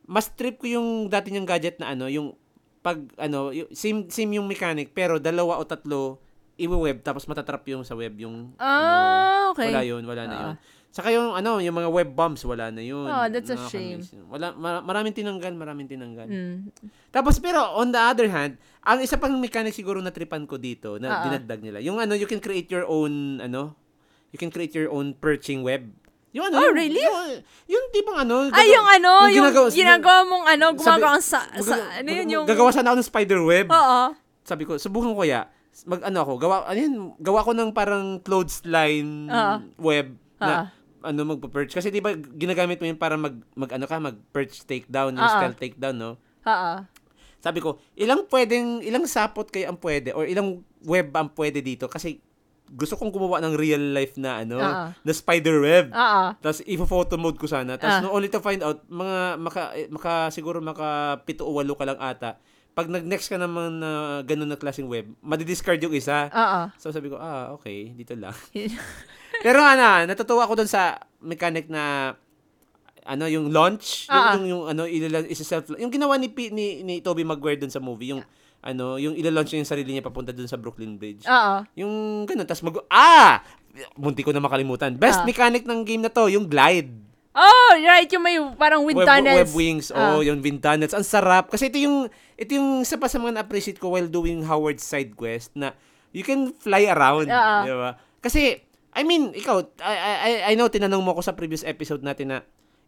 Mas trip ko yung dati niyang gadget na ano, yung pag ano, yung, same same yung mechanic pero dalawa o tatlo iwe-web tapos matatrap yung sa web yung Ah, ano, okay. wala yun, wala na Ah. yun. Saka yung ano, yung mga web bombs wala na yun. Oh, that's a yun. Wala ma- maraming tinanggal, maraming tinanggal. Mm. Tapos pero on the other hand, ang isa pang mechanic siguro na tripan ko dito na Oo. dinagdag nila. Yung ano, you can create your own ano, you can create your own perching web. Yung ano, Oh, yung- really? Yung, yung tipong ano. Ay, yung ano, yung, ginagawa- ginagawa mong ano, gumagawa kang sa, sa, ano yun yung... Gagawa sana ako ng spider web. Oo. Sabi ko, subukan ko kaya. Mag ano ako, gawa ano yun, gawa ko ng parang clothesline Oo. web na ano magpa-perch kasi 'di ba ginagamit mo yun para mag mag ano ka mag perch takedown, yung stealth takedown, no? Oo. Sabi ko, ilang pwedeng, ilang sapot kayo ang pwede or ilang web ang pwede dito kasi gusto kong gumawa ng real life na ano, Oo. na spider web. Oo. Tapos i-photo mode ko sana. Tapos Ah. no only to find out mga maka, eh, maka siguro maka pito o walo ka lang ata. Pag nag-next ka naman na ganun na klaseng web, madidiscard yung isa. Oo. So sabi ko, ah, okay, dito lang. Pero ano, natutuwa ako doon sa mechanic na ano yung launch, yung, Ah. yung, yung ano ilala, isa self yung ginawa ni P- ni, ni Toby Maguire doon sa movie, yung ano, yung ilalaunch niya yung sarili niya papunta doon sa Brooklyn Bridge. Oo. Yung ganun, tas mag ah, munti ko na makalimutan. Best Ah. mechanic ng game na to, yung glide. Oh, right. Yung may parang wind web, tunnels. web wings. Ah. Oh, yung wind tunnels. Ang sarap. Kasi ito yung, ito yung isa pa sa mga na-appreciate ko while doing Howard side quest na you can fly around. Oo. Di ba? Kasi, I mean, ikaw, I, I, I know, tinanong mo ako sa previous episode natin na,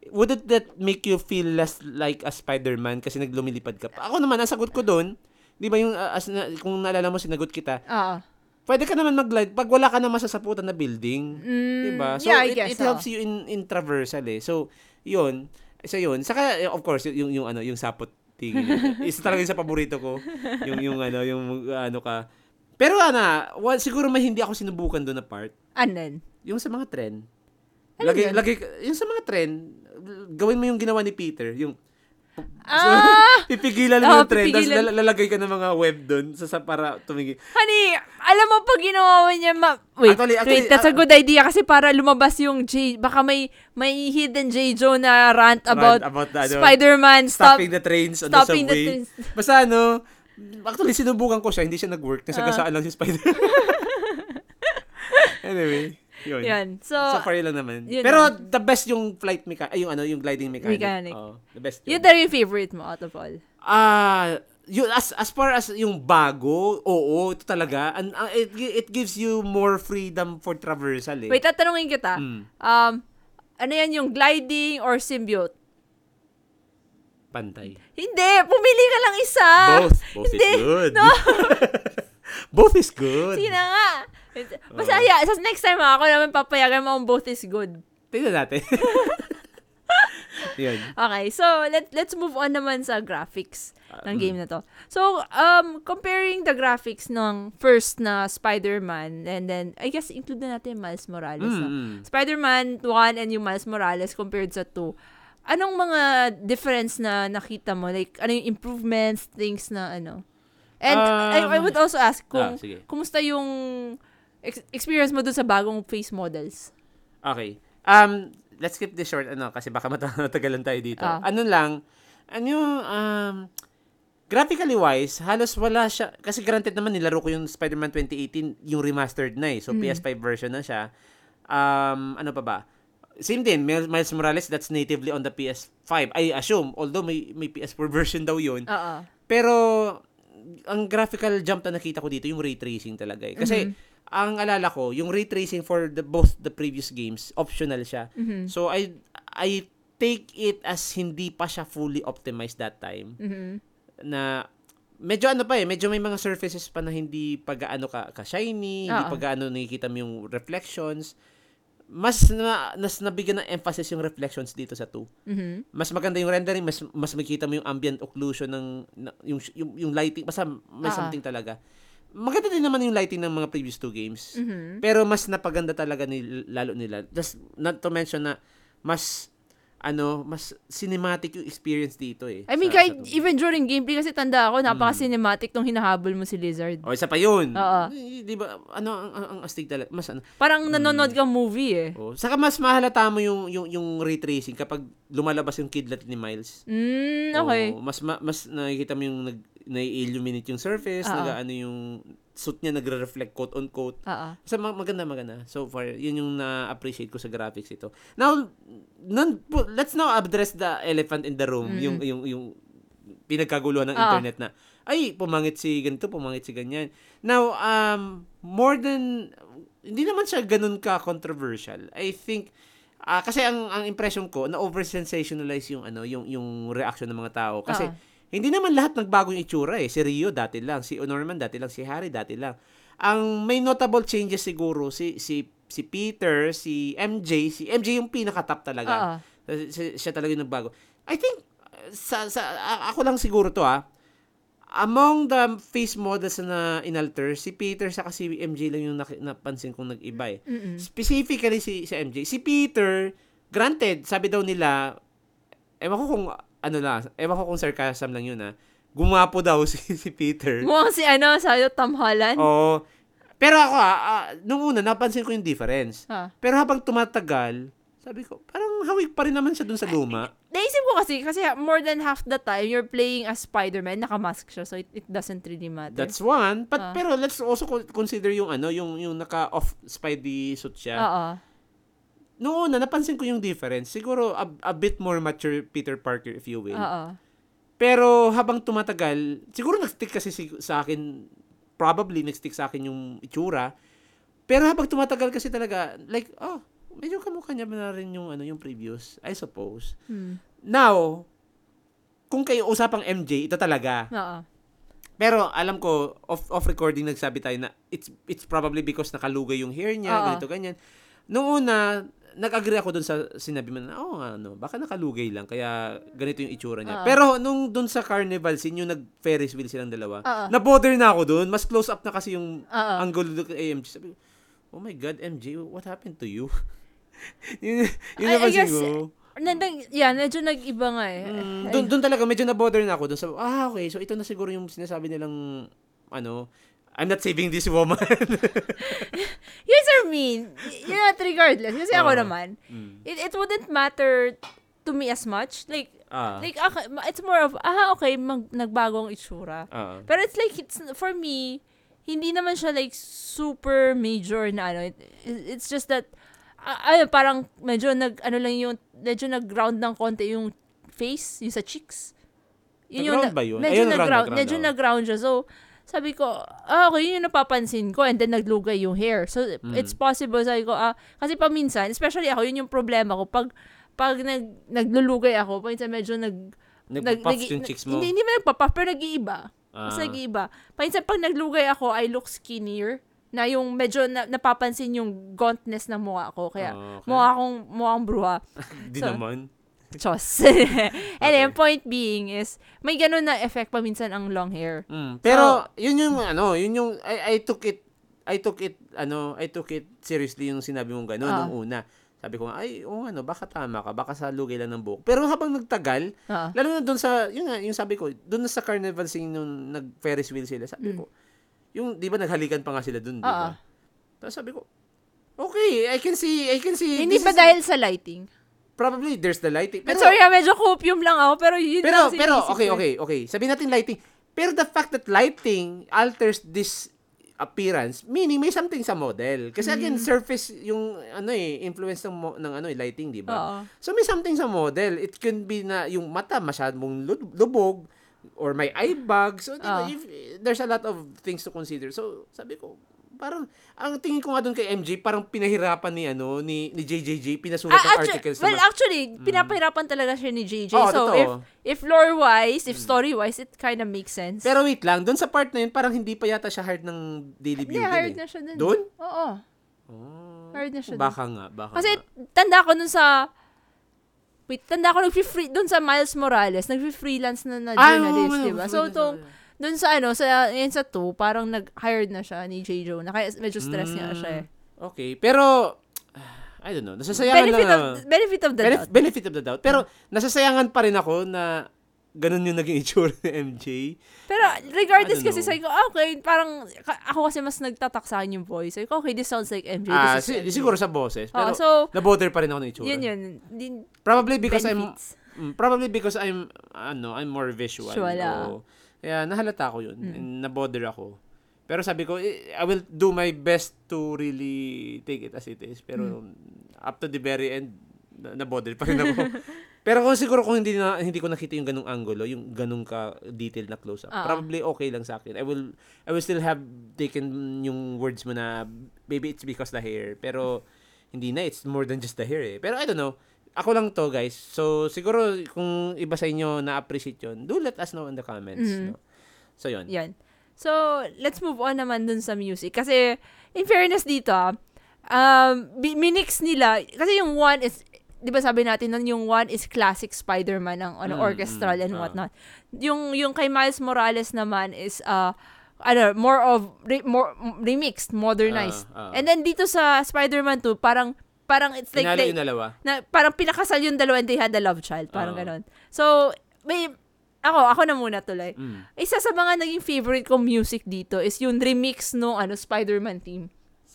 wouldn't that make you feel less like a Spider-Man kasi naglumilipad ka pa? Ako naman, ang sagot ko doon, di ba yung, uh, as, na, kung naalala mo, sinagot kita, Oo. pwede ka naman mag-glide pag wala ka na masasaputan na building. Mm, Diba? So, yeah, I it, guess it so. helps you in, in traversal eh. So, yun. So, yun. Saka, of course, yung, yung, ano, yung sapot thing. Isa talaga yung sa paborito ko. Yung, yung, ano, yung, ano ka. Pero, ano, well, siguro may hindi ako sinubukan doon na part. Anan? Yung sa mga tren. Ano yun? lagay, yung sa mga tren, gawin mo yung ginawa ni Peter. Yung, Ah! pipigilan Oo, mo yung tren, tapos pipigilan. lala- lalagay ka ng mga web doon sa, sa para tumigil. Honey, alam mo pag ginawa mo niya ma... Wait, Actually- actually, wait, that's a ah, good idea kasi para lumabas yung J... Baka may may hidden J. Joe na rant about, about the, ano, Spider-Man stop, stopping the trains on stopping the the subway. trains. Basta ano, actually sinubukan ko siya, hindi siya nag-work. Ah. Nasagasaan lang si Spider. anyway, yun. Yan. So, So far yun lang naman. yun Pero lang. the best yung flight mechanic, ay yung ano, yung gliding mechanic. Mechanic. Oo, the best yun yun. talaga yung favorite mo out of all. Ah, yun, as as far as yung bago, oo, ito talaga. And, ah, it, it gives you more freedom for traversal eh. Wait, tatanungin kita. Mm, Um, ano yan yung gliding or symbiote? Pantay. Hindi, pumili ka lang isa. Both. Both Hindi. is good. No. Both is good. Sige na nga. Basta, Oo. yeah, sa next time ako naman papayagan mo ang both is good. Tingnan natin. yun. Okay, so let let's move on naman sa graphics ng Mm. game na to. So, um comparing the graphics ng first na Spider-Man and then I guess include na natin Miles Morales. no? Mm, mm. Spider-Man 1 and yung Miles Morales compared sa 2. Anong mga difference na nakita mo? Like, ano yung improvements, things na ano? And I, I Um, would also ask kung ah, sige. kumusta yung ex- experience mo dun sa bagong face models? Okay. Um, let's keep this short, ano, kasi baka mat- matagalan tayo dito. Ah. Ano lang, ano yung, um, graphically wise, halos wala siya, kasi granted naman nilaro ko yung Spider-Man 2018, yung remastered na eh, so Mm. PS5 version na siya. Um, ano pa ba? Same din, Miles Morales, that's natively on the PS5. I assume, although may, may PS4 version daw yun. Oo. Pero, ang graphical jump na nakita ko dito, yung ray tracing talaga eh. Kasi, ang alala ko, yung ray tracing for the both the previous games, optional siya. Mhm. So, I, I take it as hindi pa siya fully optimized that time Mhm. na medyo ano pa eh, medyo may mga surfaces pa na hindi pa gaano ka, ka shiny, hindi Oo. pa gaano nakikita mo yung reflections. Mas na, nas nabigyan ng emphasis yung reflections dito sa 2. Mhm. Mas maganda yung rendering, mas mas makikita mo yung ambient occlusion ng na- yung yung, yung lighting, basta may Ah. something talaga. Maganda din naman yung lighting ng mga previous two games. Mhm. Pero mas napaganda talaga ni lalo nila. Just not to mention na mas ano, mas cinematic yung experience dito eh. I mean, sa- kahit sa- even during gameplay kasi tanda ako, napaka-cinematic nung hinahabol mo si Lizard. O, isa pa yun. Oo. Di ba, ano, ang, ang, ang astig talaga. Mas ano. Parang nanonood kang movie eh. Oh. Saka mas mahalata mo yung, yung, yung ray tracing kapag lumalabas yung kidlat ni Miles. Mm, okay. Oo, mas, ma- mas nakikita mo yung nag, na-illuminate yung surface, Oo. nag, ano yung suit niya nagre-reflect quote on quote. Oo. So, ma- maganda, maganda. So far, yun yung na-appreciate ko sa graphics ito. Now, nun, pu- let's now address the elephant in the room. Mm. Yung, yung, yung pinagkaguluhan ng Ah. internet na, ay, pumangit si ganito, pumangit si ganyan. Now, um, more than, hindi naman siya ganun ka-controversial. I think, ah kasi ang ang impression ko na over sensationalize yung ano yung yung reaction ng mga tao kasi Ah. Hindi naman lahat nagbago yung itsura eh. Si Rio dati lang. Si Norman dati lang. Si Harry dati lang. Ang may notable changes siguro si si si Peter si MJ si MJ yung pinaka top talaga. Oo. Si- siya talaga yung nagbago. I think sa, sa ako lang siguro to ah. Among the face models na inalter si Peter sa si MJ lang yung napansin kong nag-iba eh. Mm-mm. specifically si, si MJ. Si Peter, granted, sabi daw nila, ewan ko kung, ano na, ewan ko kung sarcasm lang yun ah, gumapo daw si, si Peter. Mukhang si ano, sa'yo, Tom Holland. Oo. Pero ako ah, ah, nung una, napansin ko yung difference. Ah. Pero habang tumatagal, sabi ko, parang hawig pa rin naman siya dun sa luma. Naisip ko kasi, kasi more than half the time, you're playing as Spider-Man, nakamask siya, so it, it doesn't really matter. That's one. But, Ah. pero let's also co- consider yung ano, yung, yung naka-off Spidey suit siya. Oo. Noong una, napansin ko yung difference. Siguro, a, a bit more mature Peter Parker, if you will. Oo. Pero habang tumatagal, siguro nag-stick kasi sig- sa akin, probably nag-stick sa akin yung itsura. Pero habang tumatagal kasi talaga, like, oh, medyo kamukha niya na rin yung, ano, yung previous, I suppose. Hmm. Now, kung kayo usapang MJ, ito talaga. Oo. Pero alam ko, off, off recording nagsabi tayo na it's, it's probably because nakalugay yung hair niya, Oo. ganito, ganyan. Noong una, nag-agree ako dun sa sinabi mo na, oh, ano, baka nakalugay lang, kaya ganito yung itsura niya. Oo. Pero nung dun sa carnival scene, yung nag-Ferris wheel silang dalawa, Oo. na-bother na ako dun. Mas close up na kasi yung Oo. angle ng AMG. Sabi oh my God, MJ, what happened to you? yun, yun I- I napansin guess, ko. Na, na, yeah, medyo nag-iba nga eh. Mm, doon doon talaga medyo na-bother na ako doon sa ah okay so ito na siguro yung sinasabi nilang ano I'm not saving this woman. You guys are mean. You're not regardless. Kasi ako Oo. naman, Mm. it, it wouldn't matter to me as much. Like, ah. like okay, it's more of, ah, okay, mag, nagbagong itsura. ah. Pero it's like, it's, for me, hindi naman siya like super major na ano. It, it's just that, ah, ayun, parang medyo nag, ano lang yung, medyo nag-ground ng konti yung face, yung sa cheeks. Nag-ground ba yun? Medyo Ayun, nag-ground, nag-ground, nag-ground, medyo nag-ground siya. So, sabi ko, ah, okay, yun yung napapansin ko. And then, naglugay yung hair. So, Mm. it's possible, sabi ko, ah, kasi paminsan, especially ako, yun yung problema ko. Pag, pag nag, naglulugay ako, paminsan medyo nag, Nagpa-puffs nag- yung nag- cheeks mo. Hindi, hindi man nagpa-puff, pero nag-iiba. Ah. Mas nag-iiba. Paminsan, pag naglugay ako, I look skinnier na yung medyo na, napapansin yung gauntness ng mukha ko. Kaya, Ah, okay. mukha akong, mukhang bruha. Di so- naman. Chos. And then, point being is, may ganun na effect paminsan ang long hair. Mm. Pero yun yung ano, yun yung I, I took it I took it ano, I took it seriously yung sinabi mong gano'n Ah. nung una. Sabi ko, nga, ay, oo ano, baka tama ka, baka sa lugay lang ng buhok. Pero habang nagtagal, Oo. lalo na doon sa, yun nga, yung sabi ko, doon na sa carnival scene nung nag-Ferris wheel sila, sabi Mm. ko, yung, di ba naghalikan pa nga sila doon, di ba? Tapos sabi ko, okay, I can see, I can see. Hindi pa is- dahil sa lighting. Probably, there's the lighting. But sorry ha, medyo copium lang ako, pero yun Pero, lang pero, okay, okay, okay. Sabihin natin lighting. Pero the fact that lighting alters this appearance, meaning may something sa model. Kasi again, Mm. surface yung, ano eh, influence ng, mo- ng ano eh, lighting, di ba? So may something sa model. It can be na yung mata masyadong lu- lubog or may eye bag. So, di ba, Oo. if, there's a lot of things to consider. So, sabi ko, parang ang tingin ko nga doon kay MJ, parang pinahirapan ni ano ni ni JJJ pinasulat Ah, ng actu- articles. well, actually, pinapahirapan talaga siya ni JJ. Oo, so, totoo. if if lore-wise, if story-wise, it kind of makes sense. Pero wait lang, doon sa part na yun, parang hindi pa yata siya hired ng Daily Bugle. hired eh. na siya dun. Doon? Oo. Oh, Hired na siya Baka nga, baka Kasi, nga. tanda ko nun sa, wait, tanda ko nag-free, dun sa Miles Morales, nag-freelance na na Ah, journalist, oo, di ba? So, freelance na. dun sa ano, sa, yan sa 2, parang nag-hired na siya ni J. Joe, na kaya medyo stress nga siya eh. Okay, pero I don't know, nasasayangan Benefit lang. of, benefit of the benef- doubt. benefit of the doubt. Pero nasasayangan pa rin ako na ganun yung naging itsura ni MJ. Pero regardless kasi, sabi ko, ah, okay, parang, ako kasi mas nagtatak sa akin yung voice. Sabi ko, okay, this sounds like MJ. Ah, si- MJ. siguro sa boses. Pero so, na-bother pa rin ako ng itsura. yun yun. Din, Probably because I'm benefits. mm, probably because I'm ano, I'm more visual. Visual, ah. Kaya nahalata ko yun. And na-bother ako. Pero sabi ko, eh, I will do my best to really take it as it is. Pero up to the very end, na- na-bother pa rin ako. Pero kung siguro kung hindi na hindi ko nakita yung ganung angulo, yung ganung ka detailed na close up, Ah. probably okay lang sa akin. I will I will still have taken yung words mo na maybe it's because the hair, pero hindi na it's more than just the hair eh. Pero I don't know. Ako lang to, guys. So siguro kung iba sa inyo na appreciate 'yon, do let us know in the comments, Mhm. no? So 'yon. Yan. So, let's move on naman dun sa music. Kasi, in fairness dito, ah, um, minix nila, kasi yung one is, di ba sabi natin nun, yung one is classic Spider-Man, ang ano, Mm, orchestral mm, and ah. whatnot. Yung, yung kay Miles Morales naman is, uh, ano, more of, re- more, remixed, modernized. Ah, ah. And then dito sa Spider-Man 2, parang, parang it's like, Hinalo they- yung dalawa. na parang pinakasal yung dalawa and they had a love child. Parang Oo. ganon. So, may, ako, ako na muna tuloy. Mm. Isa sa mga naging favorite kong music dito is yung remix no ano Spider-Man theme.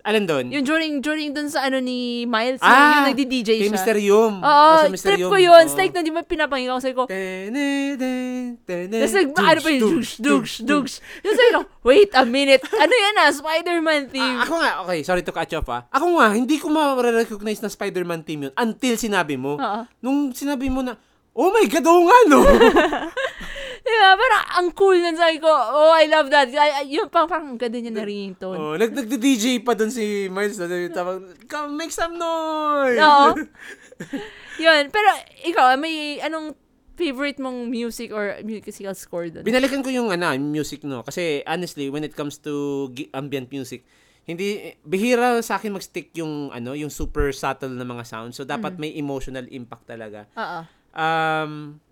Alin doon? Yung during during dun sa ano ni Miles, Ah, yung, yung nagdi-DJ siya. Mysterium. Oo, Ah, sa trip ko yun. Oo. like, na di ba pinapakinggan ko, sabi ko, Tapos tapos nag, ano pa yung dugs, dugs, dugs. Yung sabi ko, wait a minute, ano yan ah, Spider-Man theme. Ah, ako nga, okay, sorry to you off ah. Ako nga, hindi ko ma-recognize na Spider-Man team yun until sinabi mo. Oo. Nung sinabi mo na, oh my God, oo nga no. Diba? Parang ang cool nun. Sabi ko, oh, I love that. Ay, ay, yun, parang, parang ang ganda niya na ringtone. oh, nag nagdi-DJ pa dun si Miles. Tawag, Come, make some noise. Oo. yun. Pero, ikaw, may anong favorite mong music or musical score doon? Binalikan ko yung ano, music no kasi honestly when it comes to ambient music hindi bihira sa akin mag-stick yung ano, yung super subtle na mga sounds. So dapat may emotional impact talaga. Oo. Um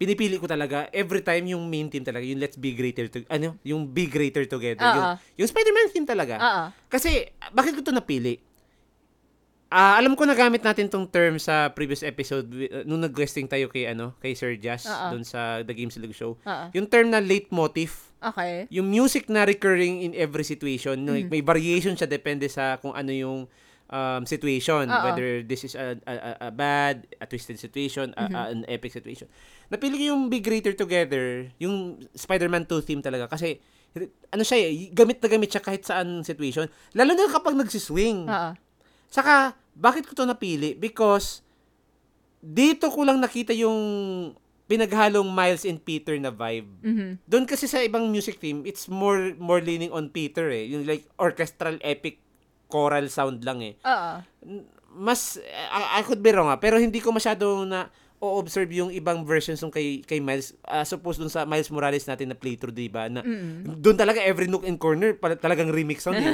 pinipili ko talaga every time yung main team talaga, yung Let's Be Greater to ano, yung Be Greater Together, Oo. yung yung Spider-Man theme talaga. Oo. Kasi, bakit ko to napili? Ah, alam ko nagamit natin tong term sa previous episode uh, nung nag-guesting tayo kay ano, kay Sir Jazz Oo. doon sa The Game Silog Show. Oo. Yung term na leitmotif, Okay. yung music na recurring in every situation, Mm. like may variation siya depende sa kung ano yung um, situation, Oo. whether this is a, a, a- bad, a twisted situation, a- Mm-hmm. a- an epic situation. Napili ko yung Be Greater Together, yung Spider-Man 2 theme talaga kasi ano siya eh, gamit na gamit siya kahit saan situation. Lalo na kapag nagsiswing. Oo. Saka, bakit ko to napili? Because, dito ko lang nakita yung pinaghalong Miles and Peter na vibe. Mhm. Doon kasi sa ibang music team, it's more more leaning on Peter eh. Yung like orchestral epic choral sound lang eh. Oo. Mas, I, I could be wrong ah, pero hindi ko masyado na o-observe yung ibang versions ng kay, kay Miles. Uh, suppose dun sa Miles Morales natin na playthrough, di ba? Na, Mm-mm. doon talaga every nook and corner pala, talagang remix sound.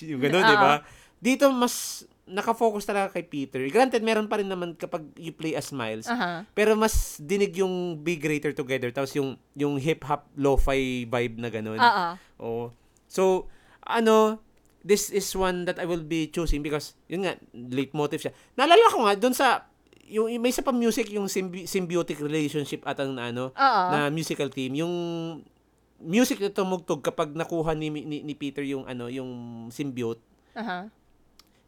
Yung, yung gano'n, di ba? Dito mas nakafocus talaga kay Peter. Granted, meron pa rin naman kapag you play as Miles. Aha. Pero mas dinig yung Be Greater Together. Tapos yung, yung hip-hop, lo-fi vibe na gano'n. Oo. Oo. So, ano, this is one that I will be choosing because, yun nga, leitmotiv siya. Naalala ko nga, doon sa, yung, may isa pa music, yung symbi- symbiotic relationship at ang ano, Oo. na musical team. Yung music na tumugtog kapag nakuha ni, ni, ni Peter yung ano, yung symbiote. Aha.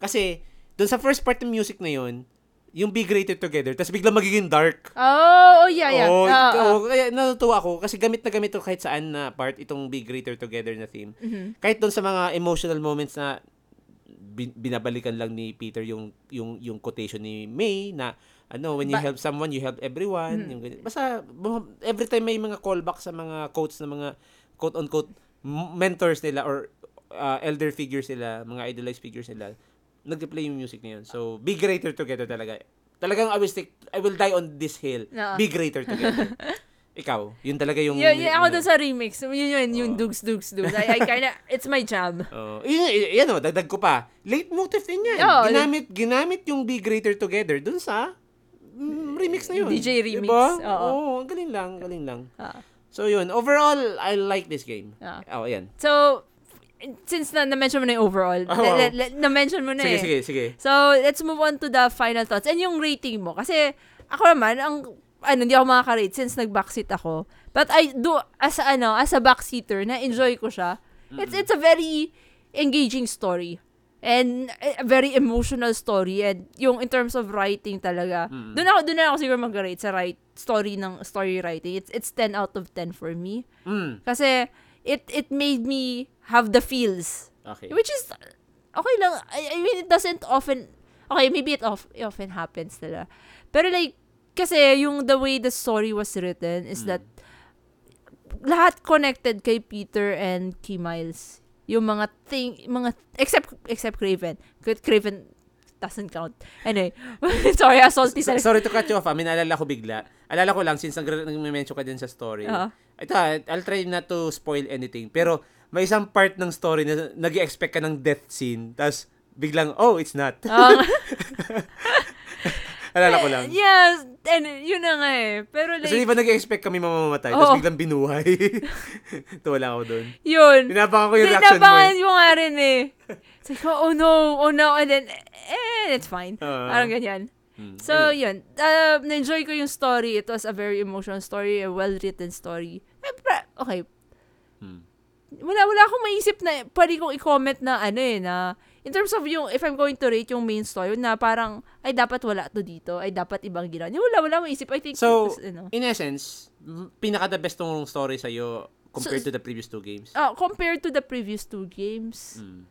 Kasi, doon sa first part ng music na yun, yung Be Greater Together, tapos biglang magiging dark. Oh, oh, yeah, yeah. Oo, oo. oo, kaya natutuwa ako kasi gamit na gamit to kahit saan na part itong Be Greater Together na theme. Mhm. Kahit doon sa mga emotional moments na bin- binabalikan lang ni Peter yung yung yung quotation ni May na ano when you Ba- help someone you help everyone Mhm. yung ganyan. basta every time may mga callback sa mga quotes na mga quote on quote mentors nila or uh, elder figures nila, mga idolized figures nila, nag-play yung music na yun. So, be greater together talaga. Talagang I will stick, I will die on this hill. Oo. Be greater together. Ikaw, yun talaga yung... Yun, yun, ako dun sa remix. Yun yun, yung Oo. dugs, dugs, dugs. I, I kinda, it's my jam. Oh, yun, y- yan o, dagdag ko pa. Late motif din yan. Oo, ginamit, ginamit yung Be Greater Together dun sa mm, remix na yun. DJ remix, Diba? oo. Ang galing lang, galing lang. Ah. So yun, overall, I like this game. Ah. Oh, yan. So, since na, na-mention mo na yung overall, na- na- na-mention mo na Sige, eh. sige, sige. So, let's move on to the final thoughts. And yung rating mo. Kasi, ako naman, ang, ano, hindi ako makaka-rate since nag-backseat ako. But I do, as a, ano, as a backseater, na-enjoy ko siya. It's, it's a very engaging story. And a very emotional story. And yung in terms of writing talaga. Mm. Doon ako, doon na ako siguro mag-rate sa right, story ng story writing. It's, it's 10 out of 10 for me. Mm. Kasi, it, it made me have the feels Okay. Which is, okay lang. I, I mean, it doesn't often, okay, maybe it, of, it often happens nila. Pero like, kasi yung the way the story was written is Mm. that lahat connected kay Peter and kay Miles. Yung mga thing, mga, except, except Craven. Craven doesn't count. Anyway, sorry, So- sa sorry to cut you off. I mean, alala ko bigla. Alala ko lang, since nag- nag-mention ka din sa story. Oo. Ito, ah, I'll try not to spoil anything. Pero, may isang part ng story na nag expect ka ng death scene. Tapos, biglang, oh, it's not. Um, alala ko lang. yes, and yun na nga eh. Pero like, Kasi di ba nag-expect kami mamamatay, Oo. tapos biglang binuhay. Tuwa lang ako doon. yun. Binabangan ko yung reaction mo. Tinabangan Eh. ko nga rin eh. It's like, oh no, oh no, and then, eh, it's fine. Oo. Parang ganyan. Hmm. So, yun. Uh, na-enjoy ko yung story. It was a very emotional story, a well-written story. Eh, okay. Hmm. Wala, wala akong maisip na, pwede kong i-comment na, ano eh, na, in terms of yung, if I'm going to rate yung main story, na parang, ay, dapat wala to dito, ay, dapat ibang ginawa. Wala, wala akong maisip. I think, So, was, ano. in essence, m- pinaka the best tong story sa'yo compared So- to the previous two games. Ah, compared to the previous two games, Hmm.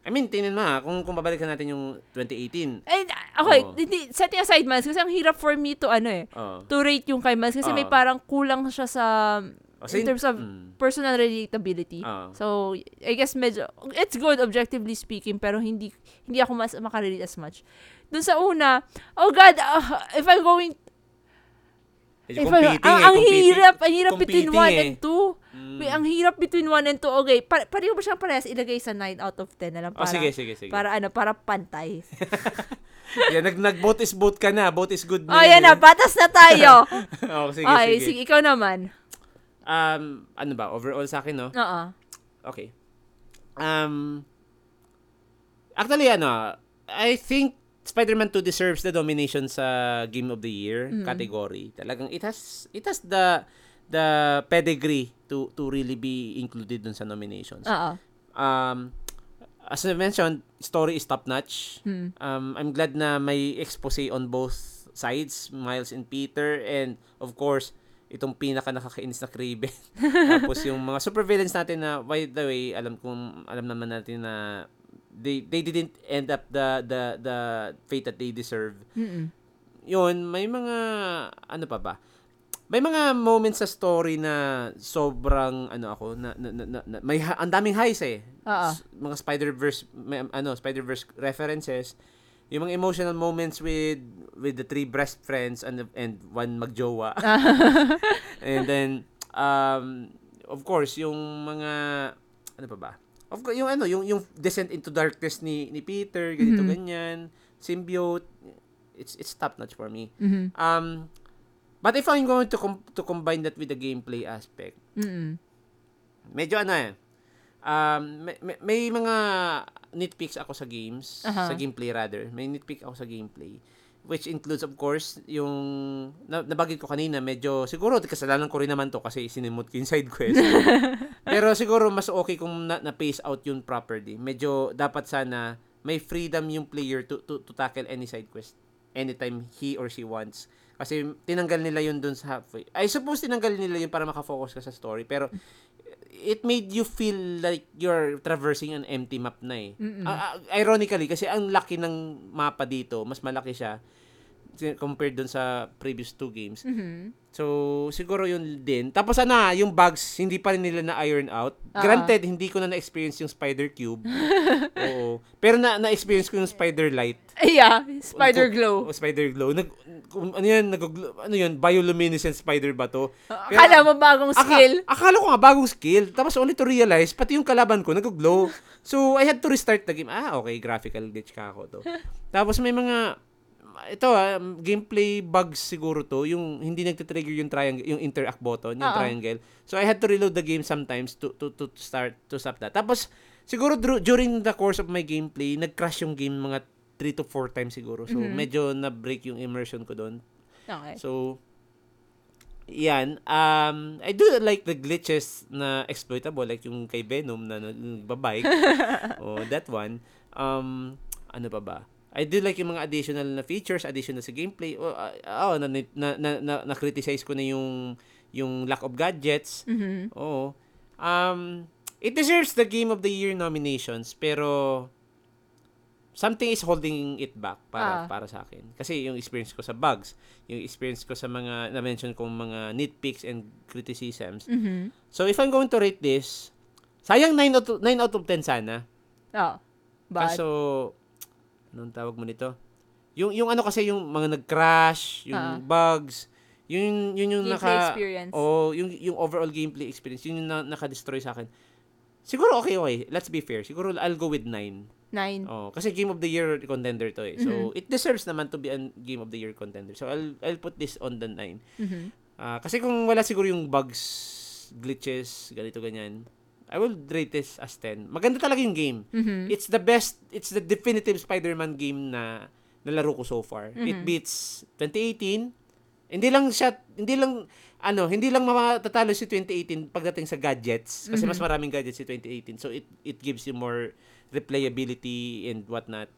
I mean, tingnan mo ha, kung, kung babalikan natin yung 2018. Ay, okay, Oo. hindi, setting aside Miles, kasi ang hirap for me to, ano eh, Oh. to rate yung kay Miles, kasi may Oo. parang kulang siya sa, Oh, in terms of mm, personal relatability. Oo. So, I guess medyo, it's good objectively speaking, pero hindi, hindi ako mas makarelate as much. Dun sa una, oh God, ah, if I'm going, medyo if I, ang, eh, ang hirap, ang hirap between Competing 1 eh. and 2. Mm. Wait, ang hirap between 1 and 2. Okay, pa, pareho ba siyang parehas ilagay sa 9 out of 10 na lang? Oh, Para, sige, sige, sige. Para ano, para pantay. yan, nag, nag-vote is vote ka na. Vote is good oh, yan na, patas na tayo. oh, sige, okay, sige. sige, ikaw naman. Um, ano ba? Overall sa akin, no? Oo. Okay. Um, actually, ano, I think Spider-Man 2 deserves the domination sa Game of the Year Mhm. category. Talagang it has it has the the pedigree to to really be included dun sa nominations. Oo. Um, as I mentioned, story is top notch. Hmm. Um, I'm glad na may expose on both sides, Miles and Peter, and of course, itong pinaka nakakainis na Kraven. Tapos yung mga supervillains natin na, by the way, alam kong, alam naman natin na they they didn't end up the the the fate that they deserve. Mm-mm. Yun, may mga ano pa ba? May mga moments sa story na sobrang ano ako na, na, na, na- na- may ang daming highs eh. Oo. S- mga Spider-Verse may, ano, Spider-Verse references. Yung mga emotional moments with with the three best friends and and one magjowa. and then um of course yung mga ano pa ba? Of course, yung ano, yung yung descent into darkness ni ni Peter, ganito Mhm. ganyan, symbiote, it's it's top notch for me. Mhm. Um but if I'm going to com- to combine that with the gameplay aspect, Mm-mm. medyo ano eh. Um, may, may, may mga nitpicks ako sa games, Aha. sa gameplay rather. May nitpick ako sa gameplay. Which includes, of course, yung, na, nabagit ko kanina, medyo, siguro, kasalanan ko rin naman to kasi sinimot ko yung side quest. Pero siguro, mas okay kung na, na-pace out yun properly. Medyo, dapat sana, may freedom yung player to, to, to tackle any side quest anytime he or she wants. Kasi tinanggal nila yun dun sa halfway. I suppose tinanggal nila yun para makafocus ka sa story. Pero it made you feel like you're traversing an empty map na eh. Ah, ironically, kasi ang laki ng mapa dito, mas malaki siya. si- compared dun sa previous two games. Mhm. So, siguro yun din. Tapos ano, yung bugs, hindi pa rin nila na-iron out. Ah. Granted, hindi ko na na-experience yung Spider Cube. Oo. Pero na- na-experience ko yung Spider Light. Yeah, spider O, glow. Spider Glow. Nag, ano yan, nag, ano yun, bioluminescent spider ba to? Pero- Akala mo bagong Aka- skill. akala ko nga bagong skill. Tapos only to realize, pati yung kalaban ko, nag-glow. So, I had to restart the game. Ah, okay, graphical glitch ka ako to. Tapos may mga, ito ah, gameplay bugs siguro to, yung hindi nagtitrigger yung triangle, yung interact button, yung Oo. triangle. So, I had to reload the game sometimes to, to, to start, to stop that. Tapos, siguro during the course of my gameplay, nag-crash yung game mga 3 to 4 times siguro. So, Mhm. medyo na-break yung immersion ko doon. Okay. So, yan. Um, I do like the glitches na exploitable, like yung kay Venom na nagbabike. oh, that one. Um, ano pa ba? I do like yung mga additional na features, additional sa gameplay. Oh, ah, oh na, na, na, na, na-criticize ko na yung yung lack of gadgets. Mhm. Oo. Um, it deserves the Game of the Year nominations, pero something is holding it back para Ah. para sa akin. Kasi yung experience ko sa bugs, yung experience ko sa mga na-mention kong mga nitpicks and criticisms. Mhm. So if I'm going to rate this, sayang 9 out of, 9 out of 10 sana. Oh. But, Kaso anong tawag mo nito? Yung yung ano kasi yung mga nag-crash, yung Ah. bugs, yun yun yung gameplay naka experience. o yung yung overall gameplay experience, yun yung na, naka-destroy sa akin. Siguro okay, okay. Let's be fair. Siguro I'll go with 9. Nine. Oh, kasi Game of the Year contender to eh. So, Mhm. it deserves naman to be a Game of the Year contender. So, I'll I'll put this on the 9. Mhm. Ah, kasi kung wala siguro yung bugs, glitches, ganito ganyan, I will rate this as 10. Maganda talaga yung game. Mhm. It's the best, it's the definitive Spider-Man game na nalaro ko so far. It Mhm. beats 2018. Hindi lang siya, hindi lang, ano, hindi lang matatalo si 2018 pagdating sa gadgets. Kasi Mhm. mas maraming gadgets si 2018. So, it, it gives you more replayability and whatnot.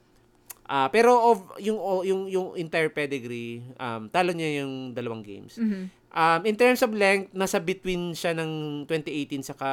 Ah, pero of yung yung yung entire pedigree, um, talo niya yung dalawang games. Mhm. Um, in terms of length, nasa between siya ng 2018 saka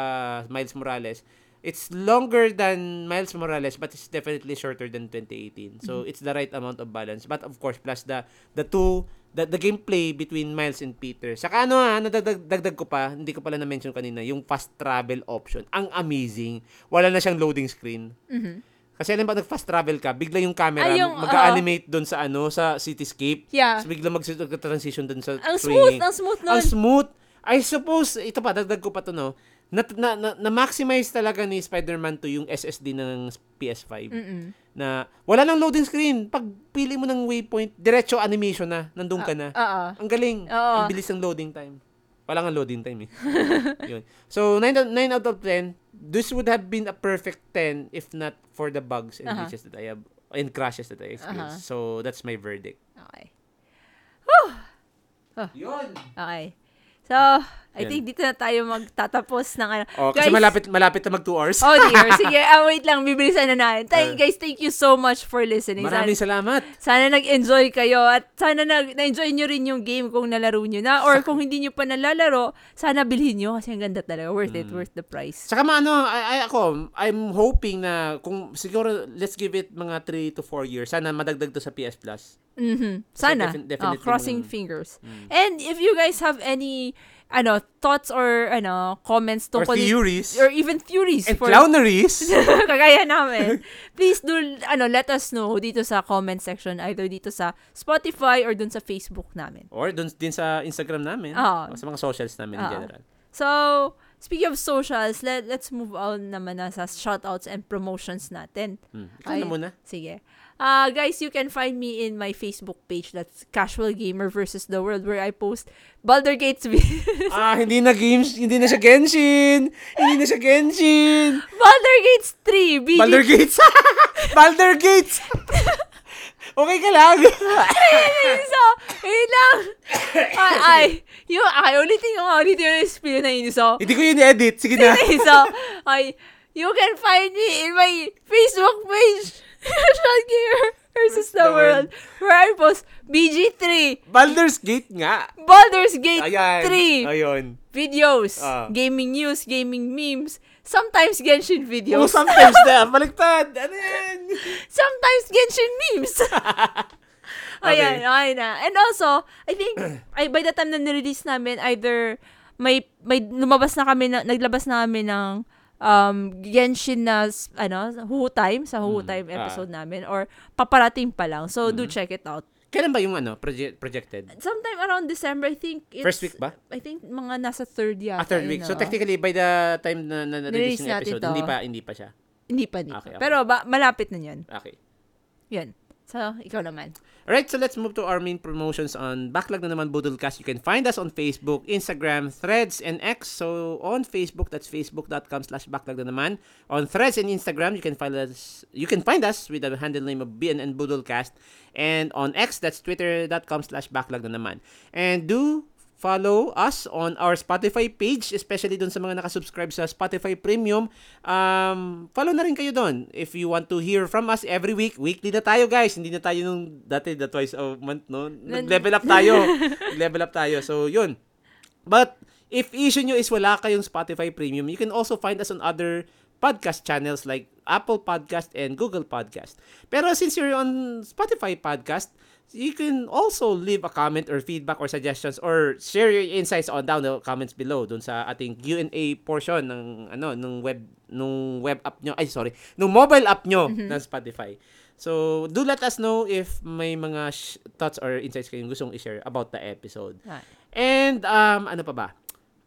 Miles Morales. It's longer than Miles Morales but it's definitely shorter than 2018. So it's the right amount of balance. But of course, plus the the two the, the gameplay between Miles and Peter. Saka ano ha, nadagdag dagdag ko pa, hindi ko pala na-mention kanina, yung fast travel option. Ang amazing. Wala na siyang loading screen. Mhm. Kasi alam ba, nag-fast travel ka, bigla yung camera Ay, yung, mag-animate doon sa ano, sa cityscape. Yeah. Tapos bigla mag-transition doon sa Ang smooth, ang smooth nun. Ang smooth. I suppose, ito pa, dagdag ko pa to, no? Na, na, na, na-maximize talaga ni Spider-Man 2 yung SSD ng PS5. Mm-mm. Na wala nang loading screen. Pag pili mo ng waypoint, diretso animation na. Nandun ka na. Oo. Ang galing. Oo. Ang bilis ng loading time. Wala nga loading time eh. Yun. So, 9, out- 9 out of 10. This would have been a perfect 10 if not for the bugs and Aha. glitches that I have and crashes that I experienced. So, that's my verdict. Okay. Yun! Okay. So, I Yan. think dito na tayo magtatapos ng ano. Oh, kasi Guys- malapit malapit na mag 2 hours. Oh dear. Sige, ah, wait lang. Bibilisan na natin. Thank, Uh, guys, thank you so much for listening. Maraming sana, salamat. sana nag-enjoy kayo at sana nag- na-enjoy nyo rin yung game kung nalaro nyo na or kung hindi nyo pa nalalaro, sana bilhin nyo kasi ang ganda talaga. Worth Mm. it. Worth the price. Saka maano, I, I, ako, I'm hoping na kung siguro let's give it mga 3 to 4 years, sana madagdag to sa PS Plus. Mhm. Sana. defin- Oh, definitely crossing mga- fingers. Mm. And if you guys have any ano thoughts or ano comments Or tungkol theories. or even theories and for clowneries. kagaya namin. Please do ano let us know dito sa comment section either dito sa Spotify or dun sa Facebook namin. Or dun din sa Instagram namin. Ah. o sa mga socials namin in Ah. general. So, speaking of socials, let, let's move on naman na sa shoutouts and promotions natin. Hmm. Ikaw Ay. na muna. Sige. Uh, guys, you can find me in my Facebook page. That's Casual Gamer versus the World where I post Baldur Gates videos. ah, hindi na games, hindi na siya Genshin. Hindi na siya Genshin. Baldur Gates 3, BG. Baldur Gates. Baldur Gates. okay ka lang. so, yun lang. ay, ay, yung, ay, ulitin ko nga, ulitin yung spill na yun. So, hindi ko yun edit. Sige na. so, ay, you can find me in my Facebook page, Casual Gamer versus the World, where I post BG3, Baldur's Gate nga. Baldur's Gate Ayan. 3 Ayun. videos, Ah. gaming news, gaming memes, sometimes Genshin Oh, videos, sometimes na. Baliktad. Ano yan? sometimes Genshin memes. Ayan, okay na. And also, I think, ay, by the time na nirelease namin, either may, may lumabas na kami, na, naglabas na kami ng um, Genshin na, ano, Who Time, sa Who Mm, Time ah. episode namin, or paparating pa lang. So, do Mhm. check it out. Kailan ba yung ano, proje- projected? Sometime around December, I think it's, First week ba? I think mga nasa third yata. Ah, third week. So oo. technically by the time na, na, na release yung episode, to. hindi pa hindi pa siya. Hindi pa, hindi Okay, pa. okay. Pero ba, malapit na yun. Okay. Yun. So, ikaw naman. Alright, so let's move to our main promotions on Backlog na naman Budolcast. You can find us on Facebook, Instagram, Threads, and X. So on Facebook, that's facebook.com slash backlog na naman. On Threads and Instagram, you can find us you can find us with the handle name of BNN Budolcast. And on X, that's twitter.com slash backlog na naman. And do follow us on our Spotify page, especially dun sa mga nakasubscribe sa Spotify Premium. Um, follow na rin kayo doon. If you want to hear from us every week, weekly na tayo guys. Hindi na tayo nung dati, the twice a month, no? Nag-level up tayo. Nag-level up tayo. So, yun. But, if issue nyo is wala kayong Spotify Premium, you can also find us on other podcast channels like Apple Podcast and Google Podcast. Pero since you're on Spotify Podcast, you can also leave a comment or feedback or suggestions or share your insights on down the comments below dun sa ating Q&A portion ng ano ng web nung web app nyo. Ay sorry. Nung mobile app nyo ng Spotify. So do let us know if may mga sh- thoughts or insights kayong gustong i-share about the episode. Ah, and um ano pa ba?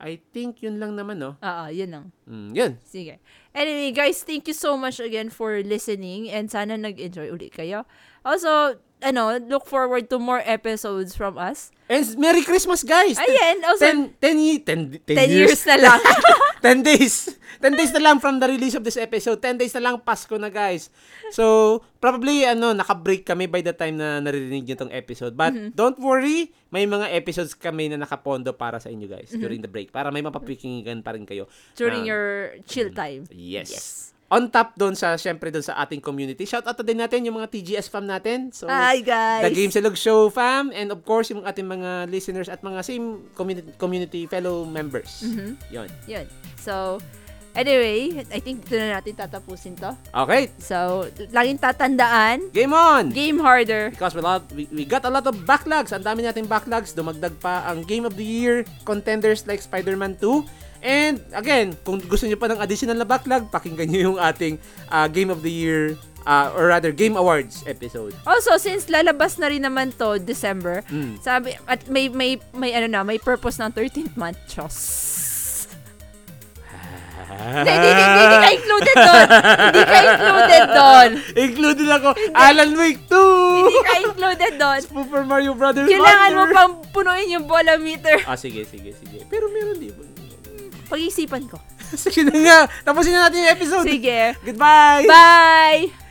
I think yun lang naman no? Oo, yun lang. mm, yun. Sige. Anyway, guys, thank you so much again for listening. And sana nag-enjoy ulit kayo. Also, ano, look forward to more episodes from us. and Merry Christmas guys Ayan, also, 10 10 ye- 10 10 years na lang. 10 days. 10 days na lang from the release of this episode. 10 days na lang Pasko na, guys. So, probably, ano, naka-break kami by the time na naririnig nyo tong episode. But, Mm-hmm. don't worry, may mga episodes kami na nakapondo para sa inyo, guys, Mm-hmm. during the break. Para may mapapikinggan pa rin kayo. During Um, your chill time. Yes. Yes. On top doon sa, syempre, doon sa ating community. Shout out din natin yung mga TGS fam natin. So, Hi, guys. The Game Silog Show fam. And of course, yung ating mga listeners at mga same community, community fellow members. Mhm. Yon. Yun. So, anyway, I think dito na natin tatapusin to. Okay. So, laging tatandaan, Game on! game harder. Because we, lot, we, we got a lot of backlogs. Ang dami nating backlogs. Dumagdag pa ang Game of the Year contenders like Spider-Man 2. And again, kung gusto niyo pa ng additional na backlog, pakinggan niyo yung ating uh, Game of the Year uh, or rather Game Awards episode. Also, since lalabas na rin naman to December, Mm. sabi, at may, may, may ano na, may purpose ng 13th month. Chos. Hindi, hindi, hindi, hindi ka included doon. Hindi ka included doon. Included ako, Alan Wake 2! Hindi ka included doon. Super Mario Brothers Kailangan mo Wonder. pang punuin yung bola meter. Ah, sige, sige, sige. Pero meron di ba? Pag-isipan ko. sige na nga. Tapusin na natin yung episode. Sige. Goodbye! Bye!